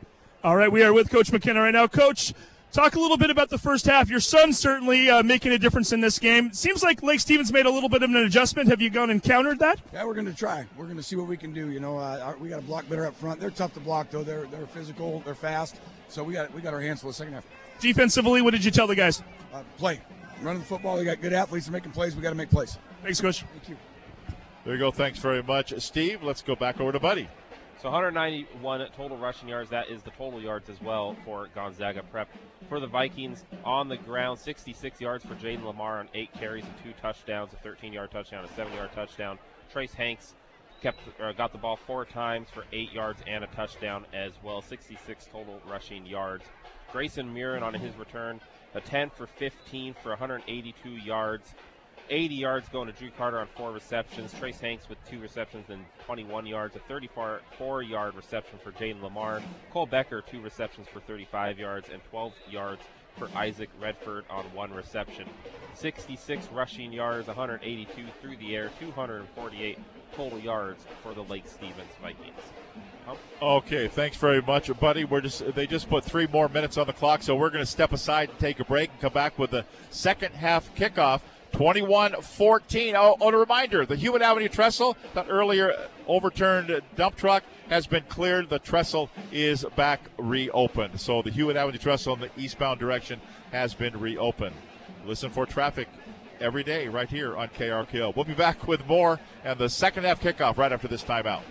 All right, we are with Coach McKenna right now. Coach, talk a little bit about the first half. Your son's certainly uh, making a difference in this game. Seems like Lake Stevens made a little bit of an adjustment. Have you gone and countered that? Yeah, we're going to try. We're going to see what we can do. You know, uh, we got to block better up front. They're tough to block, though. They're they're physical. They're fast. So we got we got our hands full the second half. Defensively, what did you tell the guys? Uh, play, running the football. We got good athletes and making plays. We got to make plays. Thanks, Coach. Thank you. There you go. Thanks very much, Steve. Let's go back over to Buddy. So 191 total rushing yards. That is the total yards as well for Gonzaga Prep. For the Vikings, on the ground, 66 yards for Jaden Lamar on eight carries and two touchdowns, a 13-yard touchdown, a seven-yard touchdown. Trace Hanks kept uh, got the ball four times for eight yards and a touchdown as well. 66 total rushing yards. Grayson Murin on his return, a 10 for 15 for 182 yards. 80 yards going to Drew Carter on four receptions. Trace Hanks with two receptions and 21 yards. A 34 yard reception for Jaden Lamar. Cole Becker, two receptions for 35 yards and 12 yards for Isaac Redford on one reception. 66 rushing yards, 182 through the air, 248 total yards for the Lake Stevens Vikings. Okay, thanks very much, buddy. We're just they just put three more minutes on the clock, so we're going to step aside and take a break and come back with the second half kickoff. 21-14. Oh, oh, a reminder: the Hewitt Avenue trestle, that earlier overturned dump truck, has been cleared. The trestle is back reopened. So the Hewitt Avenue trestle in the eastbound direction has been reopened. Listen for traffic every day right here on KRKO. We'll be back with more and the second half kickoff right after this timeout.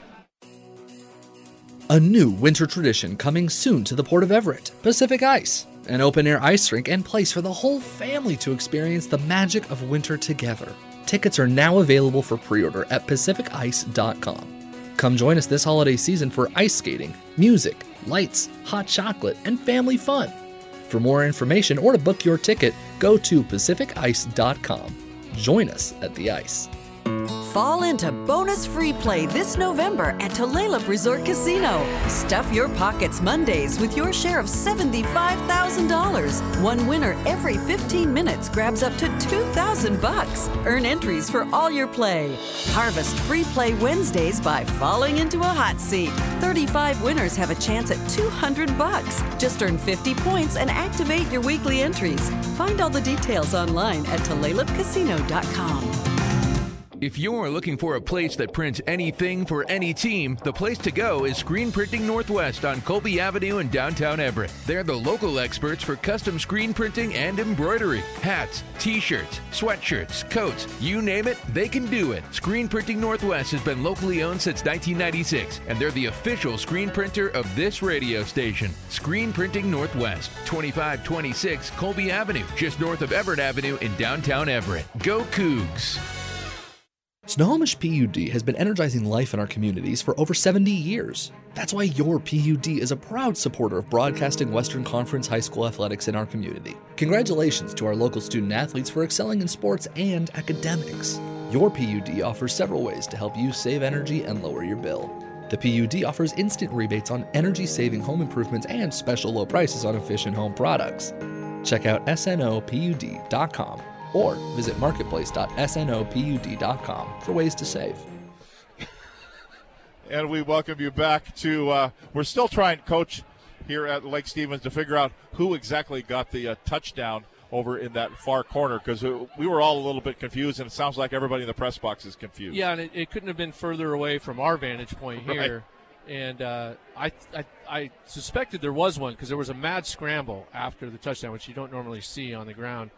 A new winter tradition coming soon to the Port of Everett Pacific Ice, an open air ice rink and place for the whole family to experience the magic of winter together. Tickets are now available for pre order at PacificIce.com. Come join us this holiday season for ice skating, music, lights, hot chocolate, and family fun. For more information or to book your ticket, go to PacificIce.com. Join us at the ice. Fall into bonus free play this November at Tulalip Resort Casino. Stuff your pockets Mondays with your share of $75,000. One winner every 15 minutes grabs up to 2000 bucks. Earn entries for all your play. Harvest free play Wednesdays by falling into a hot seat. 35 winners have a chance at 200 bucks. Just earn 50 points and activate your weekly entries. Find all the details online at TulalipCasino.com. If you're looking for a place that prints anything for any team, the place to go is Screen Printing Northwest on Colby Avenue in downtown Everett. They're the local experts for custom screen printing and embroidery. Hats, t shirts, sweatshirts, coats, you name it, they can do it. Screen Printing Northwest has been locally owned since 1996, and they're the official screen printer of this radio station. Screen Printing Northwest, 2526 Colby Avenue, just north of Everett Avenue in downtown Everett. Go Cougs! Snohomish PUD has been energizing life in our communities for over 70 years. That's why your PUD is a proud supporter of broadcasting Western Conference high school athletics in our community. Congratulations to our local student athletes for excelling in sports and academics. Your PUD offers several ways to help you save energy and lower your bill. The PUD offers instant rebates on energy saving home improvements and special low prices on efficient home products. Check out snopud.com or visit marketplace.snopud.com for ways to save. And we welcome you back to. Uh, we're still trying, Coach, here at Lake Stevens to figure out who exactly got the uh, touchdown over in that far corner because we were all a little bit confused, and it sounds like everybody in the press box is confused. Yeah, and it, it couldn't have been further away from our vantage point here. Right. And uh, I, I, I suspected there was one because there was a mad scramble after the touchdown, which you don't normally see on the ground.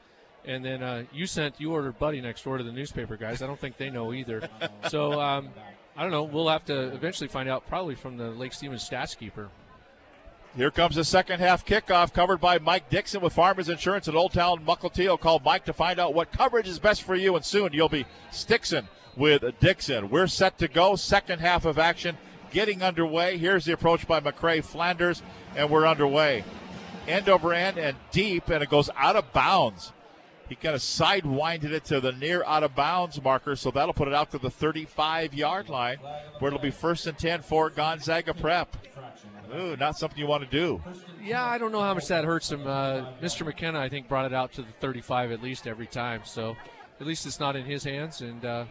And then uh, you sent you ordered Buddy next door to the newspaper guys. I don't think they know either. so um, I don't know. We'll have to eventually find out, probably from the Lake Stevens stats keeper. Here comes the second half kickoff, covered by Mike Dixon with Farmers Insurance at Old Town Mukilteo. Call Mike to find out what coverage is best for you, and soon you'll be Stixon with Dixon. We're set to go. Second half of action getting underway. Here's the approach by McCray Flanders, and we're underway. End over end and deep, and it goes out of bounds. He kind of sidewinded it to the near out of bounds marker, so that'll put it out to the 35 yard line, where it'll be first and 10 for Gonzaga Prep. Ooh, not something you want to do. Yeah, I don't know how much that hurts him. Uh, Mr. McKenna, I think, brought it out to the 35 at least every time. So at least it's not in his hands. And uh,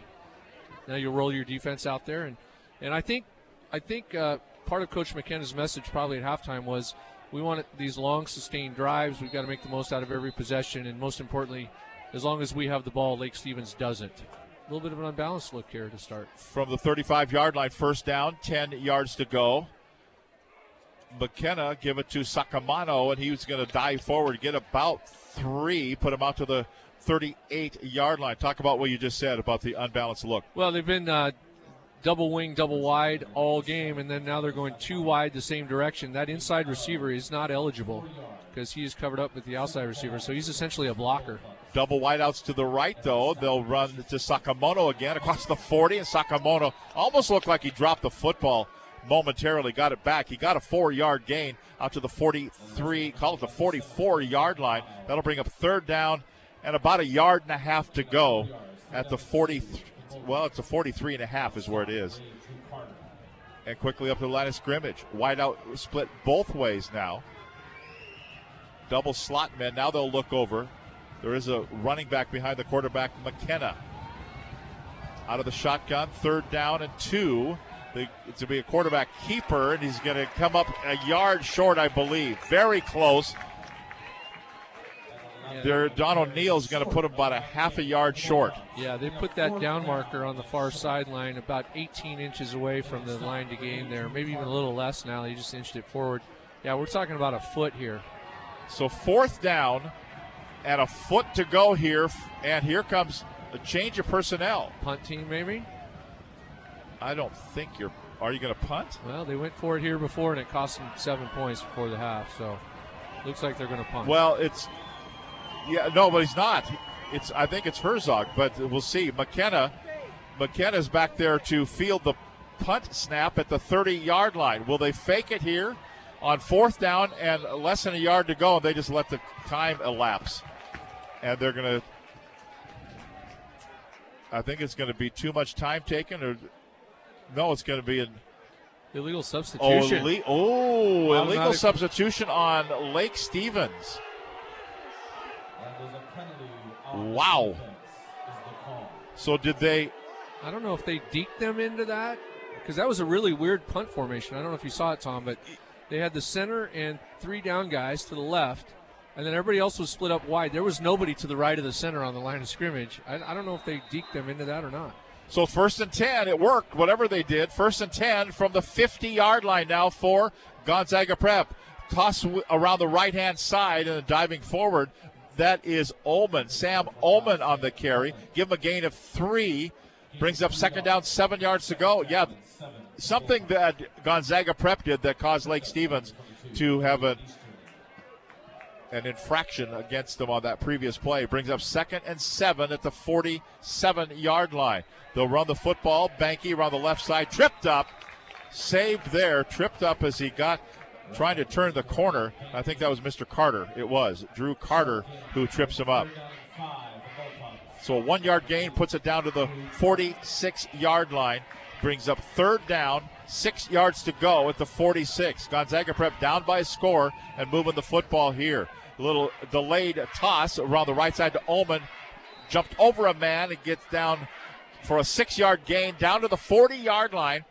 now you'll roll your defense out there. And, and I think, I think uh, part of Coach McKenna's message probably at halftime was we want these long, sustained drives. We've got to make the most out of every possession. And most importantly, as long as we have the ball, Lake Stevens doesn't. A little bit of an unbalanced look here to start. From the 35 yard line, first down, 10 yards to go. McKenna give it to Sakamano, and he was going to dive forward, get about three, put him out to the 38 yard line. Talk about what you just said about the unbalanced look. Well, they've been uh, double wing, double wide all game, and then now they're going two wide the same direction. That inside receiver is not eligible because he is covered up with the outside receiver, so he's essentially a blocker. Double wideouts to the right, though. They'll run to Sakamoto again across the 40, and Sakamoto almost looked like he dropped the football momentarily got it back. He got a four yard gain out to the 43, call it the 44 yard line. That'll bring up third down and about a yard and a half to go at the 40. Well, it's a 43 and a half is where it is. And quickly up to the line of scrimmage. Wide out split both ways now. Double slot men. Now they'll look over. There is a running back behind the quarterback, McKenna. Out of the shotgun, third down and two. It's to be a quarterback keeper, and he's going to come up a yard short, I believe. Very close. Yeah. There, Don O'Neill's going to put them about a half a yard short. Yeah, they put that down marker on the far sideline, about 18 inches away from the line to gain there, maybe even a little less now. They just inched it forward. Yeah, we're talking about a foot here. So fourth down and a foot to go here, and here comes a change of personnel. Punt team, maybe? I don't think you're. Are you going to punt? Well, they went for it here before, and it cost them seven points before the half. So, looks like they're going to punt. Well, it's yeah, no, but he's not. It's I think it's Herzog, but we'll see. McKenna, McKenna's back there to field the punt snap at the 30-yard line. Will they fake it here on fourth down and less than a yard to go, and they just let the time elapse, and they're going to. I think it's going to be too much time taken, or no, it's going to be an illegal substitution. Oh, oh illegal substitution on Lake Stevens. Wow. So did they? I don't know if they deked them into that because that was a really weird punt formation. I don't know if you saw it, Tom, but they had the center and three down guys to the left, and then everybody else was split up wide. There was nobody to the right of the center on the line of scrimmage. I, I don't know if they deked them into that or not. So first and 10, it worked, whatever they did. First and 10 from the 50 yard line now for Gonzaga Prep. Toss around the right hand side and diving forward. That is Ullman. Sam Ullman on the carry. Give him a gain of three. Brings up second down, seven yards to go. Yeah, something that Gonzaga Prep did that caused Lake Stevens to have a an infraction against them on that previous play. Brings up second and seven at the 47 yard line. They'll run the football. Banky around the left side, tripped up, saved there, tripped up as he got trying to turn the corner. I think that was Mr. Carter. It was Drew Carter who trips him up. So a one yard gain puts it down to the 46 yard line. Brings up third down, six yards to go at the 46. Gonzaga Prep down by a score and moving the football here. A little delayed toss around the right side to Ullman. Jumped over a man and gets down for a six yard gain down to the 40 yard line.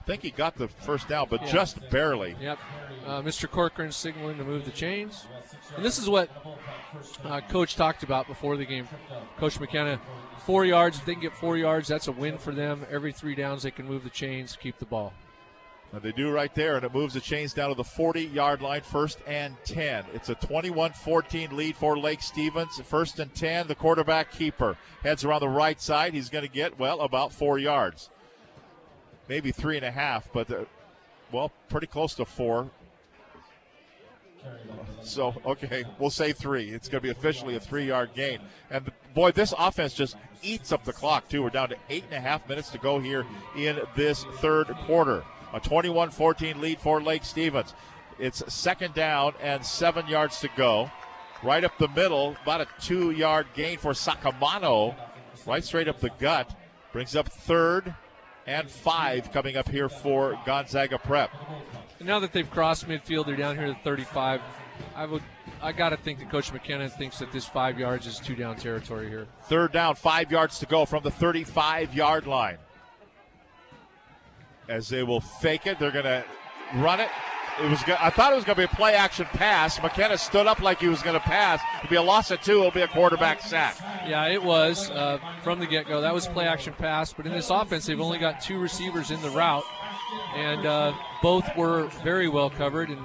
I think he got the first down, but Yeah. just barely. Yep. Uh, Mr. Corcoran signaling to move the chains. And this is what uh, Coach talked about before the game. Coach McKenna, four yards. If they can get four yards, that's a win for them. Every three downs, they can move the chains, keep the ball. And they do right there, and it moves the chains down to the 40 yard line, first and 10. It's a 21 14 lead for Lake Stevens. First and 10, the quarterback keeper heads around the right side. He's going to get, well, about four yards. Maybe three and a half, but, uh, well, pretty close to four. So, okay, we'll say three. It's going to be officially a three yard gain. And boy, this offense just eats up the clock, too. We're down to eight and a half minutes to go here in this third quarter. A 21 14 lead for Lake Stevens. It's second down and seven yards to go. Right up the middle, about a two yard gain for Sakamano. Right straight up the gut. Brings up third and five coming up here for Gonzaga Prep. Now that they've crossed midfield, they're down here at 35. I would, I got to think that Coach McKenna thinks that this five yards is two down territory here. Third down, five yards to go from the 35 yard line. As they will fake it, they're to run it. It was. I thought it was going to be a play action pass. McKenna stood up like he was going to pass. It'll be a loss of two. It'll be a quarterback sack. Yeah, it was uh, from the get go. That was play action pass. But in this offense, they've only got two receivers in the route, and uh, both were very well covered. And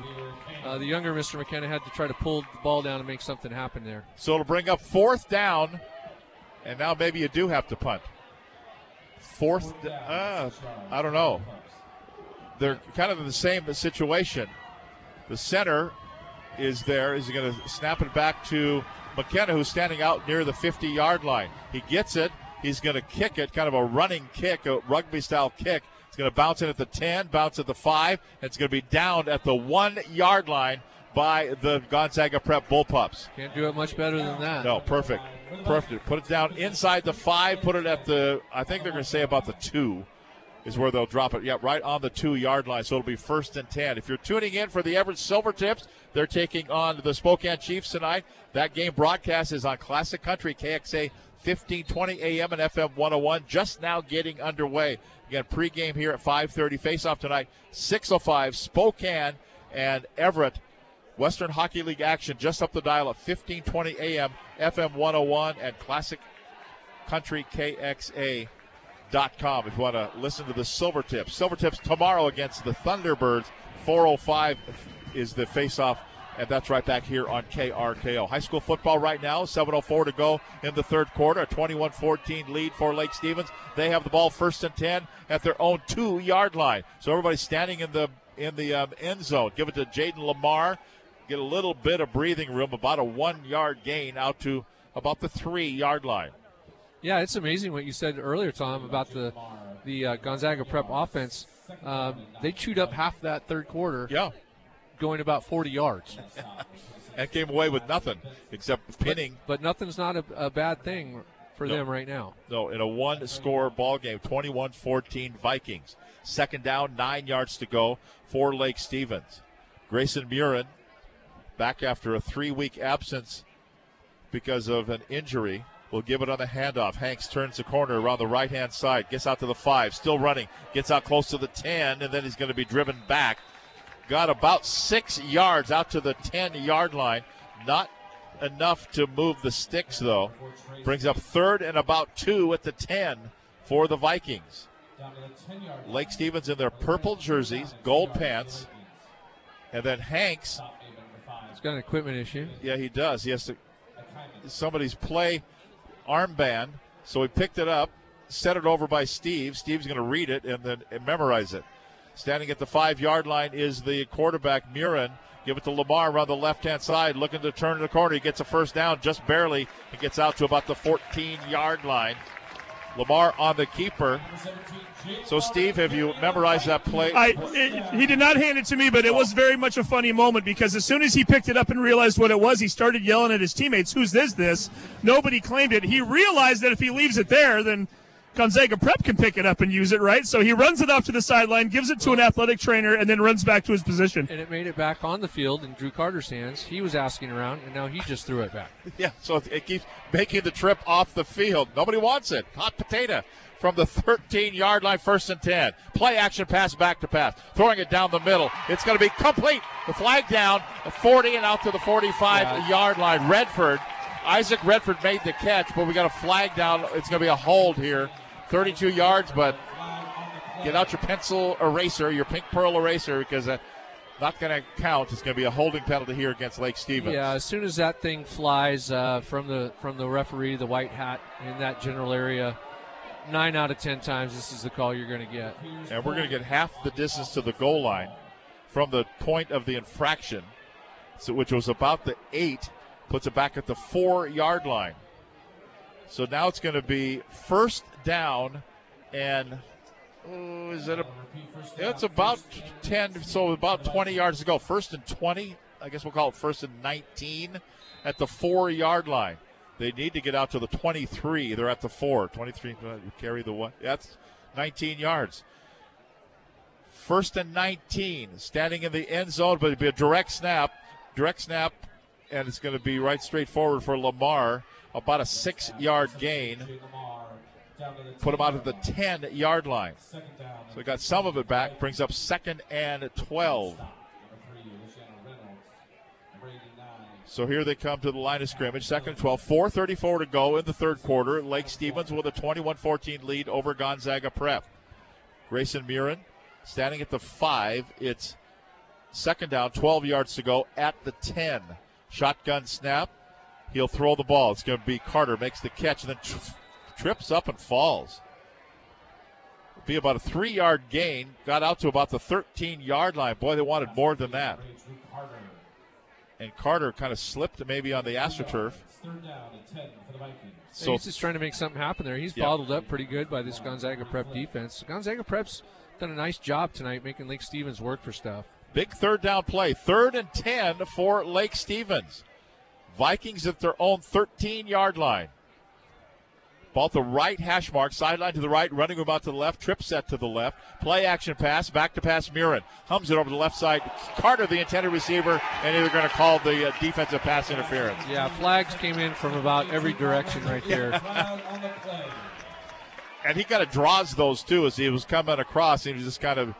uh, the younger Mr. McKenna had to try to pull the ball down and make something happen there. So it'll bring up fourth down, and now maybe you do have to punt. Fourth, uh, I don't know. They're kind of in the same situation. The center is there. Is he going to snap it back to McKenna, who's standing out near the 50 yard line? He gets it. He's going to kick it, kind of a running kick, a rugby style kick. It's going to bounce in at the 10, bounce at the 5. and It's going to be down at the one yard line by the Gonzaga Prep Bullpups. Can't do it much better than that. No, perfect. Perfect. Put it down inside the five, put it at the, I think they're going to say about the two is where they'll drop it. Yeah, right on the two yard line. So it'll be first and 10. If you're tuning in for the Everett Silvertips, they're taking on the Spokane Chiefs tonight. That game broadcast is on Classic Country, KXA 1520 AM and FM 101, just now getting underway. Again, pregame here at 5:30. Face off tonight, 6:05. Spokane and Everett. Western Hockey League action just up the dial at 1520 AM, FM 101, and Classic Country KXA.com if you want to listen to the Silvertips. Silver Tips tomorrow against the Thunderbirds. 405 is the face off, and that's right back here on KRKO. High school football right now, 7.04 to go in the third quarter, a 21 14 lead for Lake Stevens. They have the ball first and 10 at their own two yard line. So everybody's standing in the in the um, end zone. Give it to Jaden Lamar. Get a little bit of breathing room, about a one yard gain out to about the three yard line. Yeah, it's amazing what you said earlier, Tom, about the the uh, Gonzaga Prep offense. Um, they chewed up half that third quarter. Yeah, going about 40 yards. and came away with nothing except pinning. But, but nothing's not a, a bad thing for No. them right now. No, in a one score ball game, 21 14 Vikings. Second down, nine yards to go for Lake Stevens. Grayson Murin back after a three week absence because of an injury. Will give it on the handoff. Hanks turns the corner around the right hand side, gets out to the five, still running, gets out close to the 10, and then he's going to be driven back. Got about six yards out to the 10 yard line. Not enough to move the sticks, though. Brings up third and about two at the 10 for the Vikings. Lake Stevens in their purple jerseys, gold pants, and then Hanks. He's got an equipment issue. Yeah, he does. He has to. Somebody's play armband, so he picked it up, set it over by Steve. Steve's going to read it and then memorize it. Standing at the five yard line is the quarterback, Murin. Give it to Lamar around the left hand side, looking to turn the corner. He gets a first down just barely. He gets out to about the 14 yard line. Lamar on the keeper. So, Steve, have you memorized that play? I it, he did not hand it to me, but it was very much a funny moment because as soon as he picked it up and realized what it was, he started yelling at his teammates, "Who's this? This?" Nobody claimed it. He realized that if he leaves it there, then Gonzaga Prep can pick it up and use it, right? So he runs it off to the sideline, gives it to an athletic trainer, and then runs back to his position. And it made it back on the field in Drew Carter's hands. He was asking around, and now he just threw it back. Yeah, so it keeps making the trip off the field. Nobody wants it. Hot potato from the 13 yard line, first and 10. Play action pass back to pass. Throwing it down the middle. It's going to be complete. The flag down, 40 and out to the 45 yeah. yard line. Redford. Isaac Redford made the catch, but we got a flag down. It's going to be a hold here. 32 yards, but get out your pencil eraser, your pink pearl eraser, because uh, not going to count. It's going to be a holding penalty here against Lake Stevens. Yeah, as soon as that thing flies uh, from the from the referee, the white hat in that general area, nine out of ten times this is the call you're going to get. And we're going to get half the distance to the goal line from the point of the infraction, so, which was about the eight, puts it back at the four yard line. So now it's going to be first down, and oh, is it a? It's about ten, so about twenty yards to go. First and twenty. I guess we'll call it first and nineteen at the four yard line. They need to get out to the 23. They're at the four. 23 uh, carry the one. That's 19 yards. First and 19. Standing in the end zone, but it'd be a direct snap. Direct snap, and it's going to be right straight forward for Lamar. About a six yard gain. Put him out of the 10 yard line. So we got some of it back. Brings up second and 12. So here they come to the line of scrimmage. Second and 12. 4.34 to go in the third quarter. Lake Stevens with a 21 14 lead over Gonzaga Prep. Grayson Murin standing at the 5. It's second down, 12 yards to go at the 10. Shotgun snap. He'll throw the ball. It's going to be Carter. Makes the catch and then trips up and falls. It'll be about a three yard gain. Got out to about the 13 yard line. Boy, they wanted more than that and Carter kind of slipped maybe on the AstroTurf. So he's just trying to make something happen there. He's yeah. bottled up pretty good by this Gonzaga Prep defense. Gonzaga Prep's done a nice job tonight making Lake Stevens work for stuff. Big third down play. Third and 10 for Lake Stevens. Vikings at their own 13 yard line. Ball the right hash mark, sideline to the right, running about to the left, trip set to the left. Play action pass, back to pass Murin. Hums it over the left side. Carter, the intended receiver, and they're going to call the uh, defensive pass interference. Yeah, flags came in from about every direction right there. and he kind of draws those too as he was coming across. He just kind of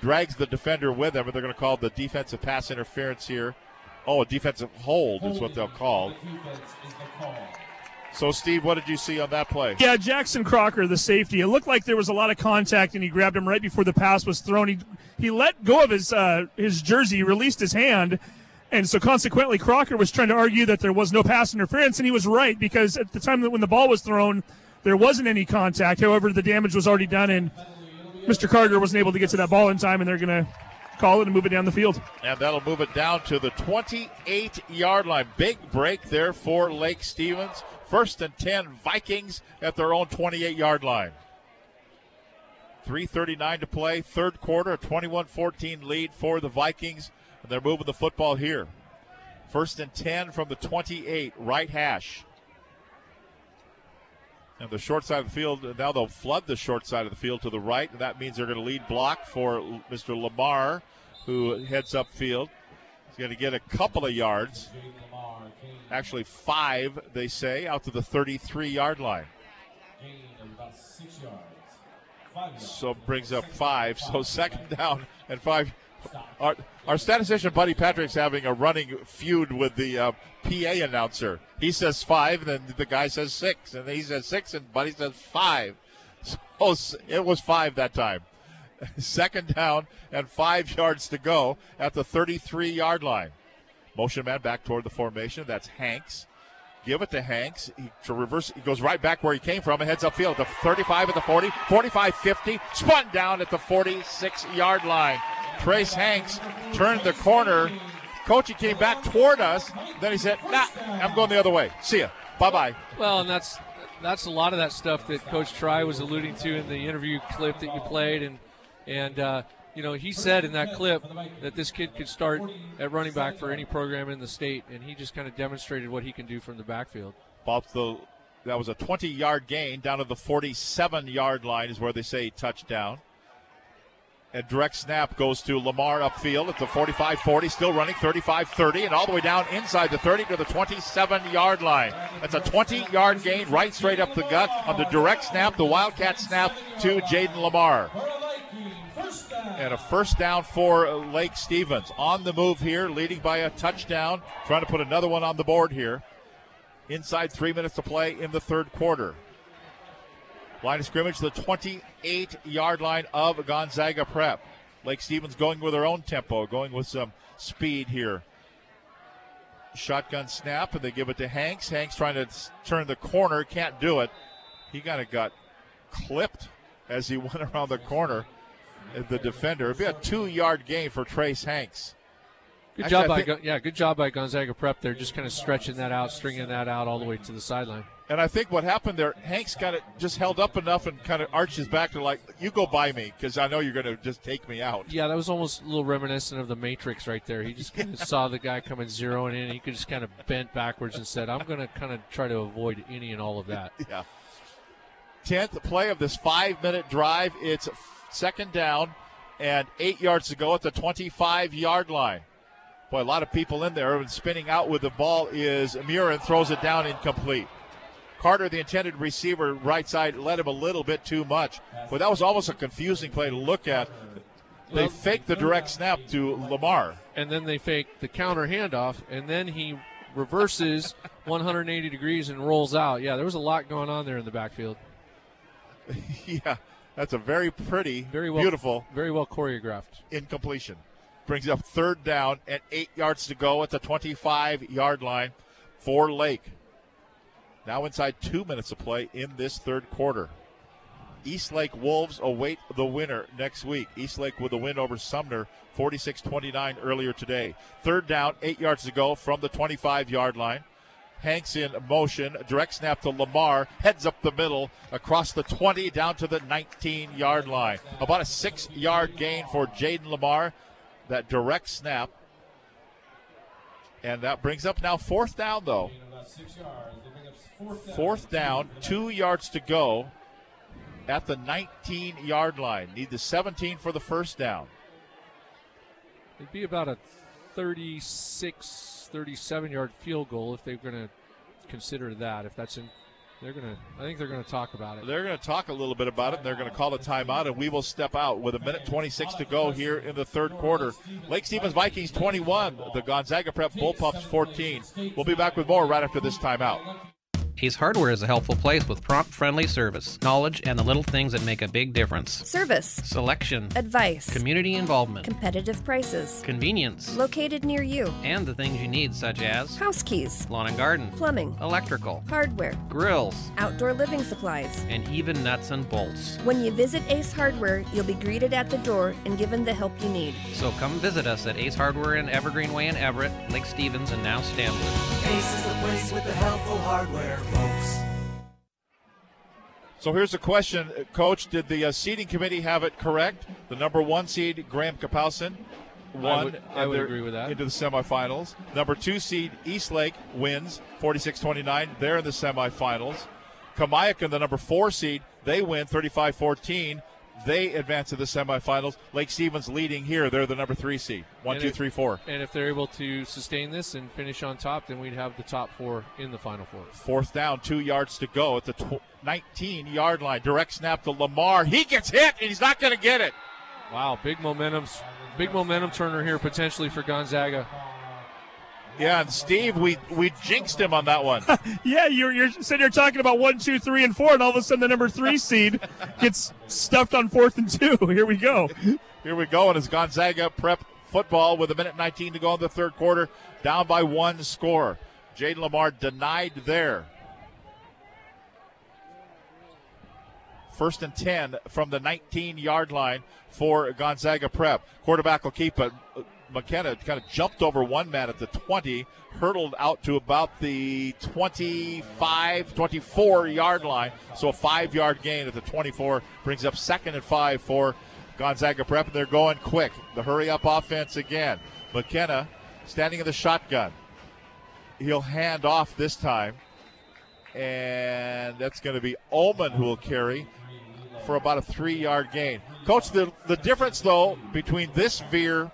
drags the defender with him, and they're going to call the defensive pass interference here. Oh, a defensive hold is what they'll call. So, Steve, what did you see on that play? Yeah, Jackson Crocker, the safety. It looked like there was a lot of contact, and he grabbed him right before the pass was thrown. He he let go of his uh, his jersey, released his hand, and so consequently, Crocker was trying to argue that there was no pass interference, and he was right because at the time that when the ball was thrown, there wasn't any contact. However, the damage was already done, and Mr. Carter wasn't able to get to that ball in time, and they're going to call it and move it down the field. And that'll move it down to the 28 yard line. Big break there for Lake Stevens. First and 10 Vikings at their own 28 yard line. 3.39 to play, third quarter, a 21 14 lead for the Vikings. And they're moving the football here. First and 10 from the 28, right hash. And the short side of the field, now they'll flood the short side of the field to the right, and that means they're going to lead block for Mr. Lamar, who heads upfield. He's going to get a couple of yards. Actually, five, they say, out to the 33 yard line. So brings up five. So second down and five. Our, our statistician Buddy Patrick's having a running feud with the uh, PA announcer. He says five, and then the guy says six, and he says six, and Buddy says five. So it was five that time. Second down and five yards to go at the 33 yard line. Motion man back toward the formation. That's Hanks. Give it to Hanks. He, to reverse, he goes right back where he came from and heads upfield. The 35 at the 40, 45 50, spun down at the 46 yard line. Trace Hanks turned the corner. Coach, he came back toward us. Then he said, Nah, I'm going the other way. See ya. Bye bye. Well, and that's that's a lot of that stuff that Coach Tri was alluding to in the interview clip that you played, and and uh, you know he said in that clip that this kid could start at running back for any program in the state, and he just kind of demonstrated what he can do from the backfield. About the that was a 20-yard gain down to the 47-yard line is where they say touchdown. And direct snap goes to Lamar upfield at the 45 40, still running 35 30, and all the way down inside the 30 to the 27 yard line. That's a 20 yard gain right straight up the gut on the direct snap, the Wildcat snap to Jaden Lamar. And a first down for Lake Stevens. On the move here, leading by a touchdown, trying to put another one on the board here. Inside three minutes to play in the third quarter. Line of scrimmage, the 28 yard line of Gonzaga Prep. Lake Stevens going with their own tempo, going with some speed here. Shotgun snap, and they give it to Hanks. Hanks trying to turn the corner, can't do it. He kind of got clipped as he went around the corner. Uh, the defender. It'd be a two yard gain for Trace Hanks. Good Actually, job by think, yeah, good job by Gonzaga Prep there, just kind of stretching that out, stringing that out all the way to the sideline. And I think what happened there, Hanks got it just held up enough and kind of arches his back to like, you go by me because I know you're going to just take me out. Yeah, that was almost a little reminiscent of the Matrix right there. He just kind of saw the guy coming zeroing in. He could just kind of bent backwards and said, I'm going to kind of try to avoid any and all of that. yeah. Tenth play of this five minute drive. It's second down and eight yards to go at the 25 yard line. Boy, a lot of people in there. And spinning out with the ball is Murin, throws it down incomplete. Carter, the intended receiver, right side, led him a little bit too much. But that was almost a confusing play to look at. They faked the direct snap to Lamar. And then they faked the counter handoff, and then he reverses 180 degrees and rolls out. Yeah, there was a lot going on there in the backfield. yeah, that's a very pretty, very well, beautiful, very well choreographed incompletion. Brings up third down and eight yards to go at the 25 yard line for Lake. Now inside two minutes of play in this third quarter. Eastlake Wolves await the winner next week. Eastlake with a win over Sumner, 46 29 earlier today. Third down, eight yards to go from the 25 yard line. Hanks in motion, direct snap to Lamar, heads up the middle, across the 20, down to the 19 yard line. About a six yard gain for Jaden Lamar. That direct snap. And that brings up now fourth down, though. Fourth down, two yards to go at the 19 yard line. Need the 17 for the first down. It'd be about a 36, 37 yard field goal if they're going to consider that. If that's in, they're to, I think they're to talk about it. They're to talk a little bit about it, and they're to call a timeout, and we will step out with a minute 26 to go here in the third quarter. Lake Stevens Vikings 21, the Gonzaga Prep Bullpups 14. We'll be back with more right after this timeout. Ace Hardware is a helpful place with prompt, friendly service, knowledge, and the little things that make a big difference. Service, selection, advice, community involvement, competitive prices, convenience, located near you, and the things you need, such as house keys, lawn and garden, plumbing, electrical, hardware, grills, outdoor living supplies, and even nuts and bolts. When you visit Ace Hardware, you'll be greeted at the door and given the help you need. So come visit us at Ace Hardware in Evergreen Way in Everett, Lake Stevens, and now Stanwood. Ace is the place with the helpful hardware folks. So here's a question, Coach. Did the uh, seeding committee have it correct? The number one seed, Graham Kapowsin, won. I would, I would agree with that. Into the semifinals. Number two seed, Eastlake, wins 46 29. They're in the semifinals. Kamiakin, the number four seed, they win 35 14. They advance to the semifinals. Lake Stevens leading here. They're the number three seed. One, and two, if, three, four. And if they're able to sustain this and finish on top, then we'd have the top four in the final four. Fourth down, two yards to go at the tw- 19 yard line. Direct snap to Lamar. He gets hit and he's not going to get it. Wow, big momentum, big momentum turner here potentially for Gonzaga. Yeah, and Steve, we we jinxed him on that one. yeah, you're you're sitting here talking about one, two, three, and four, and all of a sudden the number three seed gets stuffed on fourth and two. Here we go. Here we go, and it's Gonzaga prep football with a minute 19 to go in the third quarter, down by one score. Jaden Lamar denied there. First and 10 from the 19 yard line for Gonzaga prep. Quarterback will keep it McKenna kind of jumped over one man at the 20, hurdled out to about the 25, 24 yard line. So a five yard gain at the 24 brings up second and five for Gonzaga Prep, and they're going quick. The hurry up offense again. McKenna standing in the shotgun. He'll hand off this time, and that's going to be Ullman who will carry for about a three yard gain. Coach, the, the difference, though, between this veer,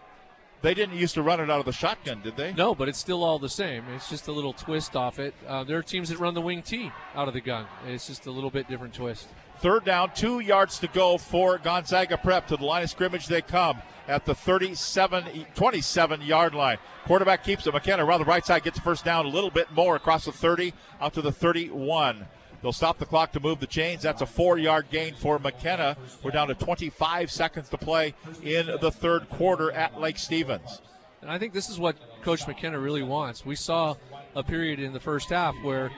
they didn't used to run it out of the shotgun, did they? No, but it's still all the same. It's just a little twist off it. Uh, there are teams that run the wing T out of the gun. It's just a little bit different twist. Third down, two yards to go for Gonzaga Prep. To the line of scrimmage they come at the 37, 27 yard line. Quarterback keeps it. McKenna around the right side gets the first down a little bit more across the 30 out to the 31. They'll stop the clock to move the chains. That's a four yard gain for McKenna. We're down to 25 seconds to play in the third quarter at Lake Stevens. And I think this is what Coach McKenna really wants. We saw a period in the first half where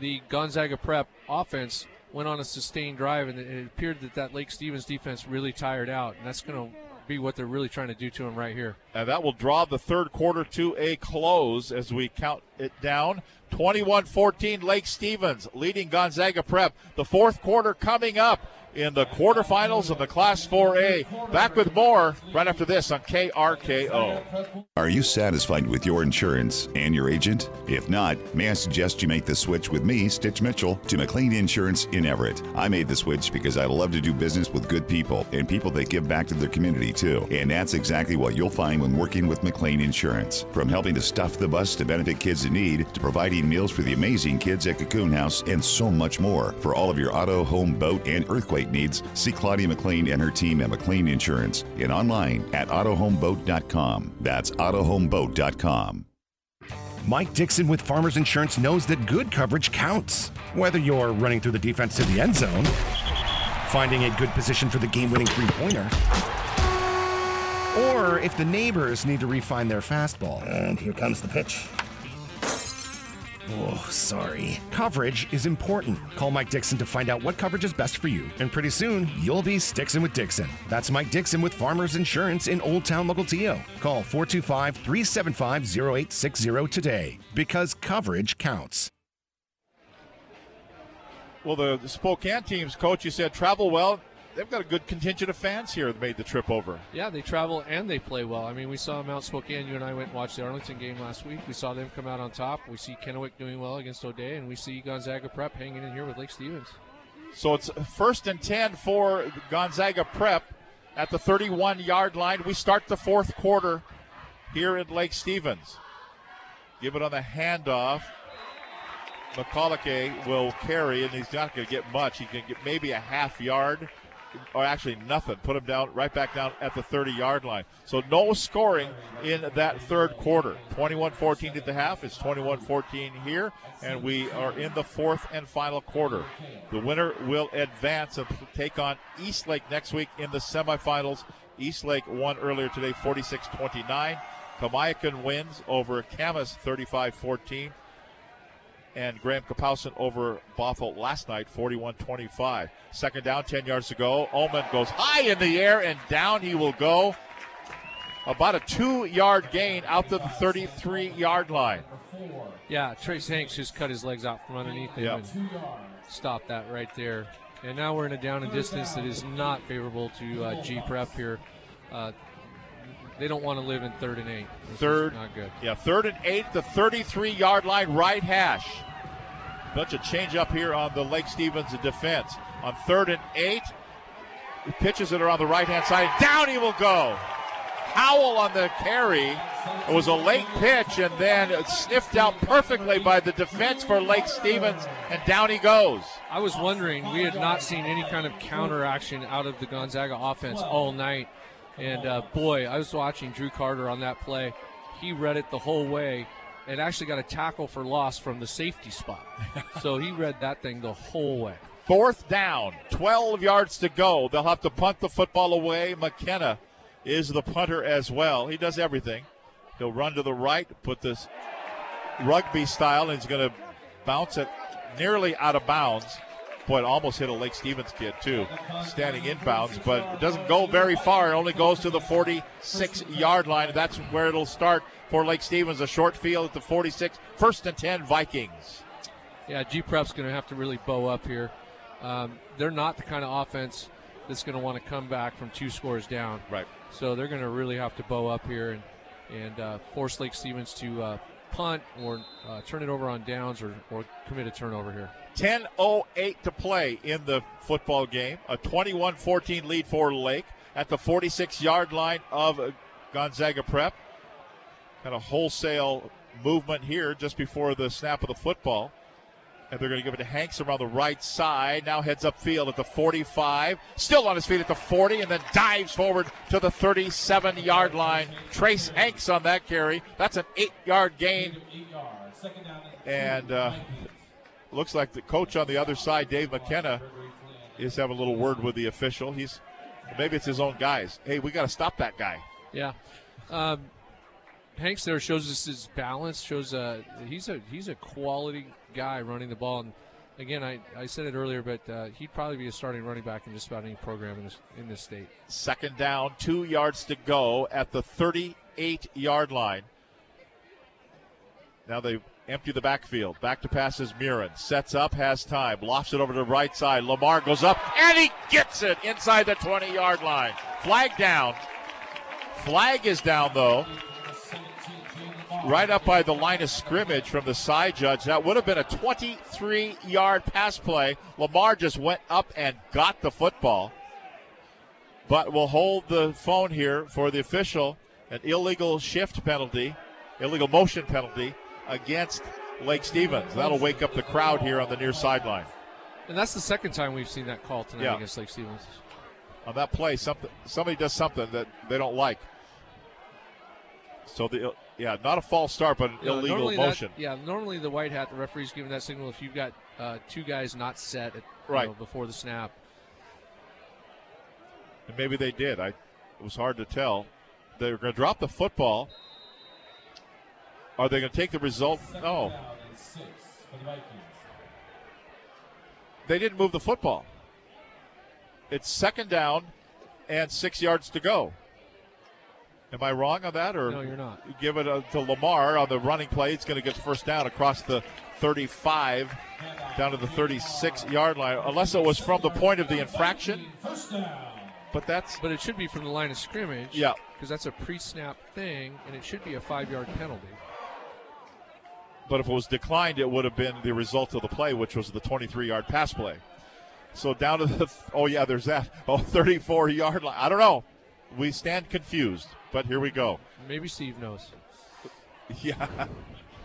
the Gonzaga Prep offense went on a sustained drive, and it appeared that that Lake Stevens defense really tired out, and that's going to be what they're really trying to do to him right here. And that will draw the third quarter to a close as we count it down. 21 14 Lake Stevens leading Gonzaga Prep. The fourth quarter coming up in the quarterfinals of the Class 4A. Back with more right after this on KRKO. Are you satisfied with your insurance and your agent? If not, may I suggest you make the switch with me, Stitch Mitchell, to McLean Insurance in Everett. I made the switch because I love to do business with good people and people that give back to their community too. And that's exactly what you'll find when working with McLean Insurance. From helping to stuff the bus to benefit kids in need, to providing meals for the amazing kids at Cocoon House, and so much more. For all of your auto, home, boat, and earthquake needs, see Claudia McLean and her team at McLean Insurance and online at autohomeboat.com. That's autohomeboat.com. Mike Dixon with Farmers Insurance knows that good coverage counts. Whether you're running through the defense to the end zone, finding a good position for the game winning three pointer, or if the neighbors need to refine their fastball. And here comes the pitch. Oh, sorry. Coverage is important. Call Mike Dixon to find out what coverage is best for you. And pretty soon, you'll be Stixon with Dixon. That's Mike Dixon with Farmers Insurance in Old Town Mukilteo. Call 425 375 0860 today because coverage counts. Well, the, the Spokane teams, coach, you said travel well. They've got a good contingent of fans here that made the trip over. Yeah, they travel and they play well. I mean, we saw Mount Spokane. You and I went and watched the Arlington game last week. We saw them come out on top. We see Kennewick doing well against O'Dea, and we see Gonzaga Prep hanging in here with Lake Stevens. So it's first and 10 for Gonzaga Prep at the 31 yard line. We start the fourth quarter here in Lake Stevens. Give it on the handoff. McCullough will carry, and he's not going to get much. He can get maybe a half yard, or actually nothing. Put them down, right back down at the 30 yard line. So no scoring in that third quarter. 21 14 at the half. It's 21 14 here, and we are in the fourth and final quarter. The winner will advance and take on Eastlake next week in the semifinals. Eastlake won earlier today 46 29. Kamiakin wins over Camas 35 14 and Graham Kapowsin over Bothell last night, 41 25. Second down, 10 yards to go. Ullman goes high in the air and down he will go. About a two yard gain out to the 33 yard line. Yeah, Trace Hanks just cut his legs out from underneath him Yeah. and stopped that right there. And now we're in a down and distance that is not favorable to uh, G Prep here. Uh, they don't want to live in third and eight. Third, not good. Yeah, third and eight, the 33 yard line, right hash. Bunch of change up here on the Lake Stevens defense. On third and eight, he pitches it around the right hand side. Down he will go. Howell on the carry. It was a late pitch and then sniffed out perfectly by the defense for Lake Stevens, and down he goes. I was wondering, we had not seen any kind of counteraction out of the Gonzaga offense all night. And uh, boy, I was watching Drew Carter on that play. He read it the whole way and actually got a tackle for loss from the safety spot. so he read that thing the whole way. Fourth down, 12 yards to go. They'll have to punt the football away. McKenna is the punter as well. He does everything. He'll run to the right, put this rugby style, and he's going to bounce it nearly out of bounds. Boy, it almost hit a Lake Stevens kid, too, standing inbounds, but it doesn't go very far. It only goes to the 46 yard line. That's where it'll start for Lake Stevens. A short field at the 46. First and 10, Vikings. Yeah, G Prep's going to have to really bow up here. Um, they're not the kind of offense that's going to want to come back from two scores down. Right. So they're going to really have to bow up here and and uh, force Lake Stevens to uh, punt or uh, turn it over on downs or, or commit a turnover here. 10.08 to play in the football game. A 21 14 lead for Lake at the 46 yard line of Gonzaga Prep. Kind of wholesale movement here just before the snap of the football. And they're going to give it to Hanks around the right side. Now heads upfield at the 45. Still on his feet at the 40, and then dives forward to the 37 yard line. Trace Hanks on that carry. That's an eight yard gain. And uh, looks like the coach on the other side, Dave McKenna, is having a little word with the official. He's maybe it's his own guys. Hey, we got to stop that guy. Yeah. Um, Hanks there shows us his balance. Shows uh, he's a he's a quality guy running the ball. And again, I, I said it earlier, but uh, he'd probably be a starting running back in just about any program in this in this state. Second down, two yards to go at the 38 yard line. Now they empty the backfield. Back to passes Murin. Sets up, has time. Lofts it over to the right side. Lamar goes up, and he gets it inside the 20 yard line. Flag down. Flag is down, though right up by the line of scrimmage from the side judge. That would have been a 23 yard pass play. Lamar just went up and got the football. But we'll hold the phone here for the official. An illegal shift penalty, illegal motion penalty against Lake Stevens. That'll wake up the crowd here on the near sideline. And that's the second time we've seen that call tonight yeah. against Lake Stevens. On that play, something somebody does something that they don't like. So the yeah, not a false start, but an illegal motion. That, yeah, normally the white hat, the referee's giving that signal if you've got uh, two guys not set at, right know, before the snap. And maybe they did. I it was hard to tell. They were going to drop the football. Are they going to take the result? No. They didn't move the football. It's second down and six yards to go. Am I wrong on that, or no? You're not. Give it uh, to Lamar on the running play. It's going to get first down across the 35 down to the 36 yard line, unless it was from the point of the infraction. But that's but it should be from the line of scrimmage. Yeah, because that's a pre-snap thing, and it should be a five-yard penalty. But if it was declined, it would have been the result of the play, which was the 23-yard pass play. So down to the oh yeah, there's that oh 34 yard line. I don't know. We stand confused. But here we go. Maybe Steve knows. Yeah.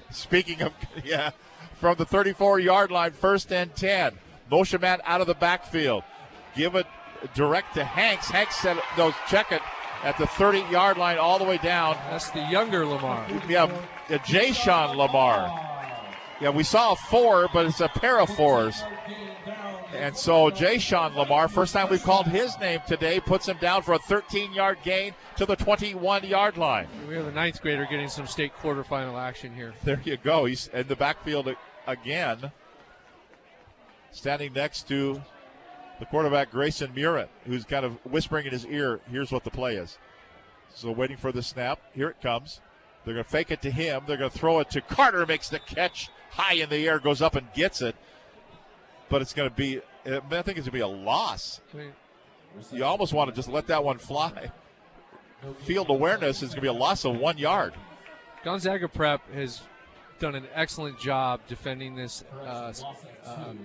Speaking of, yeah, from the 34 yard line, first and 10. Motion man out of the backfield. Give it direct to Hanks. Hanks said, no, check it at the 30 yard line all the way down. That's the younger Lamar. Yeah, Uh, Jay Sean Lamar. Yeah, we saw a four, but it's a pair of fours. And so Jay Sean Lamar, first time we've called his name today, puts him down for a 13 yard gain to the 21 yard line. We have a ninth grader getting some state quarterfinal action here. There you go. He's in the backfield again, standing next to the quarterback Grayson Murin, who's kind of whispering in his ear, here's what the play is. So waiting for the snap. Here it comes. They're going to fake it to him. They're going to throw it to Carter, makes the catch high in the air, goes up and gets it but it's going to be. I think it's going to be a loss. You almost want to just let that one fly. Field awareness is going to be a loss of one yard. Gonzaga Prep has done an excellent job defending this uh, um,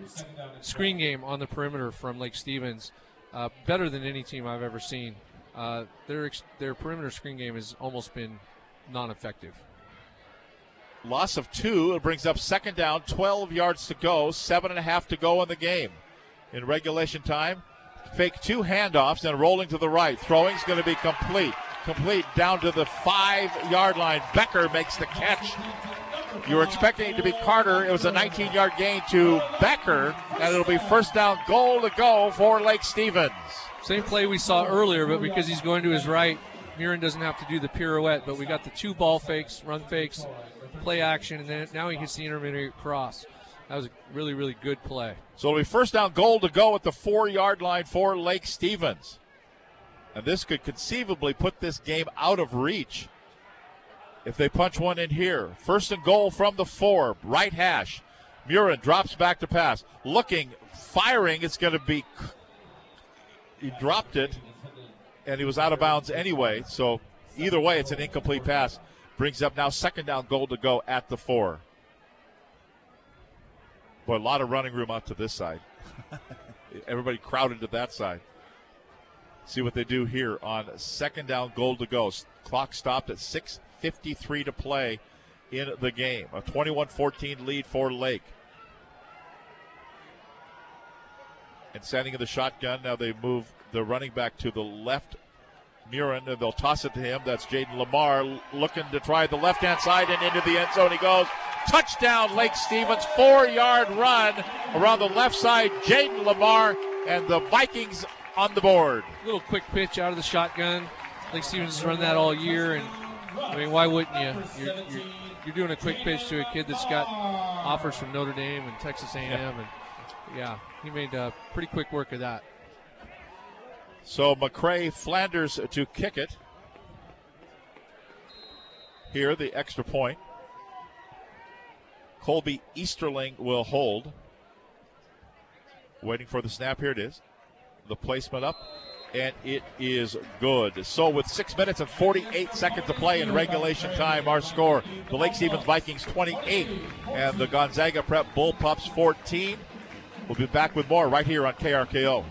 screen game on the perimeter from Lake Stevens, uh, better than any team I've ever seen. Uh, their their perimeter screen game has almost been non-effective. Loss of two. It brings up second down, 12 yards to go, seven and a half to go in the game. In regulation time, fake two handoffs and rolling to the right. Throwing's going to be complete. Complete down to the five yard line. Becker makes the catch. You were expecting it to be Carter. It was a 19 yard gain to Becker, and it'll be first down goal to go for Lake Stevens. Same play we saw earlier, but because he's going to his right, Murin doesn't have to do the pirouette, but we got the two ball fakes, run fakes, play action, and then now he hits the intermediate cross. That was a really, really good play. So it'll be first down goal to go at the four yard line for Lake Stevens. And this could conceivably put this game out of reach if they punch one in here. First and goal from the four, right hash. Murin drops back to pass. Looking, firing. It's going to be. He dropped it, and he was out of bounds anyway. So either way, it's an incomplete pass. Brings up now second down goal to go at the four. But a lot of running room out to this side. Everybody crowded to that side. See what they do here on second down goal to go. Clock stopped at 6.53 to play in the game. A 21 14 lead for Lake. And standing in the shotgun, now they move the running back to the left. Murin, and they'll toss it to him. That's Jaden Lamar looking to try the left hand side and into the end zone. He goes. Touchdown, Lake Stevens. Four yard run around the left side. Jaden Lamar and the Vikings on the board. Little quick pitch out of the shotgun. Lake Stevens has run that all year, and I mean, why wouldn't you? You're, you're, you're doing a quick pitch to a kid that's got offers from Notre Dame and Texas A&M, Yeah. and yeah, he made pretty quick work of that. So McCray Flanders to kick it. Here, the extra point. Colby Easterling will hold. Waiting for the snap. Here it is. The placement up. And it is good. So, with six minutes and 48 seconds to play in regulation time, our score the Lake Stevens Vikings 28 and the Gonzaga Prep Bullpups 14. We'll be back with more right here on KRKO.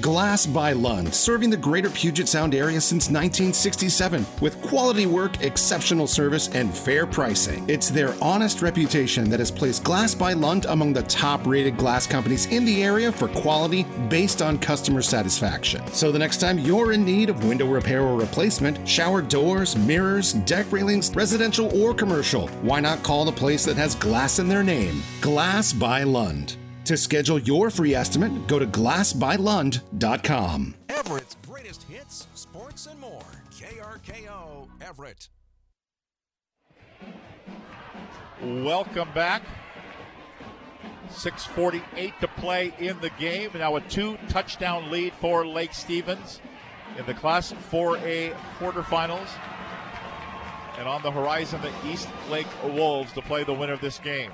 Glass by Lund, serving the greater Puget Sound area since 1967 with quality work, exceptional service, and fair pricing. It's their honest reputation that has placed Glass by Lund among the top rated glass companies in the area for quality based on customer satisfaction. So the next time you're in need of window repair or replacement, shower doors, mirrors, deck railings, residential or commercial, why not call the place that has glass in their name? Glass by Lund. To schedule your free estimate, go to glassbylund.com. Everett's greatest hits, sports, and more. KRKO Everett. Welcome back. 6.48 to play in the game. Now a two touchdown lead for Lake Stevens in the Class 4A quarterfinals. And on the horizon, the East Lake Wolves to play the winner of this game.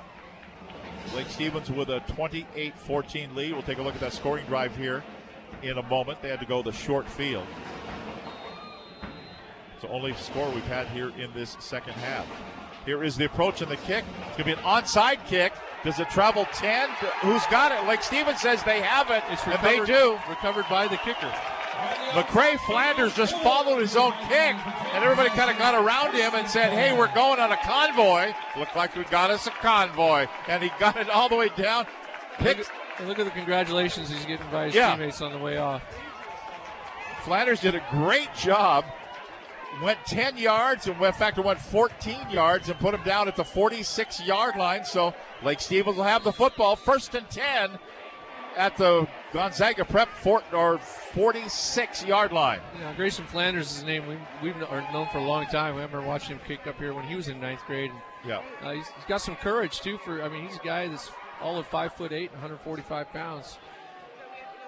Lake Stevens with a 28 14 lead. We'll take a look at that scoring drive here in a moment. They had to go the short field. It's the only score we've had here in this second half. Here is the approach and the kick. It's going to be an onside kick. Does it travel 10? Who's got it? Lake Stevens says they have it, It's and they recovered- do. Recovered by the kicker. McCray Flanders just followed his own kick, and everybody kind of got around him and said, Hey, we're going on a convoy. Looked like we got us a convoy. And he got it all the way down. Look Picked. look at the congratulations he's getting by his Yeah. teammates on the way off. Flanders did a great job. Went 10 yards and, in fact, went 14 yards and put him down at the 46 yard line. So Lake Stevens will have the football first and 10 at the Gonzaga Prep fort, or 46 yard line. Know, Grayson Flanders is his name. We, we've kn- known for a long time. I remember watching him kick up here when he was in ninth grade. Yeah. Uh, he's, he's got some courage too. For I mean, he's a guy that's all of five foot eight, 145 pounds.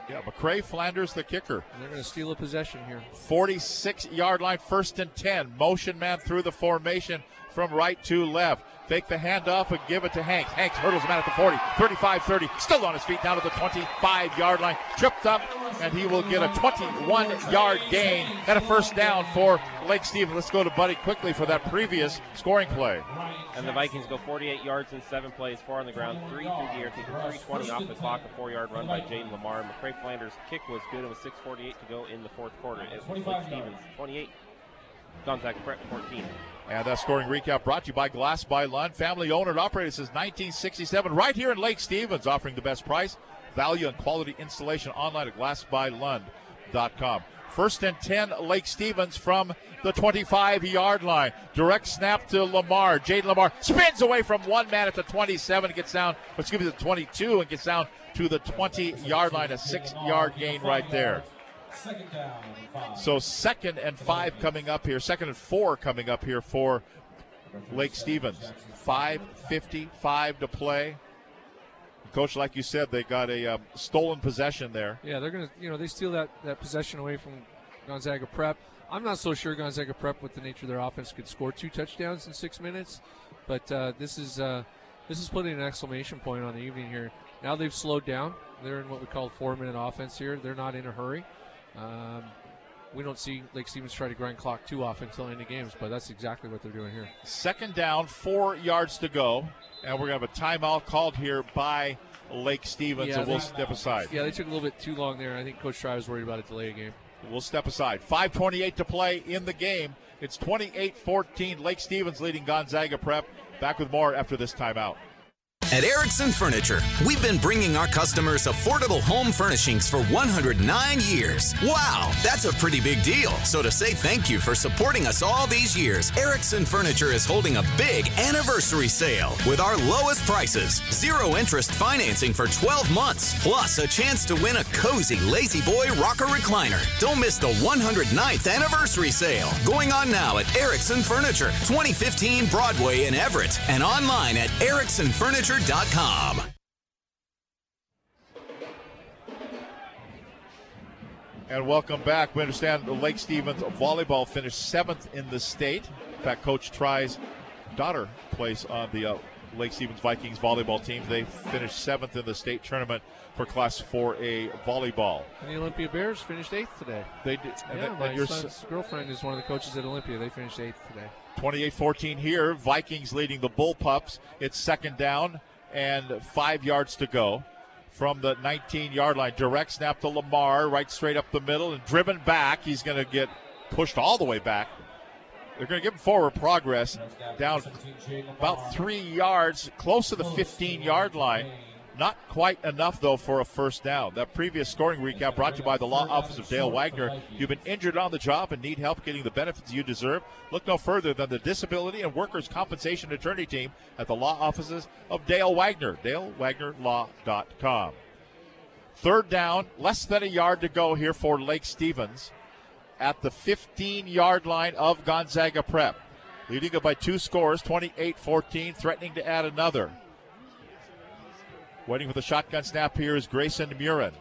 Yeah, McCray Flanders, the kicker. And they're going to steal a possession here. 46 yard line, first and 10. Motion man through the formation from right to left. Fake the handoff and give it to Hanks. Hanks hurdles him out at the 40, 35 30. Still on his feet down to the 25 yard line. Tripped up, and he will get a 21 yard gain and a first down for Lake Stevens. Let's go to Buddy quickly for that previous scoring play. And the Vikings go 48 yards in seven plays, four on the ground, three through the air, taking 320 off the clock. A four-yard run by Jaden Lamar. McCray Flanders' kick was good. It was 6:48 to go in the fourth quarter. It was Lake Stevens 28, Gonzaga Prep 14. And that scoring recap brought to you by Glass by Lund, family owned and operated since 1967, right here in Lake Stevens, offering the best price, value, and quality installation online at glassbylund.com. First and 10, Lake Stevens from the 25 yard line. Direct snap to Lamar. Jaden Lamar spins away from one man at the 27, gets down, excuse me, the 22, and gets down to the 20 yard line. A six yard gain right there. So second and five coming up here. Second and four coming up here for Lake Stevens. 5.55 to play Coach, like you said, they got a um, stolen possession there. Yeah, they're gonna, you know, they steal that that possession away from Gonzaga Prep. I'm not so sure Gonzaga Prep, with the nature of their offense, could score two touchdowns in six minutes. But uh, this is uh, this is putting an exclamation point on the evening here. Now they've slowed down. They're in what we call four minute offense here. They're not in a hurry. Um, we don't see Lake Stevens try to grind clock too often until end of games, but that's exactly what they're doing here. Second down, four yards to go, and we're going to have a timeout called here by Lake Stevens, Yeah, and we'll they- step aside. Yeah, they took a little bit too long there. I think Coach Tri was worried about a delay game. We'll step aside. 5.28 to play in the game. It's 28 14. Lake Stevens leading Gonzaga Prep. Back with more after this timeout. At Erickson Furniture, we've been bringing our customers affordable home furnishings for 109 years. Wow, that's a pretty big deal. So to say thank you for supporting us all these years, Erickson Furniture is holding a big anniversary sale with our lowest prices, zero interest financing for 12 months, plus a chance to win a cozy Lazy Boy rocker recliner. Don't miss the 109th anniversary sale going on now at Erickson Furniture, 2015 Broadway in Everett, and online at ericksonfurniture.com. And welcome back. We understand the Lake Stevens volleyball finished seventh in the state. In fact, Coach Tri's daughter plays on the uh, Lake Stevens Vikings volleyball team. They finished seventh in the state tournament for Class 4A volleyball. And the Olympia Bears finished eighth today. They did. and Yeah, then- my your son's girlfriend is one of the coaches at Olympia. They finished eighth today. 28 14 here. Vikings leading the Bullpups. It's second down and five yards to go from the 19 yard line. Direct snap to Lamar, right straight up the middle, and driven back. He's going to get pushed all the way back. They're going to give him forward progress down about three yards, close to the 15 yard line. Not quite enough, though, for a first down. That previous scoring recap brought to you by the Law Office of Dale Wagner. You've been injured on the job and need help getting the benefits you deserve. Look no further than the Disability and Workers' Compensation Attorney Team at the Law Offices of Dale Wagner. DaleWagnerLaw.com. Third down, less than a yard to go here for Lake Stevens at the 15 yard line of Gonzaga Prep. Leading it by two scores, 28 14, threatening to add another. Waiting for the shotgun snap here is Grayson Murin.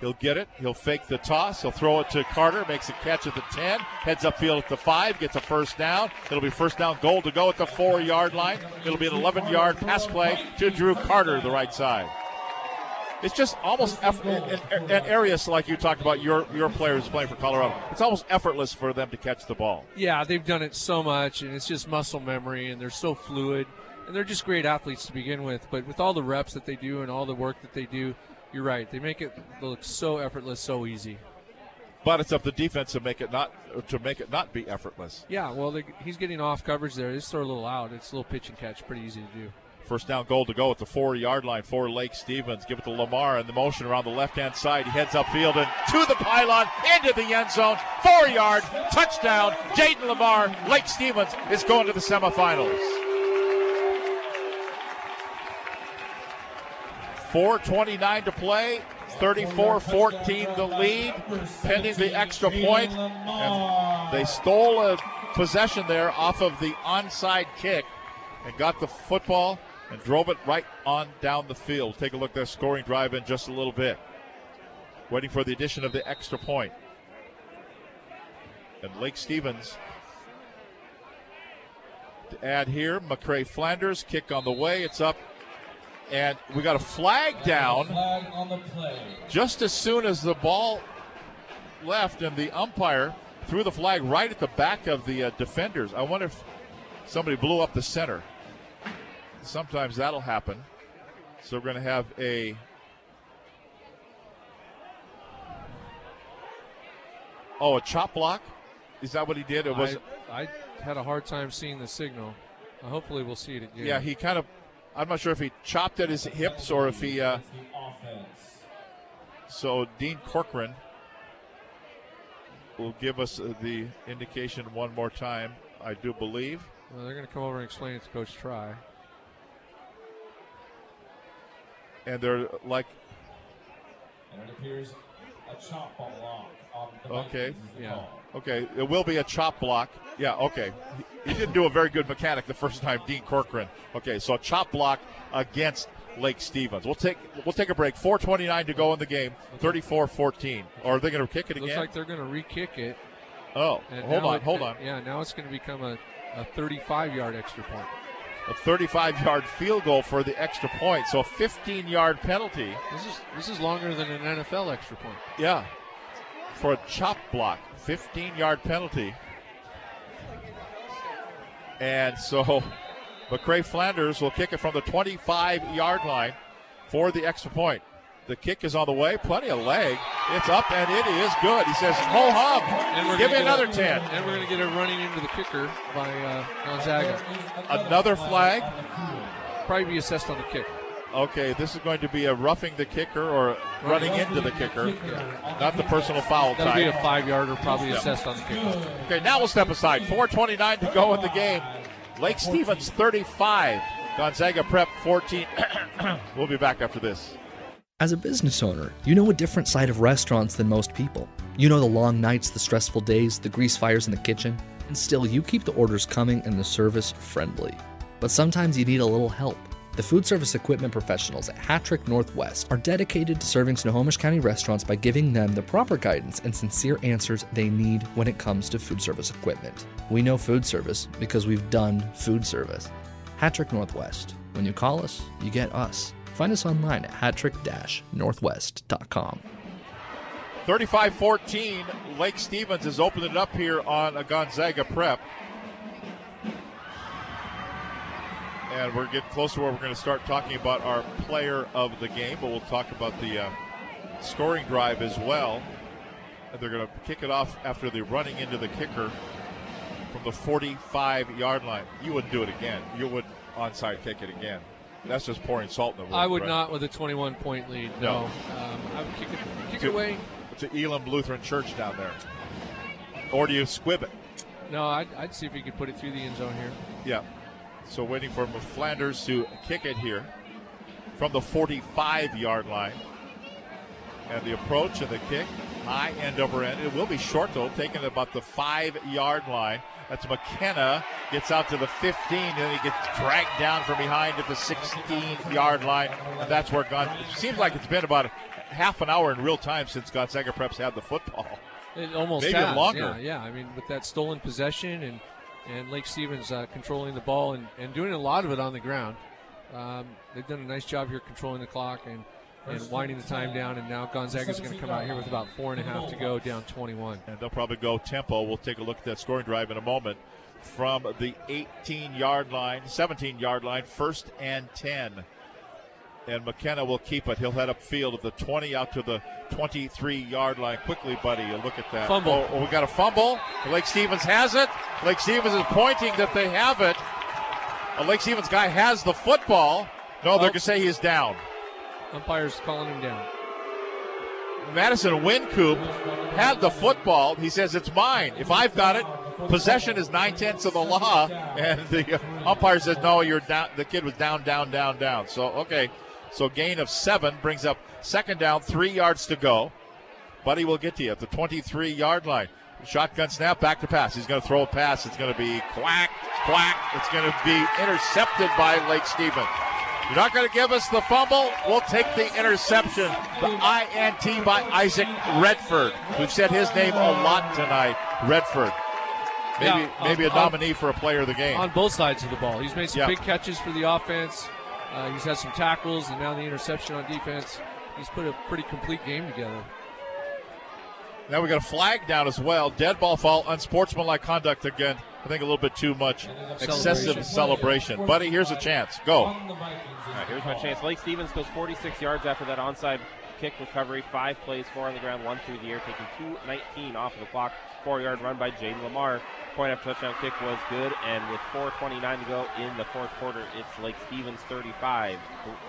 He'll get it. He'll fake the toss. He'll throw it to Carter. Makes a catch at the 10. Heads upfield at the 5. Gets a first down. It'll be first down goal to go at the 4 yard line. It'll be an 11 yard pass play to Drew Carter, the right side. It's just almost eff- in, in, in areas like you talked about your your players playing for Colorado. It's almost effortless for them to catch the ball. Yeah, they've done it so much, and it's just muscle memory, and they're so fluid, and they're just great athletes to begin with. But with all the reps that they do and all the work that they do, you're right. They make it look so effortless, so easy. But it's up to defense to make it not to make it not be effortless. Yeah, well, they, he's getting off coverage there. Just throw a little out. It's a little pitch and catch, pretty easy to do. First down goal to go at the four yard line for Lake Stevens. Give it to Lamar in the motion around the left hand side. He heads upfield and to the pylon, into the end zone. Four yard, touchdown. Jaden Lamar. Lake Stevens is going to the semifinals. 4.29 to play. 34 14 the lead, pending the extra point. And they stole a possession there off of the onside kick and got the football and drove it right on down the field. Take a look at their scoring drive in just a little bit. Waiting for the addition of the extra point. And Lake Stevens to add here. McCray Flanders kick on the way. It's up. And we got a flag down just as soon as the ball left, and the umpire threw the flag right at the back of the uh, defenders. I wonder if somebody blew up the center. Sometimes that'll happen. So we're going to have a. Oh, a chop block? Is that what he did? It was. I, I had a hard time seeing the signal. Uh, hopefully, we'll see it again. Yeah, he kind of. I'm not sure if he chopped at his hips or if he. Uh, so Dean Corcoran will give us uh, the indication one more time. I do believe. Well, they're going to come over and explain it to Coach Tri. And they're like, And it appears a chop block on the okay, Vikings is call. okay, it will be a chop block. Yeah, okay. He, he didn't do a very good mechanic the first time, Dean Corcoran. Okay, so a chop block against Lake Stevens. We'll take we'll take a break. 4:29 to go in the game. 34-14. Or are they going to kick it again? Looks like they're going to re-kick it. Oh, And hold on, it- hold on. Yeah, now it's going to become a, a 35-yard extra point. A 35-yard field goal for the extra point. So a 15-yard penalty. This is this is longer than an NFL extra point. Yeah. For a chop block. 15-yard penalty. And so McCray Flanders will kick it from the 25-yard line for the extra point. The kick is on the way. Plenty of leg. It's up and it is good. He says, "Ho hum! And we're Give me another a- 10." And we're going to get a running into the kicker by uh, Gonzaga. Another flag. Probably be assessed on the kick. Okay, this is going to be a roughing the kicker or running into the kicker, not the personal foul That'll be a five-yarder, probably Yeah. assessed on the kick. Okay, now we'll step aside. 4:29 to go in the game. Lake Stevens 35, Gonzaga Prep 14. we'll be back after this. As a business owner, you know a different side of restaurants than most people. You know the long nights, the stressful days, the grease fires in the kitchen, and still you keep the orders coming and the service friendly. But sometimes you need a little help. The food service equipment professionals at Hattrick Northwest are dedicated to serving Snohomish County restaurants by giving them the proper guidance and sincere answers they need when it comes to food service equipment. We know food service because we've done food service. Hattrick Northwest. When you call us, you get us. Find us online at hattrick-northwest.com. 35 14, Lake Stevens has opened it up here on a Gonzaga prep. And we're getting close to where we're going to start talking about our player of the game, but we'll talk about the uh, scoring drive as well. And they're going to kick it off after the running into the kicker from the 45 yard line. You wouldn't do it again. You wouldn't onside kick it again. That's just pouring salt in the wound. I would right? not with a 21-point lead. No. No, um, I would kick it, kick it To- away. To Elam Lutheran Church down there. Or do you squib it? No, I'd, I'd see if he could put it through the end zone here. Yeah. So waiting for Flanders to kick it here from the 45 yard line. And the approach and the kick, high end over end. It will be short though, taken about the five yard line. That's McKenna. Gets out to the 15, and then he gets dragged down from behind at the 16 yard line. And that's where Gon. It seems like it's been about half an hour in real time since Gonzaga Preps had the football. It almost Maybe has, longer. Yeah, yeah. I mean, with that stolen possession and and Lake Stevens uh, controlling the ball and, and doing a lot of it on the ground. Um, they've done a nice job here controlling the clock and, and winding the time down. And now Gonzaga's going to come out here with about four and a half to go, down 21. And they'll probably go tempo. We'll take a look at that scoring drive in a moment. From the 18 yard line, 17 yard line, first and 10. And McKenna will keep it. He'll head upfield at the 20 out to the 23 yard line. Quickly, buddy, you look at that. Fumble. Oh, oh we got a fumble. Lake Stevens has it. Lake Stevens is pointing that they have it. A Lake Stevens guy has the football. No, they're Oh. going to say he's down. Umpire's calling him down. Madison Wincoop had the football. He says it's mine. If I've got it, possession is nine tenths of the law. And the umpire says no, you're down. The kid was down, down, down, down. So okay, so gain of seven brings up second down, three yards to go. Buddy will get to you at the 23 yard line. Shotgun snap, back to pass. He's going to throw a pass. It's going to be quack, quack. It's going to be intercepted by Lake Stevens. You're not going to give us the fumble. We'll take the interception. The INT by Isaac Redford. We've said his name a lot tonight. Redford. Maybe Yeah, maybe a on- nominee for a player of the game. On both sides of the ball. He's made some Yeah. big catches for the offense. Uh, he's had some tackles and now the interception on defense. He's put a pretty complete game together. Now we got a flag down as well. Dead ball fall, unsportsmanlike conduct again. I think a little bit too much excessive celebration. Buddy, here's a chance. Go. All right, here's my chance. Lake Stevens goes 46 yards after that onside kick recovery. Five plays, four on the ground, one through the air, taking 2.19 off of the clock. Four yard run by Jaden Lamar. Point after touchdown kick was good, and with 4.29 to go in the fourth quarter, it's Lake Stevens 35,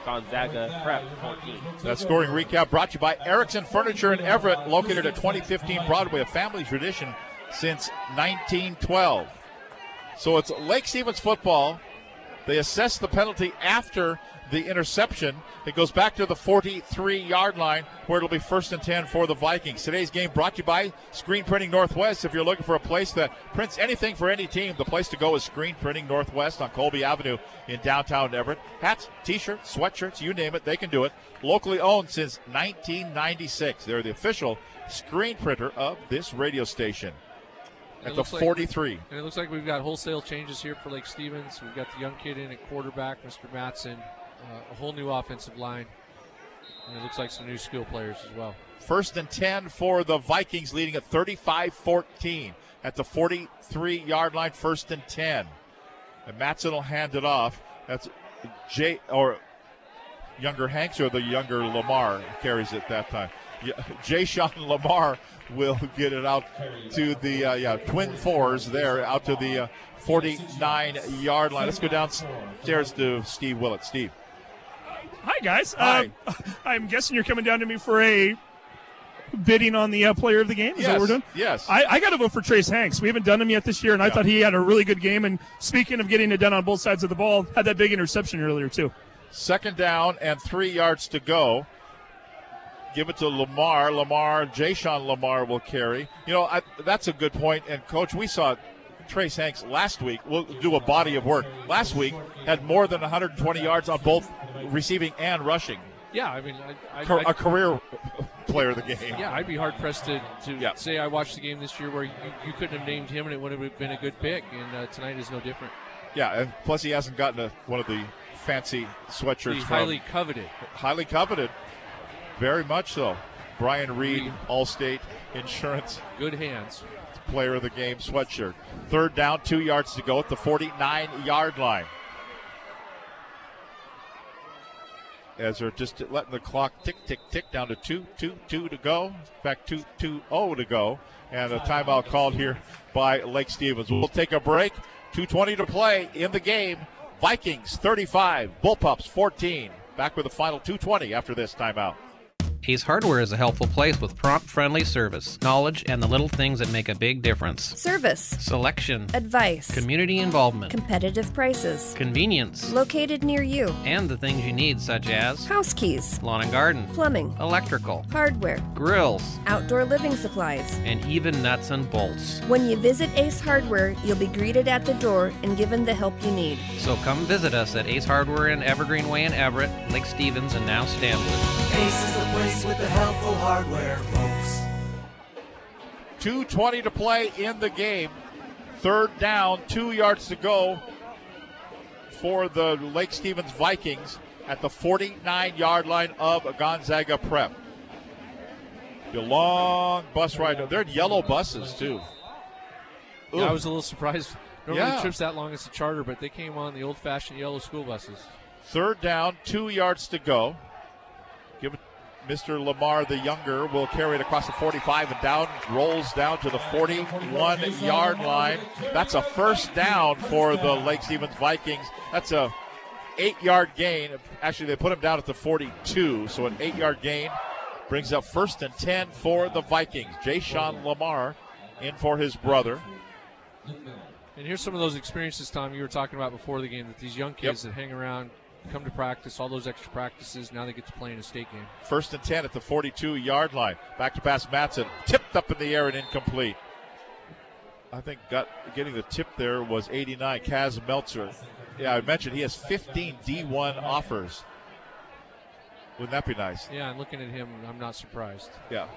Gonzaga Prep 14. That scoring recap brought to you by Erickson Furniture in Everett, located at 2015 Broadway, a family tradition since 1912. So it's Lake Stevens football. They assess the penalty after the interception. It goes back to the 43 yard line where it'll be first and 10 for the Vikings. Today's game brought to you by Screen Printing Northwest. If you're looking for a place that prints anything for any team, the place to go is Screen Printing Northwest on Colby Avenue in downtown Everett. Hats, t shirts, sweatshirts, you name it, they can do it. Locally owned since 1996. They're the official screen printer of this radio station. At the looks like- 43. and it looks like we've got wholesale changes here for Lake Stevens. We've got the young kid in at quarterback, Mr. Matson, uh, a whole new offensive line, and it looks like some new skill players as well. First and 10 for the Vikings, leading at 35 14 at the 43 yard line, first and 10. And Matson will hand it off. That's Jay, or younger Hanks, or the younger Lamar carries it that time. Yeah, Jay Sean Lamar will get it out to the uh, yeah twin fours there, out to the uh, 49 yard line. Let's go downstairs to Steve Willett. Steve. Hi, guys. Hi. Uh, I'm guessing you're coming down to me for a bidding on the uh, player of the game. Is that what we're doing? Yes. I, I got to vote for Trace Hanks. We haven't done him yet this year, and I thought he had a really good game. And speaking of getting it done on both sides of the ball, had that big interception earlier too. Second down and three yards to go. Give it to Lamar. Lamar, Jay-Sean Lamar will carry. You know, I, that's a good point. And, Coach, we saw Trace Hanks last week. We'll do a body of work. Last week had more than 120 yards on both receiving and rushing. Yeah, I mean, I, I, Ca- I- a career player of the game. Yeah, I'd be hard pressed to, to say I watched the game this year where you, you couldn't have named him and it would have been a good pick, and uh, tonight is no different. Yeah, and plus he hasn't gotten a, one of the fancy sweatshirts. From- highly coveted. highly coveted. Very much so. Brian Reed, Allstate Insurance. Good hands. Player of the game sweatshirt. Third down, two yards to go at the 49 yard line. As they're just letting the clock tick, tick, tick down to two, two, two to go. In fact, two, two, oh to go. And a timeout called here by Lake Stevens. We'll take a break. 2.20 to play in the game. Vikings 35, Bullpups 14. Back with the final 2.20 after this timeout. Ace Hardware is a helpful place with prompt, friendly service, knowledge, and the little things that make a big difference. Service, Selection, advice, community involvement, competitive prices, convenience, located near you, and the things you need, such as house keys, lawn and garden, plumbing, electrical, hardware, grills, outdoor living supplies. and even nuts and bolts. When you visit Ace Hardware, you'll be greeted at the door and given the help you need. So come visit us at Ace Hardware in Evergreen Way in Everett, Lake Stevens, and now Stanwood. Ace is the place with the helpful hardware, folks. 2.20 to play in the game. Third down, two yards to go for the Lake Stevens Vikings at the 49 yard line of Gonzaga Prep. The long bus ride. They're in yellow buses, too. Yeah, I was a little surprised. Normally Yeah. trip's that long, it's a charter, but they came on the old fashioned yellow school buses. Third down, two yards to go. Give it, Mr. Lamar, the younger, will carry it across the 45 and down, rolls down to the 41 yard line. That's a first down for the Lake Stevens Vikings. That's a eight yard gain. Actually, they put him down at the 42, so an eight yard gain brings up first and 10 for the Vikings. Jay Sean Lamar in for his brother. And here's some of those experiences, Tom, you were talking about before the game that these young kids that hang around, come to practice, all those extra practices, now they get to play in a state game. First and 10 at the 42 yard line. Back to pass Matson. Tipped up in the air and incomplete. I think got getting the tip there was 89. Kaz Meltzer. Yeah, I mentioned he has 15 D1 offers. Wouldn't that be nice? Yeah, and looking at him, I'm not surprised. Yeah.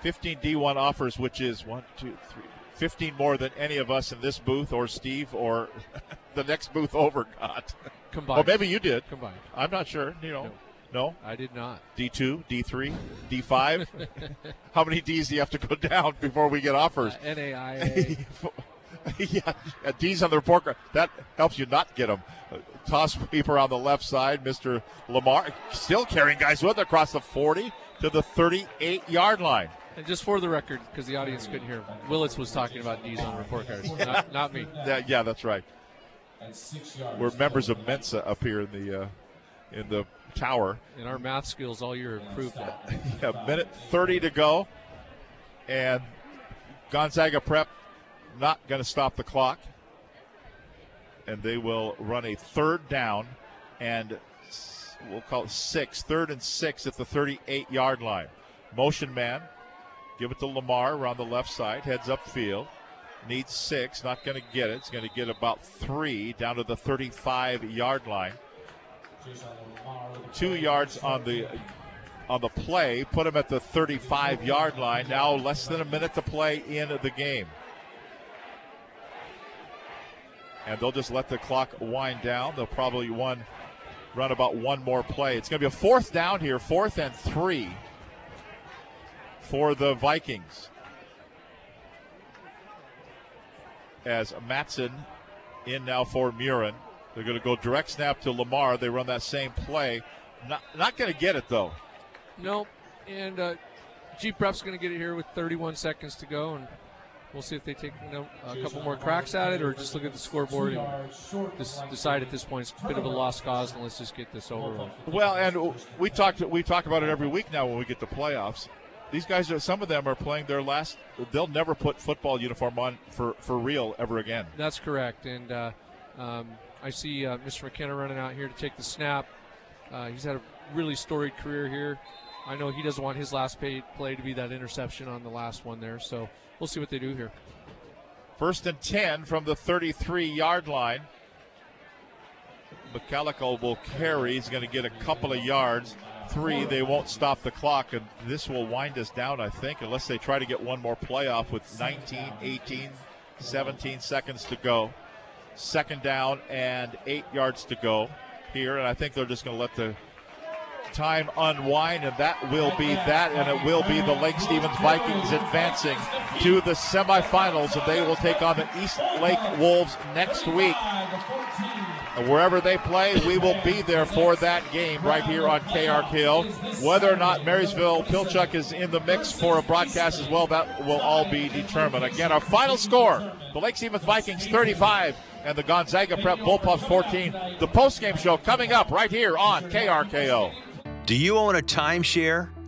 15 D1 offers, which is one, two, three, 15 more than any of us in this booth or Steve or the next booth over got. Combined. Or maybe you did. Combined. I'm not sure. You know. No. I did not. D2, D3, D5. How many D's do you have to go down before we get offers? Uh, NAIA. yeah, uh, D's on the report card. That helps you not get them. Uh, toss sweeper on the left side, Mr. Lamar, still carrying guys with across the 40 to the 38 yard line. And just for the record, because the audience couldn't hear, Willits was talking about on report cards, not, not me. Yeah, yeah, that's right. We're members of Mensa up here in the uh, in the tower. And our math skills all year have proved that. yeah, minute 30 to go. And Gonzaga Prep not going to stop the clock. And they will run a third down and we'll call it six, third and six at the 38 yard line. Motion man, give it to Lamar around the left side, heads upfield. Needs six, not going to get it. It's going to get about three down to the 35 yard line. Two yards on the on the play, put him at the 35 yard line. Now less than a minute to play in the game. And they'll just let the clock wind down. They'll probably one run about one more play. It's going to be a fourth down here, fourth and three for the Vikings. As Matson in now for Murin. They're going to go direct snap to Lamar. They run that same play. Not, not going to get it, though. Nope. And uh, G Prep's going to get it here with 31 seconds to go, and we'll see if they take you know, a couple more cracks at it or just look at the scoreboard and just decide at this point it's a bit of a lost cause and let's just get this over with. Well, and we talked we talk about it every week now when we get the playoffs. These guys, are, some of them are playing their last. They'll never put football uniform on for, for real ever again. That's correct, and uh, um, I see uh, Mr. McKenna running out here to take the snap. Uh, he's had a really storied career here. I know he doesn't want his last pay, play to be that interception on the last one there. So we'll see what they do here. First and 10 from the 33 yard line. McCalico will carry. He's going to get a couple of yards. Three, they won't stop the clock, and this will wind us down, I think, unless they try to get one more playoff with 19, 18, 17 seconds to go. Second down and eight yards to go here, and I think they're just going to let the time unwind, and that will be that, and it will be the Lake Stevens Vikings advancing to the semifinals, and they will take on the East Lake Wolves next week. And wherever they play, we will be there for that game right here on KRKO. Whether or not Marysville Pilchuck is in the mix for a broadcast as well, that will all be determined. Again, our final score the Lake Stevens Vikings 35 and the Gonzaga Prep Bullpups 14. The postgame show coming up right here on KRKO. Do you own a timeshare?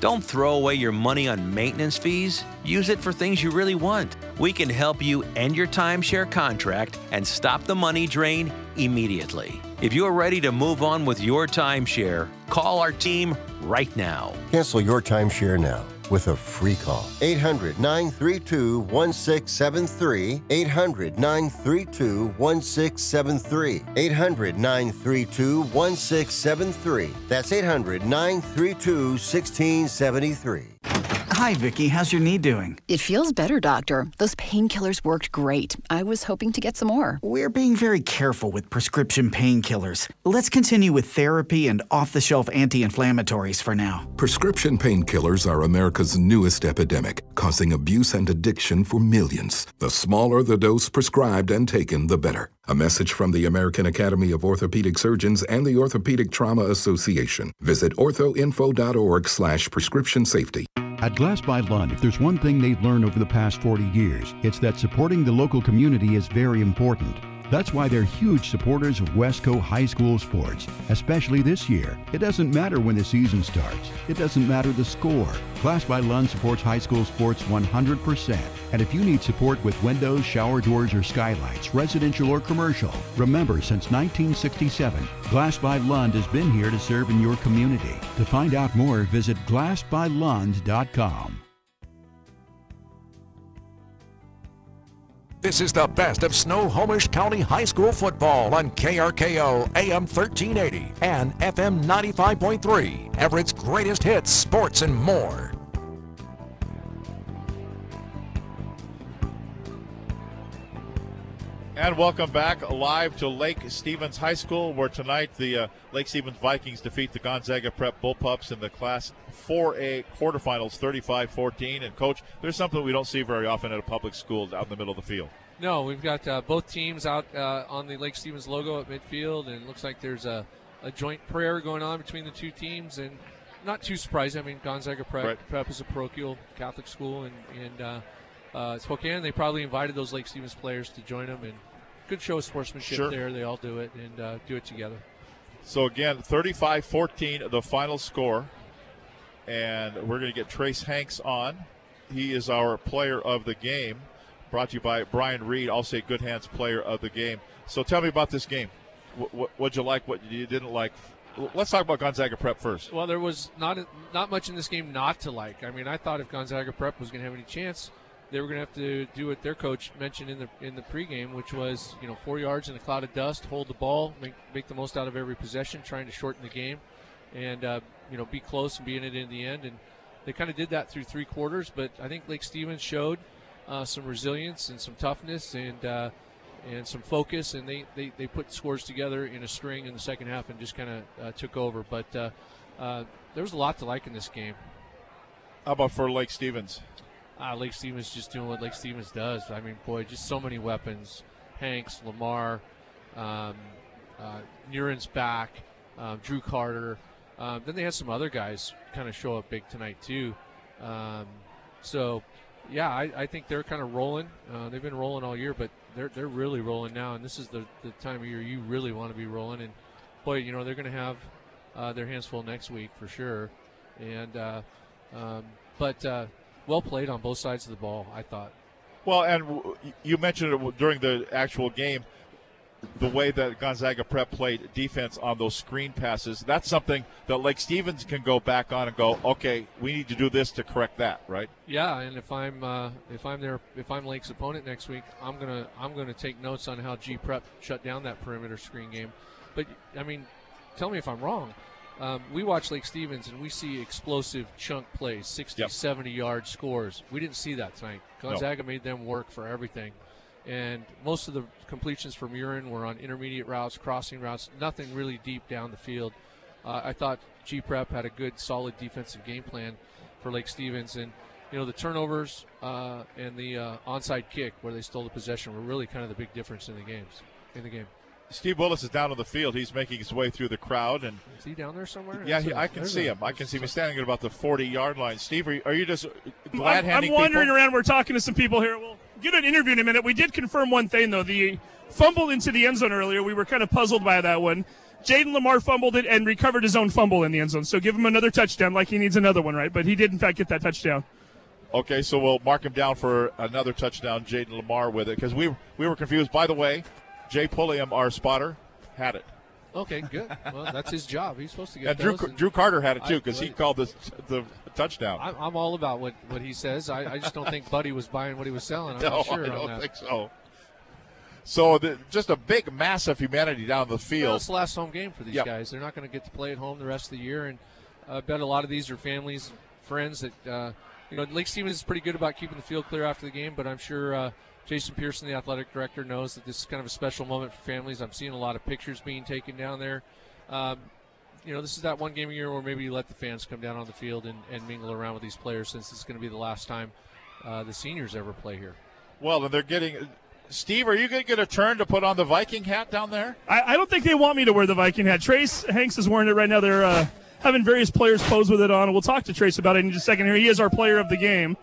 Don't throw away your money on maintenance fees. Use it for things you really want. We can help you end your timeshare contract and stop the money drain immediately. If you're ready to move on with your timeshare, call our team right now. Cancel your timeshare now with a free call. 800 932 1673. 800 932 1673. 800 932 1673. That's 800 932 1673. Hi, Vicki. How's your knee doing? It feels better, doctor. Those painkillers worked great. I was hoping to get some more. We're being very careful with prescription painkillers. Let's continue with therapy and off the shelf anti inflammatories for now. Prescription painkillers are America's newest epidemic, causing abuse and addiction for millions. The smaller the dose prescribed and taken, the better. A message from the American Academy of Orthopedic Surgeons and the Orthopedic Trauma Association. Visit orthoinfo.org slash prescription safety. At Glass by Lund, if there's one thing they've learned over the past 40 years, it's that supporting the local community is very important. That's why they're huge supporters of Wesco High School sports, especially this year. It doesn't matter when the season starts. It doesn't matter the score. Glass by Lund supports high school sports 100%. And if you need support with windows, shower doors, or skylights, residential or commercial, remember since 1967, Glass by Lund has been here to serve in your community. To find out more, visit glassbylund.com. This is the best of Snohomish County High School football on KRKO AM 1380 and FM 95.3. Everett's greatest hits, sports, and more. And welcome back live to Lake Stevens High School, where tonight the uh, Lake Stevens Vikings defeat the Gonzaga Prep Bullpups in the Class 4A quarterfinals 35 14. And, Coach, there's something we don't see very often at a public school out in the middle of the field. No, we've got uh, both teams out uh, on the Lake Stevens logo at midfield, and it looks like there's a, a joint prayer going on between the two teams. And not too surprising. I mean, Gonzaga Prep, Right. Prep is a parochial Catholic school, and and uh, Spokane. They probably invited those Lake Stevens players to join them, and good show of sportsmanship Sure. there. They all do it and uh, do it together. So again, 35-14, the final score, and we're going to get Trace Hanks on. He is our player of the game, brought to you by Brian Reed, also a Good Hands player of the game. So tell me about this game. What, what what'd you like? What you didn't like? Let's talk about Gonzaga Prep first. Well, there was not not much in this game not to like. I mean, I thought if Gonzaga Prep was going to have any chance, they were going to have to do what their coach mentioned in the in the pregame, which was you know four yards in a cloud of dust, hold the ball, make make the most out of every possession, trying to shorten the game, and uh, you know be close and be in it in the end. And they kind of did that through three quarters. But I think Lake Stevens showed uh, some resilience and some toughness and. Uh, and some focus, and they, they, they put scores together in a string in the second half and just kind of uh, took over. But uh, uh, there was a lot to like in this game. How about for Lake Stevens? Ah, Lake Stevens just doing what Lake Stevens does. I mean, boy, just so many weapons. Hanks, Lamar, um, uh, Murin's back, um, Drew Carter. Um, then they had some other guys kind of show up big tonight too. Um, so, yeah, I, I think they're kind of rolling. Uh, they've been rolling all year, but they're they're really rolling now. And this is the, the time of year you really want to be rolling. And boy, you know they're going to have uh, their hands full next week for sure. And uh, um, but uh, well played on both sides of the ball, I thought. Well, and w- you mentioned it during the actual game, the way that Gonzaga Prep played defense on those screen passes. That's something that Lake Stevens can go back on and go, okay, we need to do this to correct that, right? Yeah, and if I'm uh, if I'm there if I'm Lake's opponent next week, I'm gonna I'm gonna take notes on how G Prep shut down that perimeter screen game. But I mean, tell me if I'm wrong. Um, we watch Lake Stevens and we see explosive chunk plays, 60, 70 yard scores. We didn't see that tonight. No. Gonzaga made them work for everything. And most of the completions from Murin were on intermediate routes, crossing routes, nothing really deep down the field. Uh, I thought G Prep had a good, solid defensive game plan for Lake Stevens. And, you know, the turnovers uh, and the uh, onside kick where they stole the possession were really kind of the big difference in the games, in the game. Steve Willis is down on the field. He's making his way through the crowd, and Is he down there somewhere? yeah, he, That's a- I can there's see a- him. I can see him standing at about the 40 yard line. Steve, are you, are you just glad I'm, I'm wandering people? around. We're talking to some people here. We'll get an interview in a minute. We did confirm one thing though: the fumble into the end zone earlier. We were kind of puzzled by that one. Jaden Lamar fumbled it and recovered his own fumble in the end zone. So give him another touchdown, like he needs another one, right? But he did in fact get that touchdown. Okay, so we'll mark him down for another touchdown, Jaden Lamar with it, because we we were confused. By the way, Jay Pulliam, our spotter, had it. Okay, good. Well, that's his job. He's supposed to get And Drew, and Drew Carter had it too because he called the the touchdown. I'm, I'm all about what, what he says. I, I just don't think Buddy was buying what he was selling. I'm no, not sure I don't think so. So the, just a big mass of humanity down the field. Well, it's the last home game for these Yep. guys. They're not going to get to play at home the rest of the year, and I bet a lot of these are families, friends that uh, you know. Lake Stevens is pretty good about keeping the field clear after the game, but I'm sure uh, Jason Pearson, the athletic director, knows that this is kind of a special moment for families. I'm seeing a lot of pictures being taken down there. Um, you know, this is that one game a year where maybe you let the fans come down on the field and, and mingle around with these players, since it's going to be the last time uh, the seniors ever play here. Well, and they're getting. Steve, are you going to get a turn to put on the Viking hat down there? I, I don't think they want me to wear the Viking hat. Trace Hanks is wearing it right now. They're uh, having various players pose with it on. We'll talk to Trace about it in just a second here. He is our player of the game.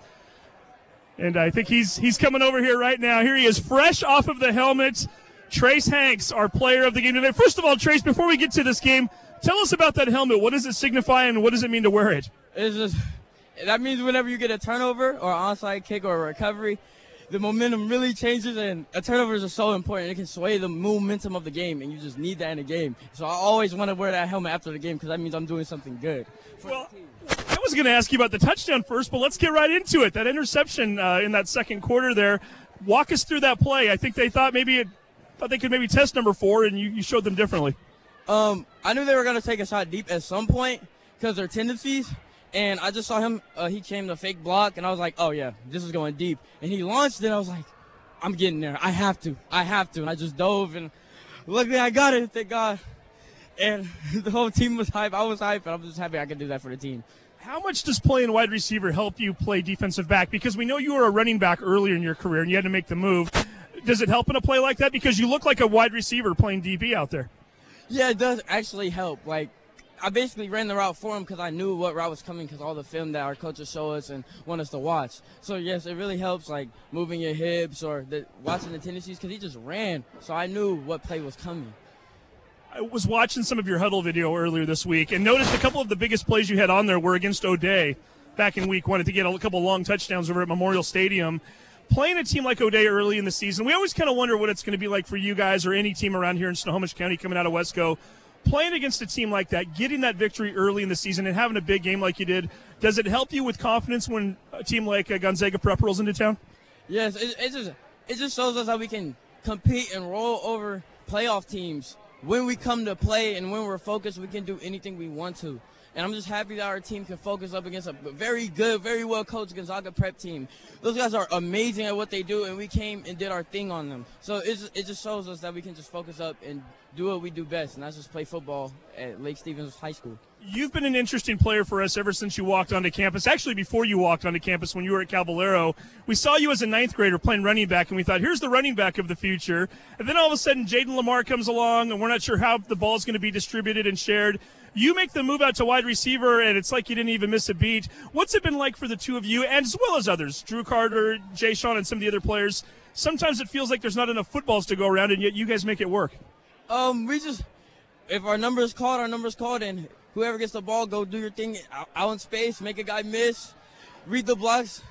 And I think he's he's coming over here right now. Here he is, fresh off of the helmet. Trace Hanks, our player of the game today. First of all, Trace, before we get to this game, tell us about that helmet. What does it signify and what does it mean to wear it? It's just that means whenever you get a turnover or onside kick or a recovery, the momentum really changes, and a turnovers are so important. It can sway the momentum of the game, and you just need that in a game. So I always want to wear that helmet after the game because that means I'm doing something good. Well, I was going to ask you about the touchdown first, but let's get right into it. That interception uh, in that second quarter there. Walk us through that play. I think they thought maybe it, thought they could maybe test number four, and you, you showed them differently. Um, I knew they were gonna take a shot deep at some point because their tendencies, and I just saw him. Uh, he came to fake block, and I was like, "Oh yeah, this is going deep." And he launched it. I was like, "I'm getting there. I have to. I have to." And I just dove, and luckily I got it. Thank God. And the whole team was hype. I was hype, and I'm just happy I could do that for the team. How much does playing wide receiver help you play defensive back? Because we know you were a running back earlier in your career, and you had to make the move. Does it help in a play like that? Because you look like a wide receiver playing DB out there. Yeah, it does actually help. Like, I basically ran the route for him because I knew what route was coming because all the film that our coaches show us and want us to watch. So yes, it really helps like moving your hips or the, watching the tendencies because he just ran. So I knew what play was coming. I was watching some of your huddle video earlier this week and noticed a couple of the biggest plays you had on there were against O'Dea back in week one to get a couple long touchdowns over at Memorial Stadium. Playing a team like O'Dea early in the season, we always kind of wonder what it's going to be like for you guys or any team around here in Snohomish County coming out of Wesco. Playing against a team like that, getting that victory early in the season, and having a big game like you did, does it help you with confidence when a team like uh, Gonzaga Prep rolls into town? Yes, it, it just it just shows us how we can compete and roll over playoff teams when we come to play and when we're focused, we can do anything we want to. And I'm just happy that our team can focus up against a very good, very well coached Gonzaga prep team. Those guys are amazing at what they do, and we came and did our thing on them. So it just, it just shows us that we can just focus up and do what we do best, and that's just play football at Lake Stevens High School. You've been an interesting player for us ever since you walked onto campus. Actually, before you walked onto campus when you were at Cavelero, we saw you as a ninth grader playing running back, and we thought, here's the running back of the future. And then all of a sudden, Jaden Lamar comes along, and we're not sure how the ball's going to be distributed and shared. You make the move out to wide receiver, and it's like you didn't even miss a beat. What's it been like for the two of you, and as well as others, Drew Carter, Jay Sean, and some of the other players? Sometimes it feels like there's not enough footballs to go around, and yet you guys make it work. Um, we just if our number is called, our number is called, and whoever gets the ball, go do your thing out, in space, make a guy miss, read the blocks,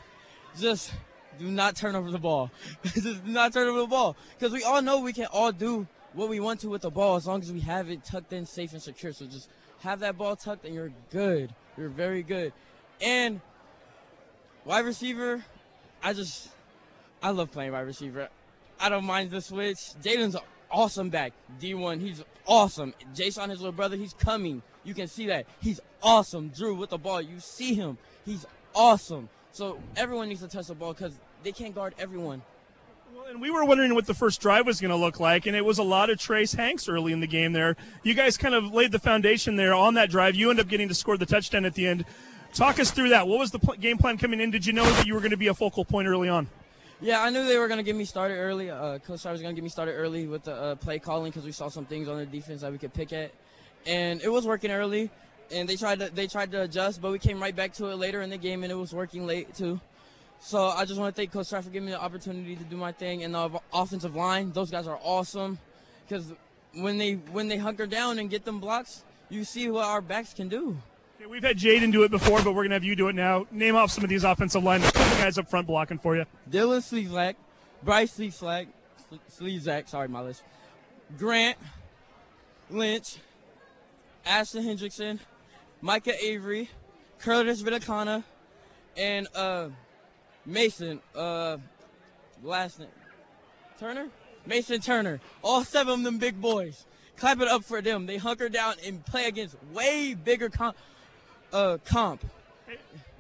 just do not turn over the ball. just do not turn over the ball, because we all know we can all do what we want to with the ball as long as we have it tucked in, safe and secure. So just have that ball tucked, and you're good. You're very good. And wide receiver, I just I love playing wide receiver. I don't mind the switch. Jaden's awesome back. D1, he's awesome. Jason, his little brother, he's coming. You can see that. He's awesome. Drew with the ball, you see him. He's awesome. So everyone needs to touch the ball because they can't guard everyone. And we were wondering what the first drive was going to look like, and it was a lot of Trace Hanks early in the game there. You guys kind of laid the foundation there on that drive. You end up getting to score the touchdown at the end. Talk us through that. What was the pl- game plan coming in? Did you know that you were going to be a focal point early on? Yeah, I knew they were gonna get me started early. Uh, Coach Star was gonna get me started early with the uh, play calling because we saw some things on the defense that we could pick at, and it was working early. And they tried to they tried to adjust, but we came right back to it later in the game, and it was working late too. So I just want to thank Coach Star for giving me the opportunity to do my thing. And the offensive line, those guys are awesome, because when they when they hunker down and get them blocks, you see what our backs can do. Okay, we've had Jaden do it before, but we're going to have you do it now. Name off some of these offensive linemen. The guys up front blocking for you. Dylan Sleezak, Bryce Sleezak, Sleezak, sorry, my list. Grant, Lynch, Ashton Hendrickson, Micah Avery, Curtis Vitakana, and uh, Mason, uh, last name, Turner? Mason Turner. All seven of them big boys. Clap it up for them. They hunker down and play against way bigger comp uh, comp.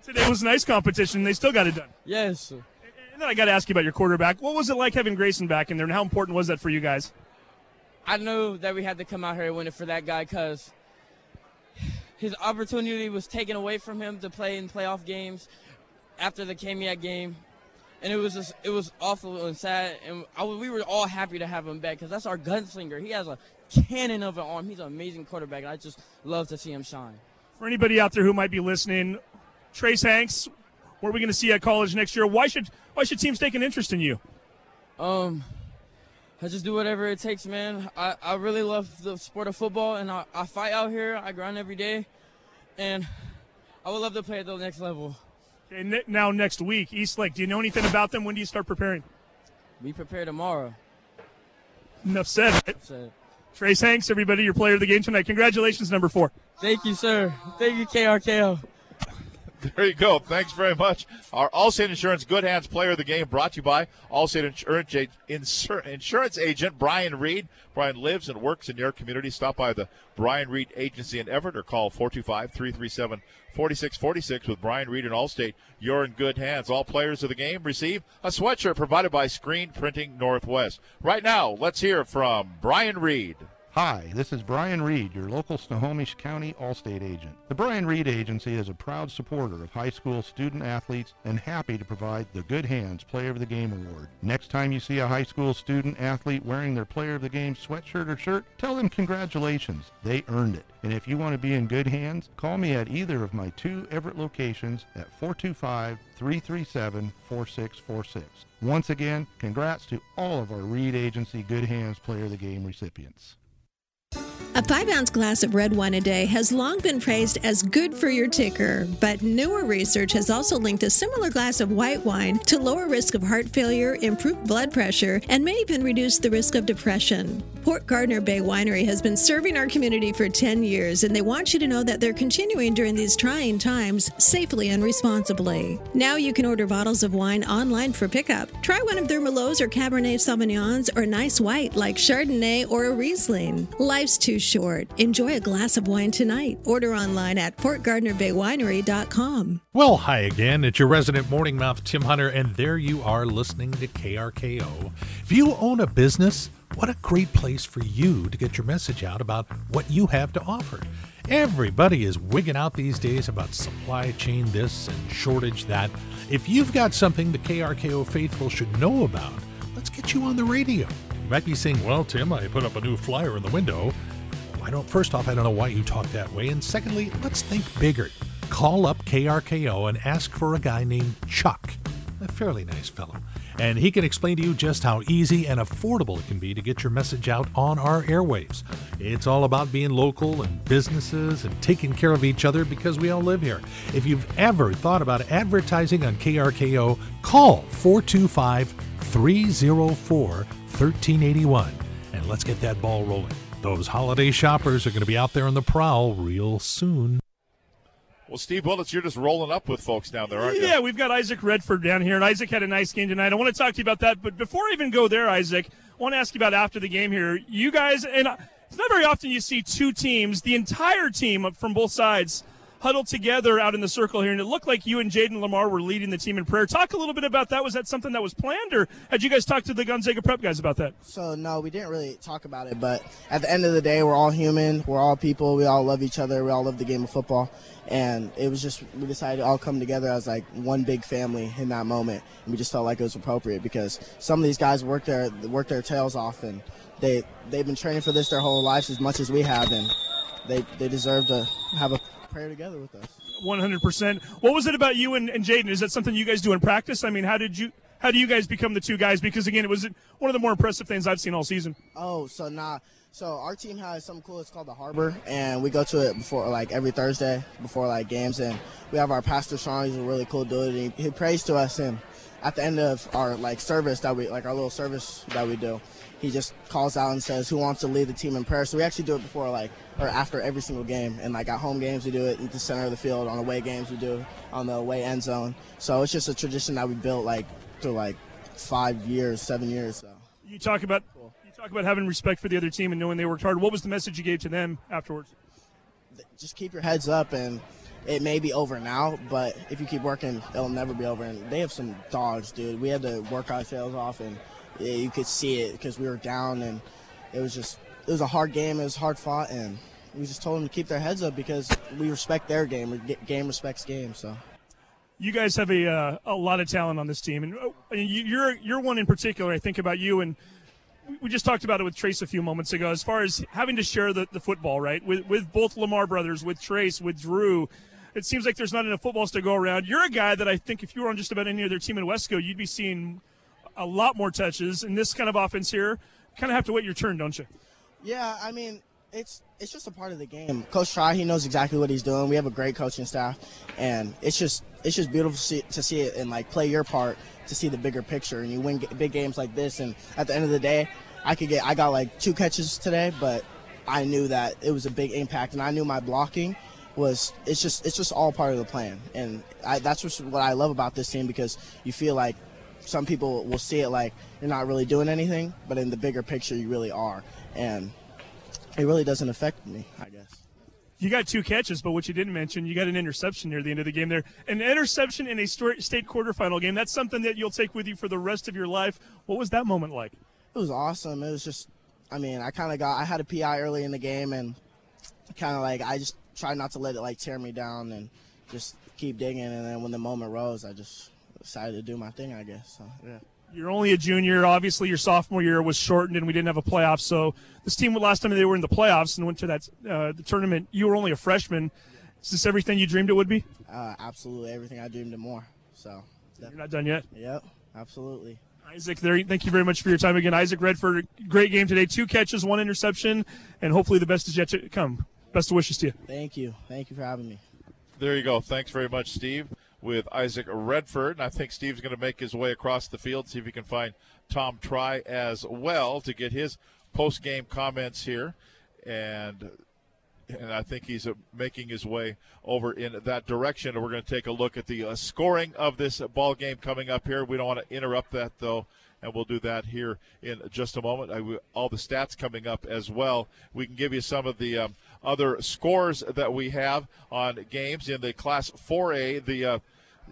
Today was nice competition. They still got it done. Yes. And then I got to ask you about your quarterback. What was it like having Grayson back in there, and how important was that for you guys? I knew that we had to come out here and win it for that guy because his opportunity was taken away from him to play in playoff games after the Kamiak game, and it was just it was awful and sad. And I, we were all happy to have him back because that's our gunslinger. He has a cannon of an arm. He's an amazing quarterback. And I just love to see him shine for anybody out there who might be listening, Trace Hanks, what are we going to see at college next year? Why should why should teams take an interest in you? Um, I just do whatever it takes, man. I, I really love the sport of football, and I, I fight out here. I grind every day, and I would love to play at the next level. Okay, now next week, Eastlake. Do you know anything about them? When do you start preparing? We prepare tomorrow. Enough said. Right? Enough said. Trace Hanks, everybody, your player of the game tonight. Congratulations, number four. Thank you, sir. Thank you, KRKO. There you go. Thanks very much. Our Allstate Insurance Good Hands Player of the Game brought to you by Allstate Insurance, Insurance Agent Brian Reed. Brian lives and works in your community. Stop by the Brian Reed Agency in Everett or call 425 337 4646 with Brian Reed and Allstate. You're in good hands. All players of the game receive a sweatshirt provided by Screen Printing Northwest. Right now, let's hear from Brian Reed. Hi, this is Brian Reed, your local Snohomish County Allstate agent. The Brian Reed Agency is a proud supporter of high school student athletes and happy to provide the Good Hands Player of the Game Award. Next time you see a high school student athlete wearing their Player of the Game sweatshirt or shirt, tell them congratulations. They earned it. And if you want to be in good hands, call me at either of my two Everett locations at 425 337 4646. Once again, congrats to all of our Reed Agency Good Hands Player of the Game recipients. A five ounce glass of red wine a day has long been praised as good for your ticker, but newer research has also linked a similar glass of white wine to lower risk of heart failure, improved blood pressure, and may even reduce the risk of depression. Port Gardner Bay Winery has been serving our community for 10 years, and they want you to know that they're continuing during these trying times safely and responsibly. Now you can order bottles of wine online for pickup. Try one of their Merlots or Cabernet Sauvignons or nice white like Chardonnay or a Riesling. Life's too short. Enjoy a glass of wine tonight. Order online at portgardnerbaywinery.com. Well, hi again. It's your resident morning mouth, Tim Hunter, and there you are listening to KRKO. If you own a business, what a great place for you to get your message out about what you have to offer. Everybody is wigging out these days about supply chain this and shortage that. If you've got something the KRKO faithful should know about, let's get you on the radio. Might be saying, Well, Tim, I put up a new flyer in the window. I don't, first off, I don't know why you talk that way. And secondly, let's think bigger. Call up KRKO and ask for a guy named Chuck, a fairly nice fellow and he can explain to you just how easy and affordable it can be to get your message out on our airwaves. It's all about being local and businesses and taking care of each other because we all live here. If you've ever thought about advertising on KRKO, call 425 304 1381 and let's get that ball rolling. Those holiday shoppers are going to be out there on the prowl real soon. Well, Steve Willetts, you're just rolling up with folks down there, aren't you? Yeah, we've got Isaac Redford down here, and Isaac had a nice game tonight. I want to talk to you about that, but before I even go there, Isaac, I want to ask you about after the game here. You guys, and uh, it's not very often you see two teams, the entire team from both sides, huddled together out in the circle here, and it looked like you and Jaden Lamar were leading the team in prayer. Talk a little bit about that. Was that something that was planned, or had you guys talked to the Gonzaga Prep guys about that? So no, we didn't really talk about it. But at the end of the day, we're all human. We're all people. We all love each other. We all love the game of football. And it was just we decided to all come together as like one big family in that moment, and we just felt like it was appropriate because some of these guys work their work their tails off, and they they've been training for this their whole lives as much as we have, and they they deserve to have a prayer together with us. 100%. What was it about you and, and Jaden? Is that something you guys do in practice? I mean, how did you how do you guys become the two guys? Because again, it was one of the more impressive things I've seen all season. Oh, so nah. So our team has something cool. It's called the Harbor, and we go to it before like every Thursday before like games, and we have our pastor Sean. He's a really cool dude. And he, he prays to us, and at the end of our like service that we like our little service that we do, he just calls out and says who wants to lead the team in prayer. So we actually do it before like or after every single game. And like at home games we do it in the center of the field. On away games we do it on the away end zone. So it's just a tradition that we built like through like five years, seven years. So you talk about you talk about having respect for the other team and knowing they worked hard. What was the message you gave to them afterwards? Just keep your heads up and it may be over now, but if you keep working, it'll never be over. And they have some dogs, dude. We had to work our tails off, and yeah, you could see it because we were down, and it was just it was a hard game. It was hard fought, and we just told them to keep their heads up because we respect their game. Game respects game. So. You guys have a uh, a lot of talent on this team, and you're you're one in particular. I think about you, and we just talked about it with Trace a few moments ago. As far as having to share the, the football, right, with with both Lamar brothers, with Trace, with Drew, it seems like there's not enough footballs to go around. You're a guy that I think if you were on just about any other team in Wesco, you'd be seeing a lot more touches. In this kind of offense here, kind of have to wait your turn, don't you? Yeah, I mean, it's it's just a part of the game. Coach Tri, he knows exactly what he's doing. We have a great coaching staff, and it's just it's just beautiful to see, to see it and like play your part to see the bigger picture. And you win big games like this, and at the end of the day, I could get I got like two catches today, but I knew that it was a big impact, and I knew my blocking was it's just it's just all part of the plan, and I, that's what I love about this team because you feel like some people will see it like you're not really doing anything, but in the bigger picture, you really are. And it really doesn't affect me, I guess. You got two catches, but what you didn't mention, you got an interception near the end of the game there. An interception in a state quarterfinal game, that's something that you'll take with you for the rest of your life. What was that moment like? It was awesome. It was just, I mean, I kind of got I had a PI early in the game, and kind of like I just tried not to let it like tear me down and just keep digging. And then when the moment rose, I just decided to do my thing, I guess. So yeah. You're only a junior. Obviously, your sophomore year was shortened, and we didn't have a playoff. So this team, last time they were in the playoffs and went to that uh, the tournament, you were only a freshman. Is this everything you dreamed it would be? Uh, absolutely everything I dreamed and more. So you're not done yet. Yep, absolutely. Isaac, there. Thank you very much for your time again, Isaac Redford. Great game today. Two catches, one interception, and hopefully the best is yet to come. Best of wishes to you. Thank you. Thank you for having me. There you go. Thanks very much, Steve, with Isaac Redford. And I think Steve's going to make his way across the field, see if he can find Tom Tri as well to get his post game comments here. And and I think he's uh, making his way over in that direction. We're going to take a look at the uh, scoring of this ball game coming up here. We don't want to interrupt that though, and we'll do that here in just a moment. All the stats coming up as well. We can give you some of the um, other scores that we have on games in the Class 4A. The uh,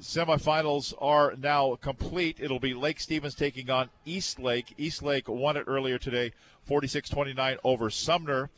semifinals are now complete. It'll be Lake Stevens taking on Eastlake. East Lake won it earlier today, 46-29 over Sumner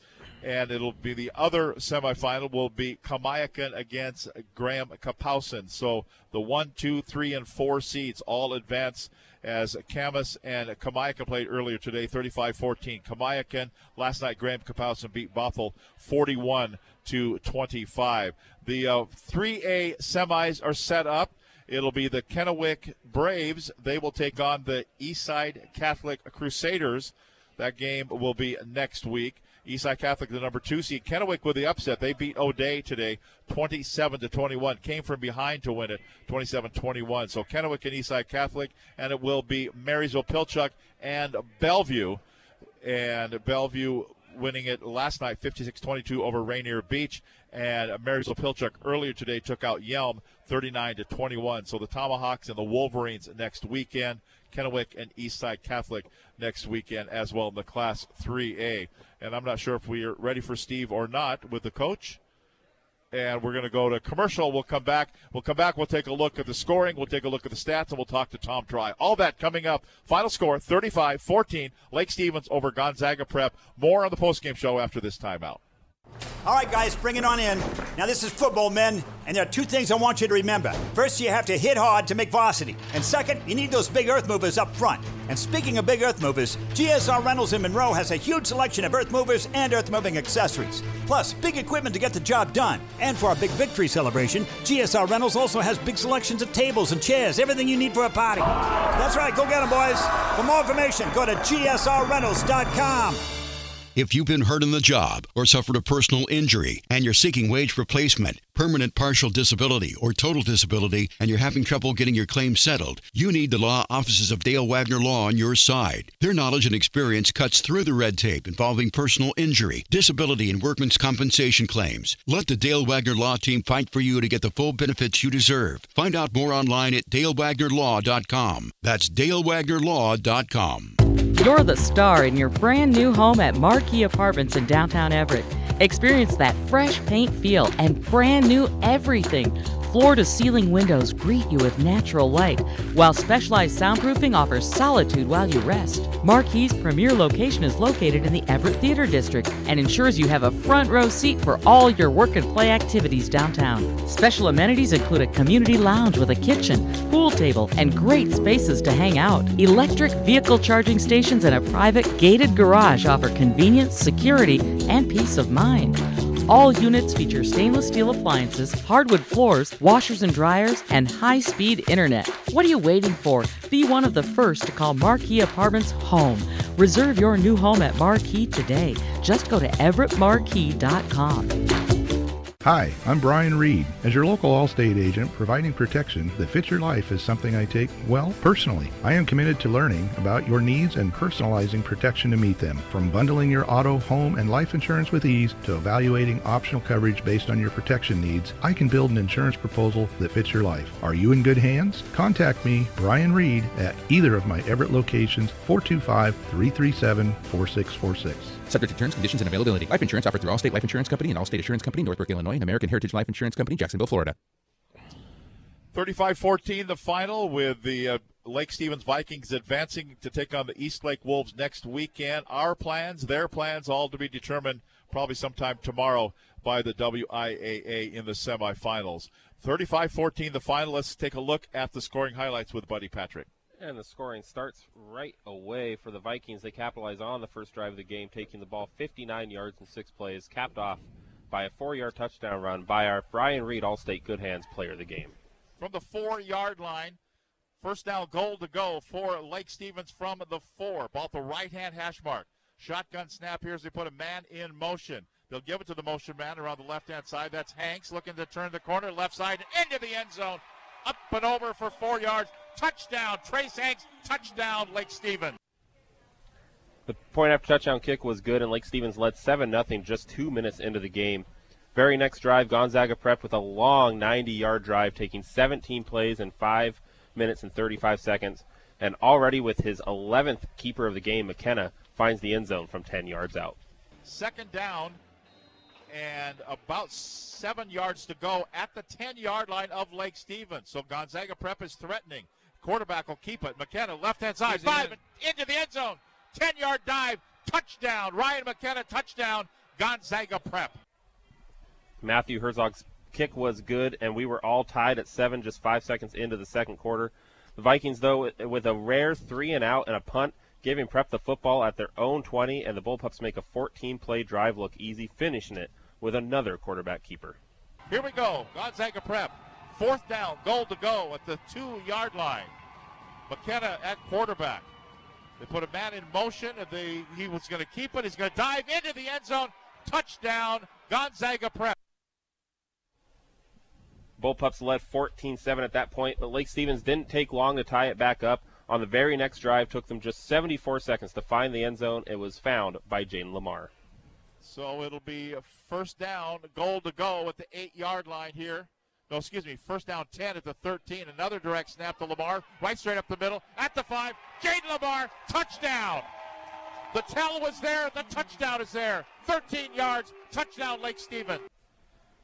and it'll be the other semifinal will be Kamiakin against Graham Kapowsin. So the one, two, three, and four seeds all advance as Camas and Kamiakin played earlier today, 35-14. Kamiakin last night, Graham Kapowsin beat Bothell 41 to 25. The uh, 3A semis are set up. It'll be the Kennewick Braves. They will take on the Eastside Catholic Crusaders. That game will be next week. Eastside Catholic, the number two seed. Kennewick with the upset. They beat O'Dea today, 27 to 21. Came from behind to win it, 27-21. So Kennewick and Eastside Catholic, and it will be Marysville Pilchuck and Bellevue. And Bellevue winning it last night, 56-22 over Rainier Beach. And Marysville Pilchuck earlier today took out Yelm, 39 to 21. So the Tomahawks and the Wolverines next weekend. Kennewick and Eastside Catholic next weekend as well in the Class 3A. And I'm not sure if we are ready for Steve or not with the coach. And we're going to go to commercial. We'll come back. We'll come back. We'll take a look at the scoring. We'll take a look at the stats, and we'll talk to Tom Tri. All that coming up. Final score 35 14. Lake Stevens over Gonzaga Prep. More on the postgame show after this timeout. All right, guys, bring it on in. Now, this is football, men, and there are two things I want you to remember. First, you have to hit hard to make varsity. And second, you need those big earth movers up front. And speaking of big earth movers, GSR Rentals in Monroe has a huge selection of earth movers and earth moving accessories. Plus, big equipment to get the job done. And for our big victory celebration, GSR Rentals also has big selections of tables and chairs, everything you need for a party. That's right, go get them, boys. For more information, go to GSRRentals.com. If you've been hurt in the job or suffered a personal injury and you're seeking wage replacement, permanent partial disability, or total disability, and you're having trouble getting your claim settled, you need the law offices of Dale Wagner Law on your side. Their knowledge and experience cuts through the red tape involving personal injury, disability, and workman's compensation claims. Let the Dale Wagner Law team fight for you to get the full benefits you deserve. Find out more online at dalewagnerlaw.com. That's dalewagnerlaw.com. You're the star in your brand new home at Marquee Apartments in downtown Everett. Experience that fresh paint feel and brand new everything. Floor to ceiling windows greet you with natural light, while specialized soundproofing offers solitude while you rest. Marquee's premier location is located in the Everett Theater District and ensures you have a front row seat for all your work and play activities downtown. Special amenities include a community lounge with a kitchen, pool table, and great spaces to hang out. Electric vehicle charging stations and a private gated garage offer convenience, security, and peace of mind. All units feature stainless steel appliances, hardwood floors, washers and dryers, and high speed internet. What are you waiting for? Be one of the first to call Marquee Apartments home. Reserve your new home at Marquee today. Just go to everettmarquee.com. Hi, I'm Brian Reed. As your local Allstate agent, providing protection that fits your life is something I take, well, personally. I am committed to learning about your needs and personalizing protection to meet them. From bundling your auto, home, and life insurance with ease to evaluating optional coverage based on your protection needs, I can build an insurance proposal that fits your life. Are you in good hands? Contact me, Brian Reed, at either of my Everett locations, 425 337 4646. Subject to terms, conditions, and availability. Life insurance offered through Allstate Life Insurance Company and Allstate Assurance Company, Northbrook, Illinois, and American Heritage Life Insurance Company, Jacksonville, Florida. 35-14 the final with the uh, Lake Stevens Vikings advancing to take on the Eastlake Wolves next weekend. Our plans, their plans, all to be determined probably sometime tomorrow by the WIAA in the semifinals. 35 14, the finalists. Take a look at the scoring highlights with Buddy Patrick. And the scoring starts right away for the Vikings. They capitalize on the first drive of the game, taking the ball 59 yards in six plays, capped off by a four yard touchdown run by our Brian Reed Allstate Good Hands player of the game. From the four yard line, first down goal to go for Lake Stevens from the four. Ball at the right hand hash mark. Shotgun snap here as they put a man in motion. They'll give it to the motion man around the left hand side. That's Hanks looking to turn the corner, left side, into the end zone. Up and over for four yards. Touchdown, Trace Hanks. Touchdown, Lake Stevens. The point after touchdown kick was good, and Lake Stevens led 7 0 just two minutes into the game. Very next drive, Gonzaga Prep with a long 90 yard drive, taking 17 plays in 5 minutes and 35 seconds. And already with his 11th keeper of the game, McKenna, finds the end zone from 10 yards out. Second down, and about seven yards to go at the 10 yard line of Lake Stevens. So Gonzaga Prep is threatening. Quarterback will keep it. McKenna, left hand side, five, into the end zone. 10 yard dive, touchdown. Ryan McKenna, touchdown. Gonzaga Prep. Matthew Herzog's kick was good, and we were all tied at seven just five seconds into the second quarter. The Vikings, though, with a rare three and out and a punt, giving Prep the football at their own 20, and the Bullpups make a 14 play drive look easy, finishing it with another quarterback keeper. Here we go. Gonzaga Prep. Fourth down, goal to go at the two yard line. McKenna at quarterback. They put a man in motion, and they, he was going to keep it. He's going to dive into the end zone. Touchdown, Gonzaga Prep. Bullpups led 14-7 at that point, but Lake Stevens didn't take long to tie it back up. On the very next drive, took them just 74 seconds to find the end zone. It was found by Jaden Lamar. So it'll be a first down, goal to go at the eight-yard line here. No, excuse me, first down 10 at the 13. Another direct snap to Lamar, right straight up the middle, at the five. Jaden Lamar, touchdown. The tell was there, the touchdown is there. 13 yards, touchdown Lake Stevens.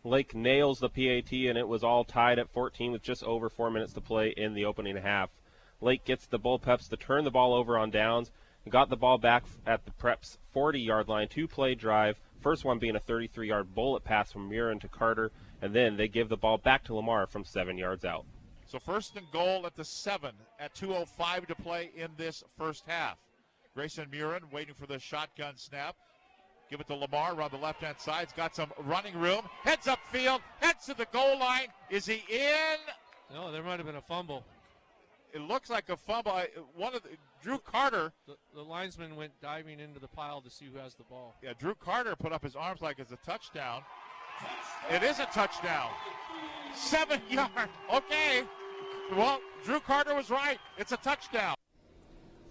Lake nails the PAT, and it was all tied at 14 with just over four minutes to play in the opening half. Lake gets the Bullpups to turn the ball over on downs and got the ball back at the Preps 40 yard line, two play drive. First one being a 33 yard bullet pass from Murin to Carter, and then they give the ball back to Lamar from seven yards out. So first and goal at the seven at 2.05 to play in this first half. Grayson Murin waiting for the shotgun snap. Give it to Lamar around the left hand side. He's got some running room. Heads up field. Heads to the goal line. Is he in? No, there might have been a fumble. It looks like a fumble. One of the, Drew Carter. The, the, linesman went diving into the pile to see who has the ball. Yeah, Drew Carter put up his arms like it's a touchdown. It is a touchdown. Seven yard. Okay. Well, Drew Carter was right. It's a touchdown.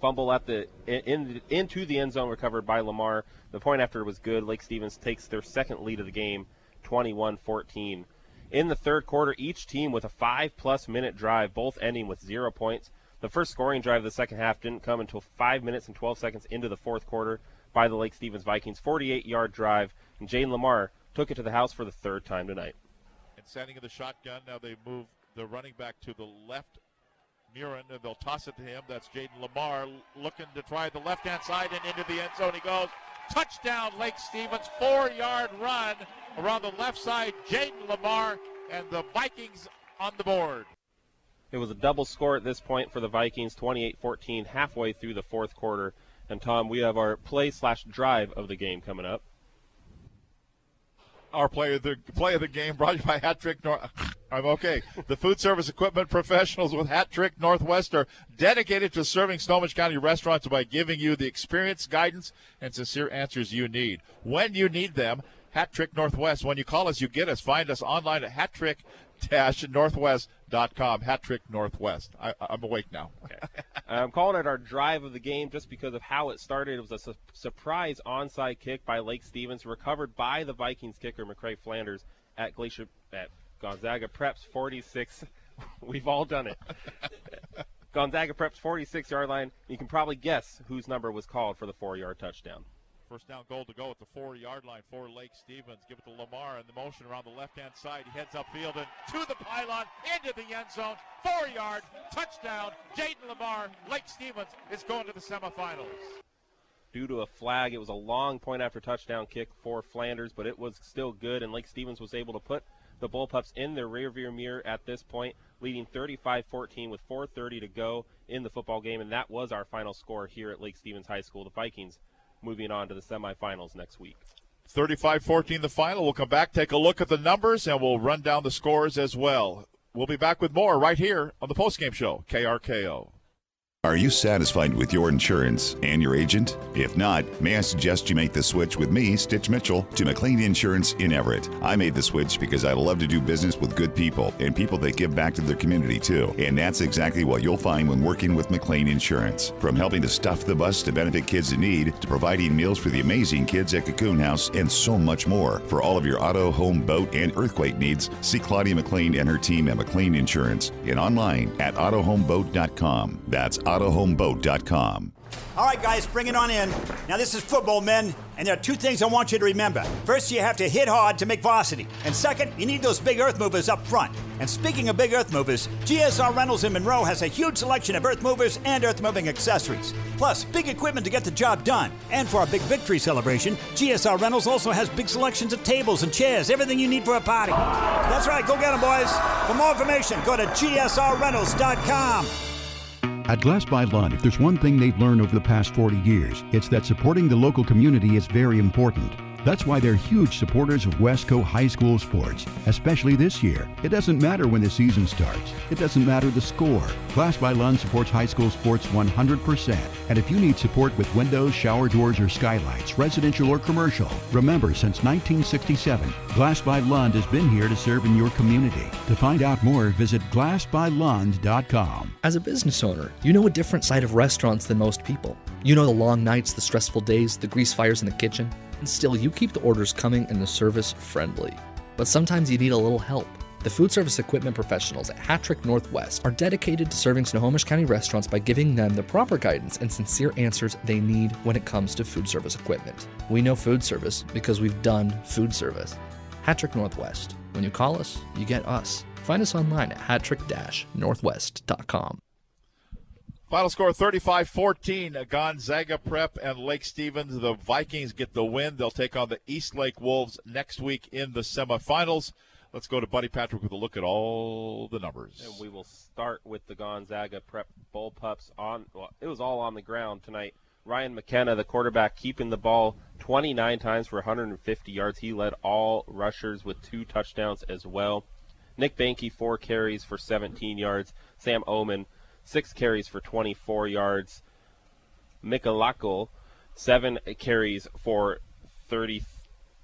Fumble at the in, into the end zone recovered by Lamar. The point after was good. Lake Stevens takes their second lead of the game, 21-14. In the third quarter, each team with a five-plus minute drive, both ending with zero points. The first scoring drive of the second half didn't come until five minutes and 12 seconds into the fourth quarter by the Lake Stevens Vikings. 48-yard drive, and Jaden Lamar took it to the house for the third time tonight. And standing in the shotgun, now they move the running back to the left Murin, and they'll toss it to him. That's Jaden Lamar looking to try the left hand side and into the end zone. He goes. Touchdown, Lake Stevens. Four yard run around the left side. Jaden Lamar and the Vikings on the board. It was a double score at this point for the Vikings, 28 14, halfway through the fourth quarter. And Tom, we have our play slash drive of the game coming up. Our play of the play of the game brought you by Hattrick North. I'm okay. The food service equipment professionals with Hattrick Northwest are dedicated to serving Snohomish County restaurants by giving you the experience, guidance, and sincere answers you need when you need them. Hattrick Northwest. When you call us, you get us. Find us online at hattrick-northwest.com. Hattrick Northwest. I, am awake now. okay. I'm calling it our drive of the game just because of how it started. It was a su- surprise onside kick by Lake Stevens, recovered by the Vikings kicker McCray Flanders at Glacier at Gonzaga Preps 46. We've all done it. Gonzaga Preps 46 yard line. You can probably guess whose number was called for the four yard touchdown. First down goal to go at the four yard line for Lake Stevens. Give it to Lamar and the motion around the left hand side. He heads upfield and to the pylon, into the end zone. Four yard, touchdown. Jaden Lamar. Lake Stevens is going to the semifinals. Due to a flag, it was a long point after touchdown kick for Flanders, but it was still good, and Lake Stevens was able to put the Bullpups in their rearview mirror at this point, leading 35-14 with 4:30 to go in the football game, and that was our final score here at Lake Stevens High School. The Vikings moving on to the semifinals next week. 35 14 the final. We'll come back, take a look at the numbers, and we'll run down the scores as well. We'll be back with more right here on the postgame show, KRKO. Are you satisfied with your insurance and your agent? If not, may I suggest you make the switch with me, Stitch Mitchell, to McLean Insurance in Everett. I made the switch because I love to do business with good people and people that give back to their community too. And that's exactly what you'll find when working with McLean Insurance. From helping to stuff the bus to benefit kids in need, to providing meals for the amazing kids at Cocoon House, and so much more. For all of your auto, home, boat, and earthquake needs, see Claudia McLean and her team at McLean Insurance and online at autohomeboat.com. That's autohomeboat.com. All right, guys, bring it on in. Now, this is football, men, and there are two things I want you to remember. First, you have to hit hard to make varsity. And second, you need those big earth movers up front. And speaking of big earth movers, GSR Rentals in Monroe has a huge selection of earth movers and earth moving accessories. Plus, big equipment to get the job done. And for our big victory celebration, GSR Rentals also has big selections of tables and chairs, everything you need for a party. That's right, go get them, boys. For more information, go to GSRRentals.com. At Glass by Lund, if there's one thing they've learned over the past 40 years, it's that supporting the local community is very important. That's why they're huge supporters of Wesco High School sports, especially this year. It doesn't matter when the season starts. It doesn't matter the score. Glass by Lund supports high school sports 100%. And if you need support with windows, shower doors, or skylights, residential or commercial, remember since 1967, Glass by Lund has been here to serve in your community. To find out more, visit glassbylund.com. As a business owner, you know a different side of restaurants than most people. You know the long nights, the stressful days, the grease fires in the kitchen, and still you keep the orders coming and the service friendly. But sometimes you need a little help. The food service equipment professionals at Hattrick Northwest are dedicated to serving Snohomish County restaurants by giving them the proper guidance and sincere answers they need when it comes to food service equipment. We know food service because we've done food service. Hattrick Northwest. When you call us, you get us. Find us online at hattrick-northwest.com. Final score 35 14. Gonzaga Prep and Lake Stevens. The Vikings get the win. They'll take on the Eastlake Wolves next week in the semifinals. Let's go to Buddy Patrick with a look at all the numbers. And we will start with the Gonzaga Prep Bullpups on. Well, it was all on the ground tonight. Ryan McKenna, the quarterback, keeping the ball 29 times for 150 yards. He led all rushers with two touchdowns as well. Nick Banky, four carries for 17 yards. Sam Oman, six carries for 24 yards. Mikalakul, seven carries for 30,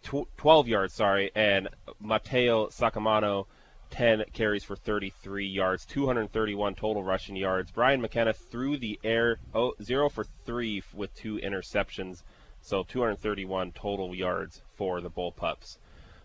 tw- 12 yards, sorry, and Mateo Sakamano, 10 carries for 33 yards, 231 total rushing yards. Brian McKenna threw the air, oh, 0 for 3 with two interceptions, so 231 total yards for the Bullpups.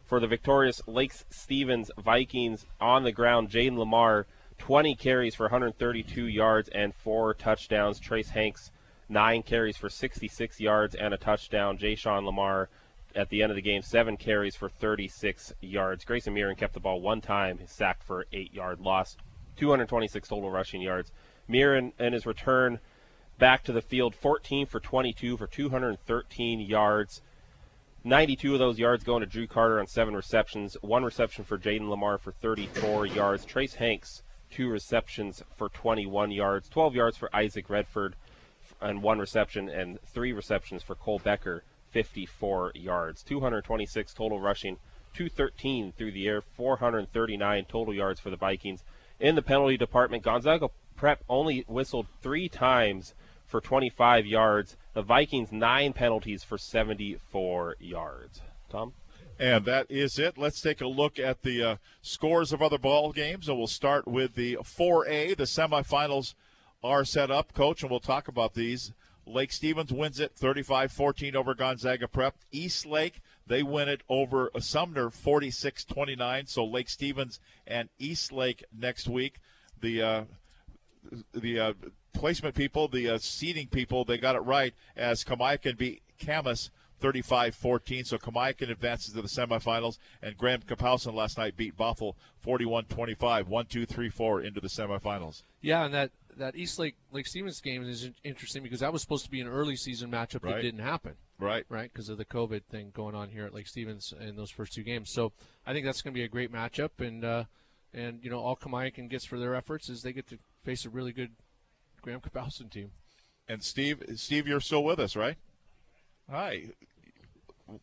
For the victorious Lakes Stevens Vikings on the ground, Jaden Lamar, 20 carries for 132 yards and four touchdowns. Trace Hanks, nine carries for 66 yards and a touchdown. Jay Sean Lamar, at the end of the game, seven carries for 36 yards. Grayson Murin kept the ball one time, sacked for eight yard loss. 226 total rushing yards. Murin and his return back to the field, 14 for 22 for 213 yards. 92 of those yards going to Drew Carter on seven receptions. One reception for Jaden Lamar for 34 yards. Trace Hanks, two receptions for 21 yards. 12 yards for Isaac Redford and one reception, and three receptions for Cole Becker, 54 yards. 226 total rushing, 213 through the air, 439 total yards for the Vikings. In the penalty department, Gonzaga Prep only whistled three times for 25 yards. The Vikings nine penalties for 74 yards. Tom. And that is it. Let's take a look at the uh, scores of other ball games, and we'll start with the 4A. The semifinals are set up, Coach, and we'll talk about these. Lake Stevens wins it 35-14 over Gonzaga Prep. Eastlake, they win it over Sumner 46-29. So Lake Stevens and Eastlake next week. The uh, the uh, placement people, the uh, seating people, they got it right as Kamiakin beat Camas 35-14. So Kamiakin advances to the semifinals, and Graham Kapowsin last night beat Bothell 41-25, 1, 2, 3, 4 into the semifinals. Yeah, and that, that Eastlake Lake Stevens game is interesting because that was supposed to be an early season matchup Right. that didn't happen. Right. Right, because of the COVID thing going on here at Lake Stevens in those first two games. So I think that's going to be a great matchup, and uh, and you know all Kamiakin gets for their efforts is they get to face a really good Graham Kapowsin team. And Steve, Steve, you're still with us, right? Hi.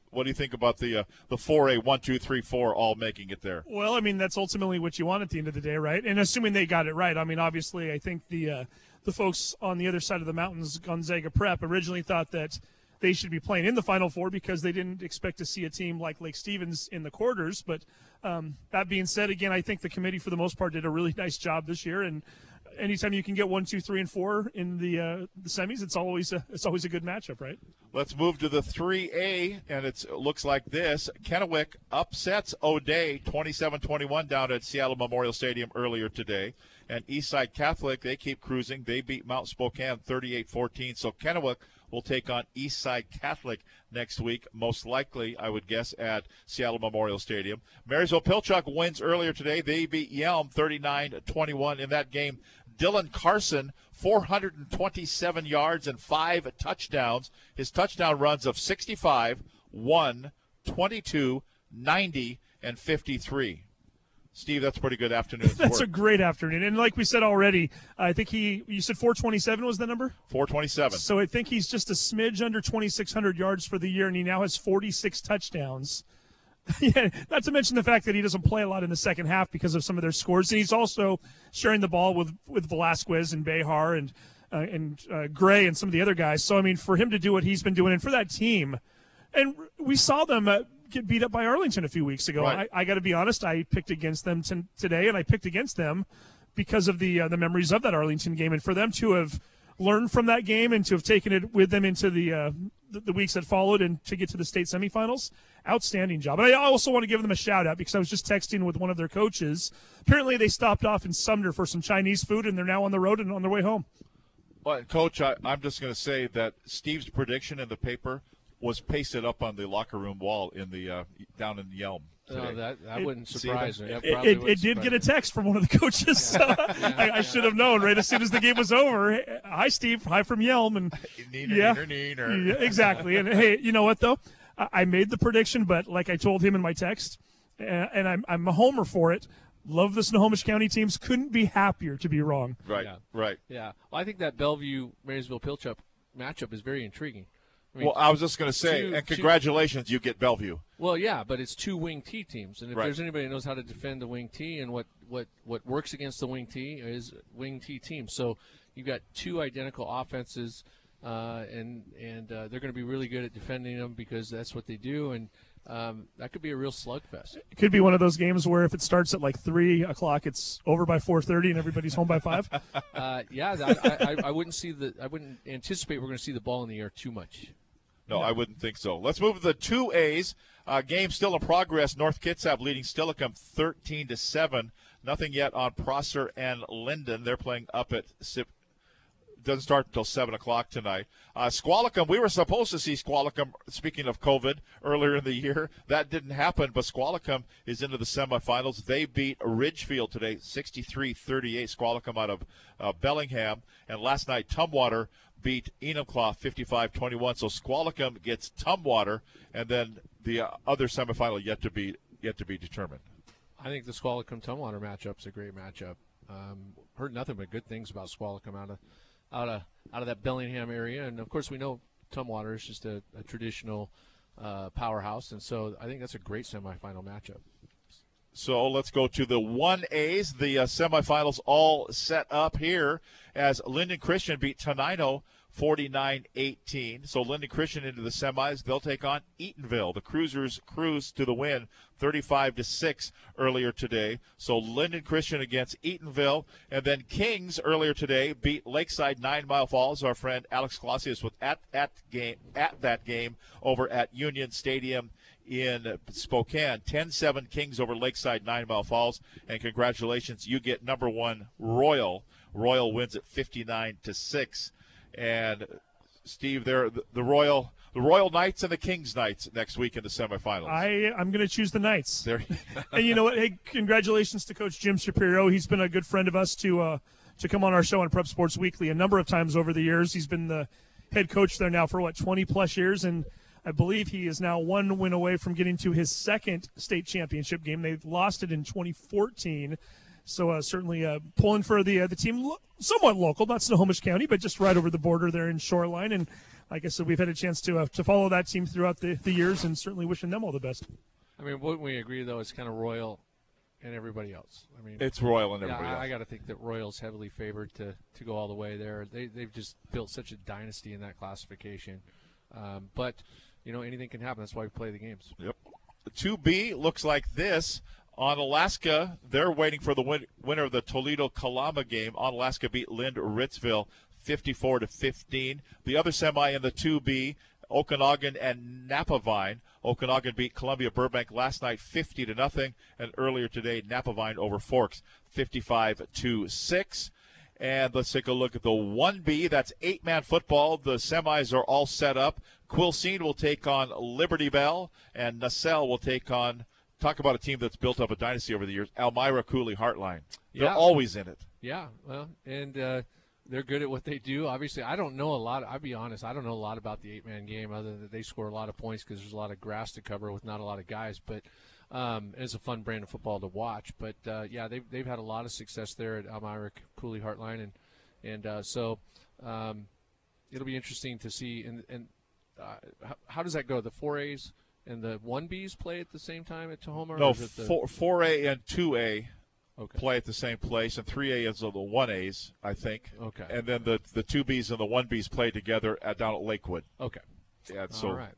What do you think about the uh, the 4A one, two, three, four all making it there? Well, I mean that's ultimately what you want at the end of the day, right? And assuming they got it right, I mean obviously I think the uh, the folks on the other side of the mountains, Gonzaga Prep, originally thought that they should be playing in the Final Four because they didn't expect to see a team like Lake Stevens in the quarters. But um, that being said, again, I think the committee for the most part did a really nice job this year, and anytime you can get one, two, three, and four in the uh, the semis, it's always a, it's always a good matchup, right? Let's move to the 3A, and it's, it looks like this. Kennewick upsets O'Dea 27-21 down at Seattle Memorial Stadium earlier today. And Eastside Catholic, they keep cruising. They beat Mount Spokane 38-14. So Kennewick will take on Eastside Catholic next week, most likely, I would guess, at Seattle Memorial Stadium. Marysville Pilchuck wins earlier today. They beat Yelm 39-21 in that game. Dylan Carson, 427 yards and five touchdowns. His touchdown runs of 65, 1, 22, 90, and 53. Steve, that's a pretty good afternoon. That's a great afternoon, and like we said already, I think he you said 427 was the number. 427. So I think he's just a smidge under 2,600 yards for the year, and he now has 46 touchdowns. yeah, not to mention the fact that he doesn't play a lot in the second half because of some of their scores, and he's also sharing the ball with with Velasquez and Behar and uh, and uh, Gray and some of the other guys. So I mean, for him to do what he's been doing, and for that team, and we saw them uh, get beat up by Arlington a few weeks ago. Right. I, I got to be honest, I picked against them t- today, and I picked against them because of the uh, the memories of that Arlington game, and for them to have learned from that game and to have taken it with them into the uh, the, the weeks that followed and to get to the state semifinals, outstanding job. And I also want to give them a shout out because I was just texting with one of their coaches. Apparently, they stopped off in Sumner for some Chinese food, and they're now on the road and on their way home. Well, Coach, I, I'm just going to say that Steve's prediction in the paper was pasted up on the locker room wall in the uh, down in Yelm. No, that- that It- wouldn't surprise me. That It, it, it did surprise get a text from one of the coaches. So I, I should have known right as soon as the game was over. Hi, Steve. Hi from Yelm. And Neener, yeah, neener, neener. yeah, exactly. And hey, you know what though? I, I made the prediction, but like I told him in my text, uh, and I'm I'm a homer for it. Love the Snohomish County teams. Couldn't be happier to be wrong. Right, Yeah. right. Yeah. Well, I think that Bellevue Marysville Pilchuck matchup is very intriguing. I mean, well, I was just going to say, two- and two- congratulations, you get Bellevue. Well, yeah, but it's two wing T teams, and if Right. there's anybody who knows how to defend the wing T and what, what, what works against the wing T is wing T teams. So you've got two identical offenses, uh, and and uh, they're going to be really good at defending them because that's what they do, and um, that could be a real slugfest. It could be one of those games where if it starts at like three o'clock, it's over by four thirty, and everybody's home by five. Uh, yeah, I, I, I wouldn't see the I wouldn't anticipate we're going to see the ball in the air too much. No, I wouldn't think so. Let's move to the two A's. Uh, game still in progress. North Kitsap leading Steilacoom 13 to seven. Nothing yet on Prosser and Lynden. They're playing up at Sip. Doesn't start until seven o'clock tonight. Uh, Squalicum, we were supposed to see Squalicum. Speaking of COVID, earlier in the year, that didn't happen. But Squalicum is into the semifinals. They beat Ridgefield today, 63-38. Squalicum out of uh, Bellingham, and last night Tumwater beat Enumclaw 55-21. So Squalicum gets Tumwater, and then the uh, other semifinal yet to be yet to be determined. I think the Squalicum Tumwater matchup's a great matchup. Um, heard nothing but good things about Squalicum out of out of out of that Bellingham area, and of course we know Tumwater is just a, a traditional uh, powerhouse, and so I think that's a great semifinal matchup. So let's go to the 1As. The uh, semifinals all set up here as Lynden Christian beat Tenino 49-18. So Lynden Christian into the semis. They'll take on Eatonville. The Cruisers cruise to the win 35 to 6 earlier today. So Lynden Christian against Eatonville. And then Kings earlier today beat Lakeside 9 Mile Falls. Our friend Alex Clausius was at, at, game, at that game over at Union Stadium in Spokane. 10-7 Kings over Lakeside 9 Mile Falls. And congratulations, you get number one Royal. Royal wins at 59 to 6. And Steve, there the, the Royal the Royal Knights and the Kings Knights next week in the semifinals. I I'm going to choose the Knights. There. and you know what? Hey, congratulations to Coach Jim Shapiro. He's been a good friend of us to uh, to come on our show on Prep Sports Weekly a number of times over the years. He's been the head coach there now for what 20 plus years, and I believe he is now one win away from getting to his second state championship game. They lost it in 2014. So uh, certainly uh, pulling for the uh, the team, lo- somewhat local, not Snohomish County, but just right over the border there in Shoreline. And like I said, we've had a chance to uh, to follow that team throughout the, the years, and certainly wishing them all the best. I mean, wouldn't we agree though? It's kind of Royal and everybody else. I mean, It's Royal and yeah, everybody I, else. I got to think that Royal's heavily favored to, to go all the way there. They they've just built such a dynasty in that classification. Um, but you know, anything can happen. That's why we play the games. Yep. 2B looks like this. Onalaska, they're waiting for the win- winner of the Toledo Kalama game. Onalaska beat Lind-Ritzville 54 to 15. The other semi in the 2B, Okanogan and Napavine. Okanogan beat Columbia Burbank last night 50 to nothing, and earlier today Napavine over Forks 55 to 6. And let's take a look at the 1B. That's eight man football. The semis are all set up. Quilcene will take on Liberty Bell, and Naselle will take on. Talk about a team that's built up a dynasty over the years. Almira Coulee Hartline. They're Yeah. always in it. Yeah, well, and uh, they're good at what they do. Obviously, I don't know a lot. I'll be honest, I don't know a lot about the eight-man game, other than that they score a lot of points because there's a lot of grass to cover with not a lot of guys. But um, it's a fun brand of football to watch. But uh, yeah, they've they've had a lot of success there at Almira Coulee Hartline, and and uh, so um, it'll be interesting to see. And and uh, how, how does that go? The four A's and the one B's play at the same time at Tahoma? No, is it the- four, 4A and 2A Okay. play at the same place, and 3A is the 1As, I think. Okay. And then the, the 2Bs and the 1Bs play together at, down at Lakewood. Okay. Yeah, so All right.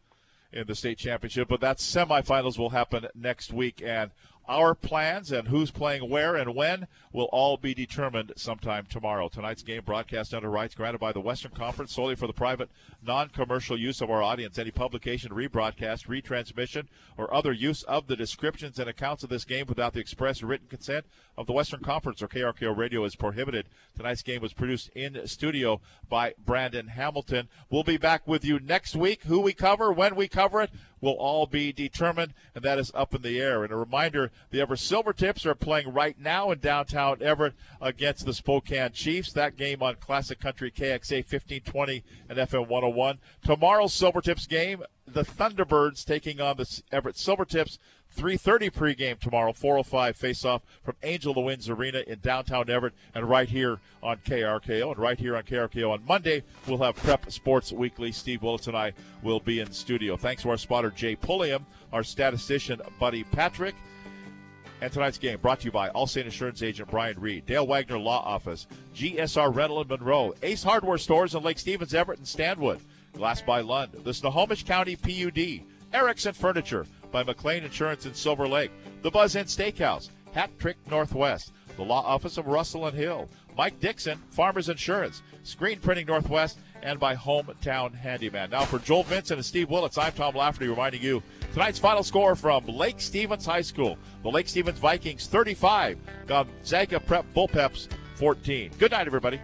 In the state championship. But that semifinals will happen next week, and our plans and who's playing where and when will all be determined sometime tomorrow. Tonight's game broadcast under rights granted by the Western Conference solely for the private, non-commercial use of our audience. Any publication, rebroadcast, retransmission, or other use of the descriptions and accounts of this game without the express written consent of the Western Conference or KRKO Radio is prohibited. Tonight's game was produced in studio by Brandon Hamilton. We'll be back with you next week. Who we cover, when we cover it, will all be determined, and that is up in the air. And a reminder, the Everett Silvertips are playing right now in downtown Everett against the Spokane Chiefs. That game on Classic Country KXA 1520 and FM 101. Tomorrow's Silvertips game, the Thunderbirds taking on the Everett Silvertips. 3:30 pregame tomorrow, 4:05 face-off from Angel the Winds Arena in downtown Everett, and right here on KRKO, and right here on KRKO on Monday we'll have Prep Sports Weekly. Steve Willis and I will be in studio. Thanks to our spotter Jay Pulliam, our statistician Buddy Patrick, and tonight's game brought to you by Allstate Insurance Agent Brian Reed, Dale Wagner Law Office, GSR Rental in Monroe, Ace Hardware Stores in Lake Stevens, Everett, and Stanwood, Glass by Lund, the Snohomish County PUD, Erickson Furniture by McLean Insurance in Silver Lake, the Buzz Inn Steakhouse, Hat Trick Northwest, the Law Office of Russell and Hill, Mike Dixon, Farmers Insurance, Screen Printing Northwest, and by Hometown Handyman. Now for Joel Vincent and Steve Willits, I'm Tom Lafferty reminding you tonight's final score from Lake Stevens High School. The Lake Stevens Vikings 35, Gonzaga Prep Bullpups 14. Good night, everybody.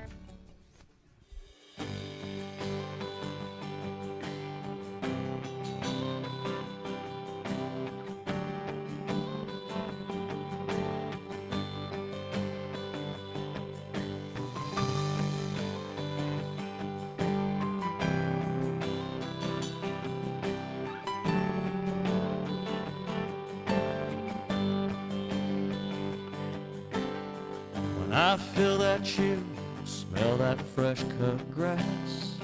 I feel that chill, smell that fresh cut grass.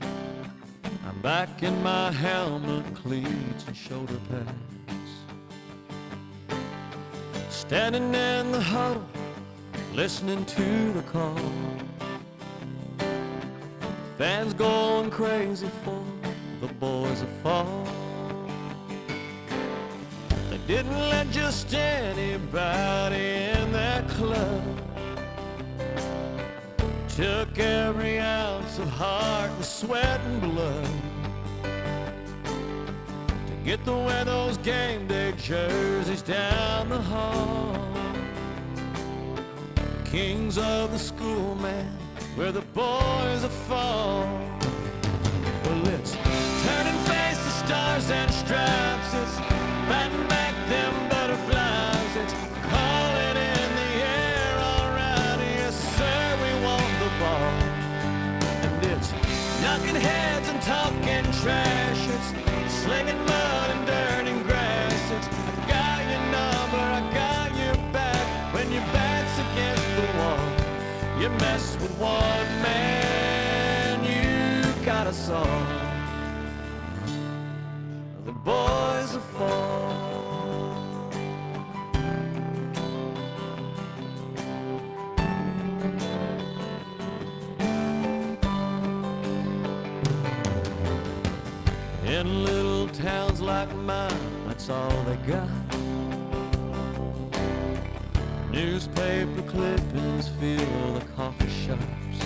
I'm back in my helmet, cleats, and shoulder pads. Standing in the huddle, listening to the call. Fans going crazy for the boys of fall. Didn't let just anybody in that club. Took every ounce of heart and sweat and blood to get to wear those game day jerseys down the hall. Kings of the school, man, where the boys are fall. Well, it's turning faces, stars and stripes. It's fighting back them butterflies. It's calling in the air. And it's knocking heads and talking trash. It's slinging mud and dirt and grass. It's I got your number, I got your back. When your back's against the wall, you mess with one man, you got a song. The boys are fall. In little towns like mine, that's all they got. Newspaper clippings fill the coffee shops.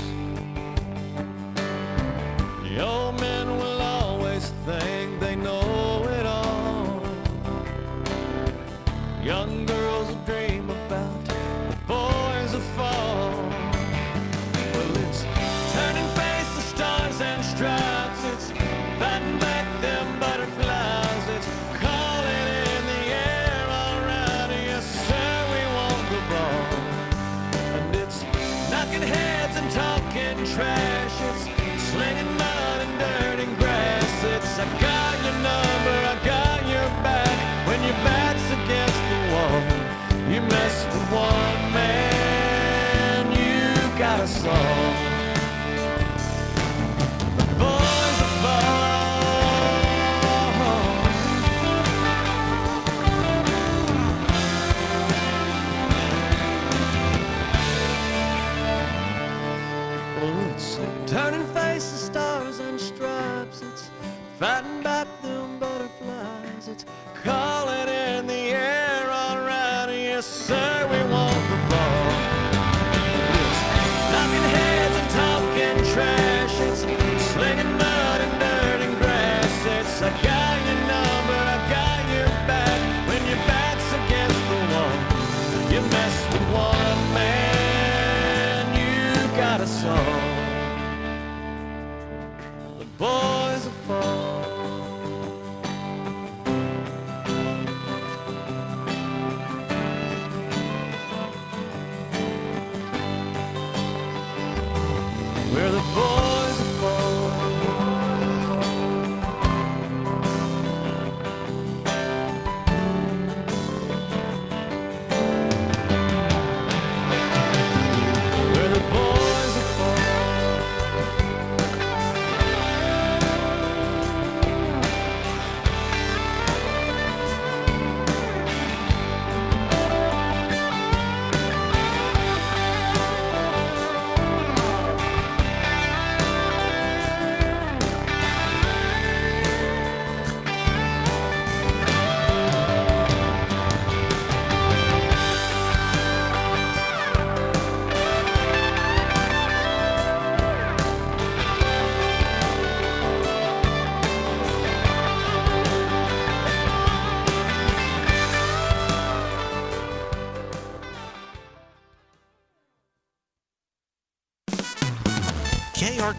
The old men will always think they know it all. Young girls dream you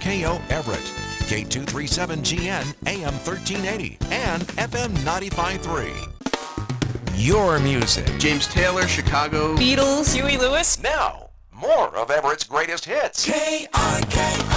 KRKO Everett, K237GN AM 1380, and FM 953. Your music. James Taylor, Chicago. Beatles, Huey Lewis. Now, more of Everett's greatest hits. KRKO.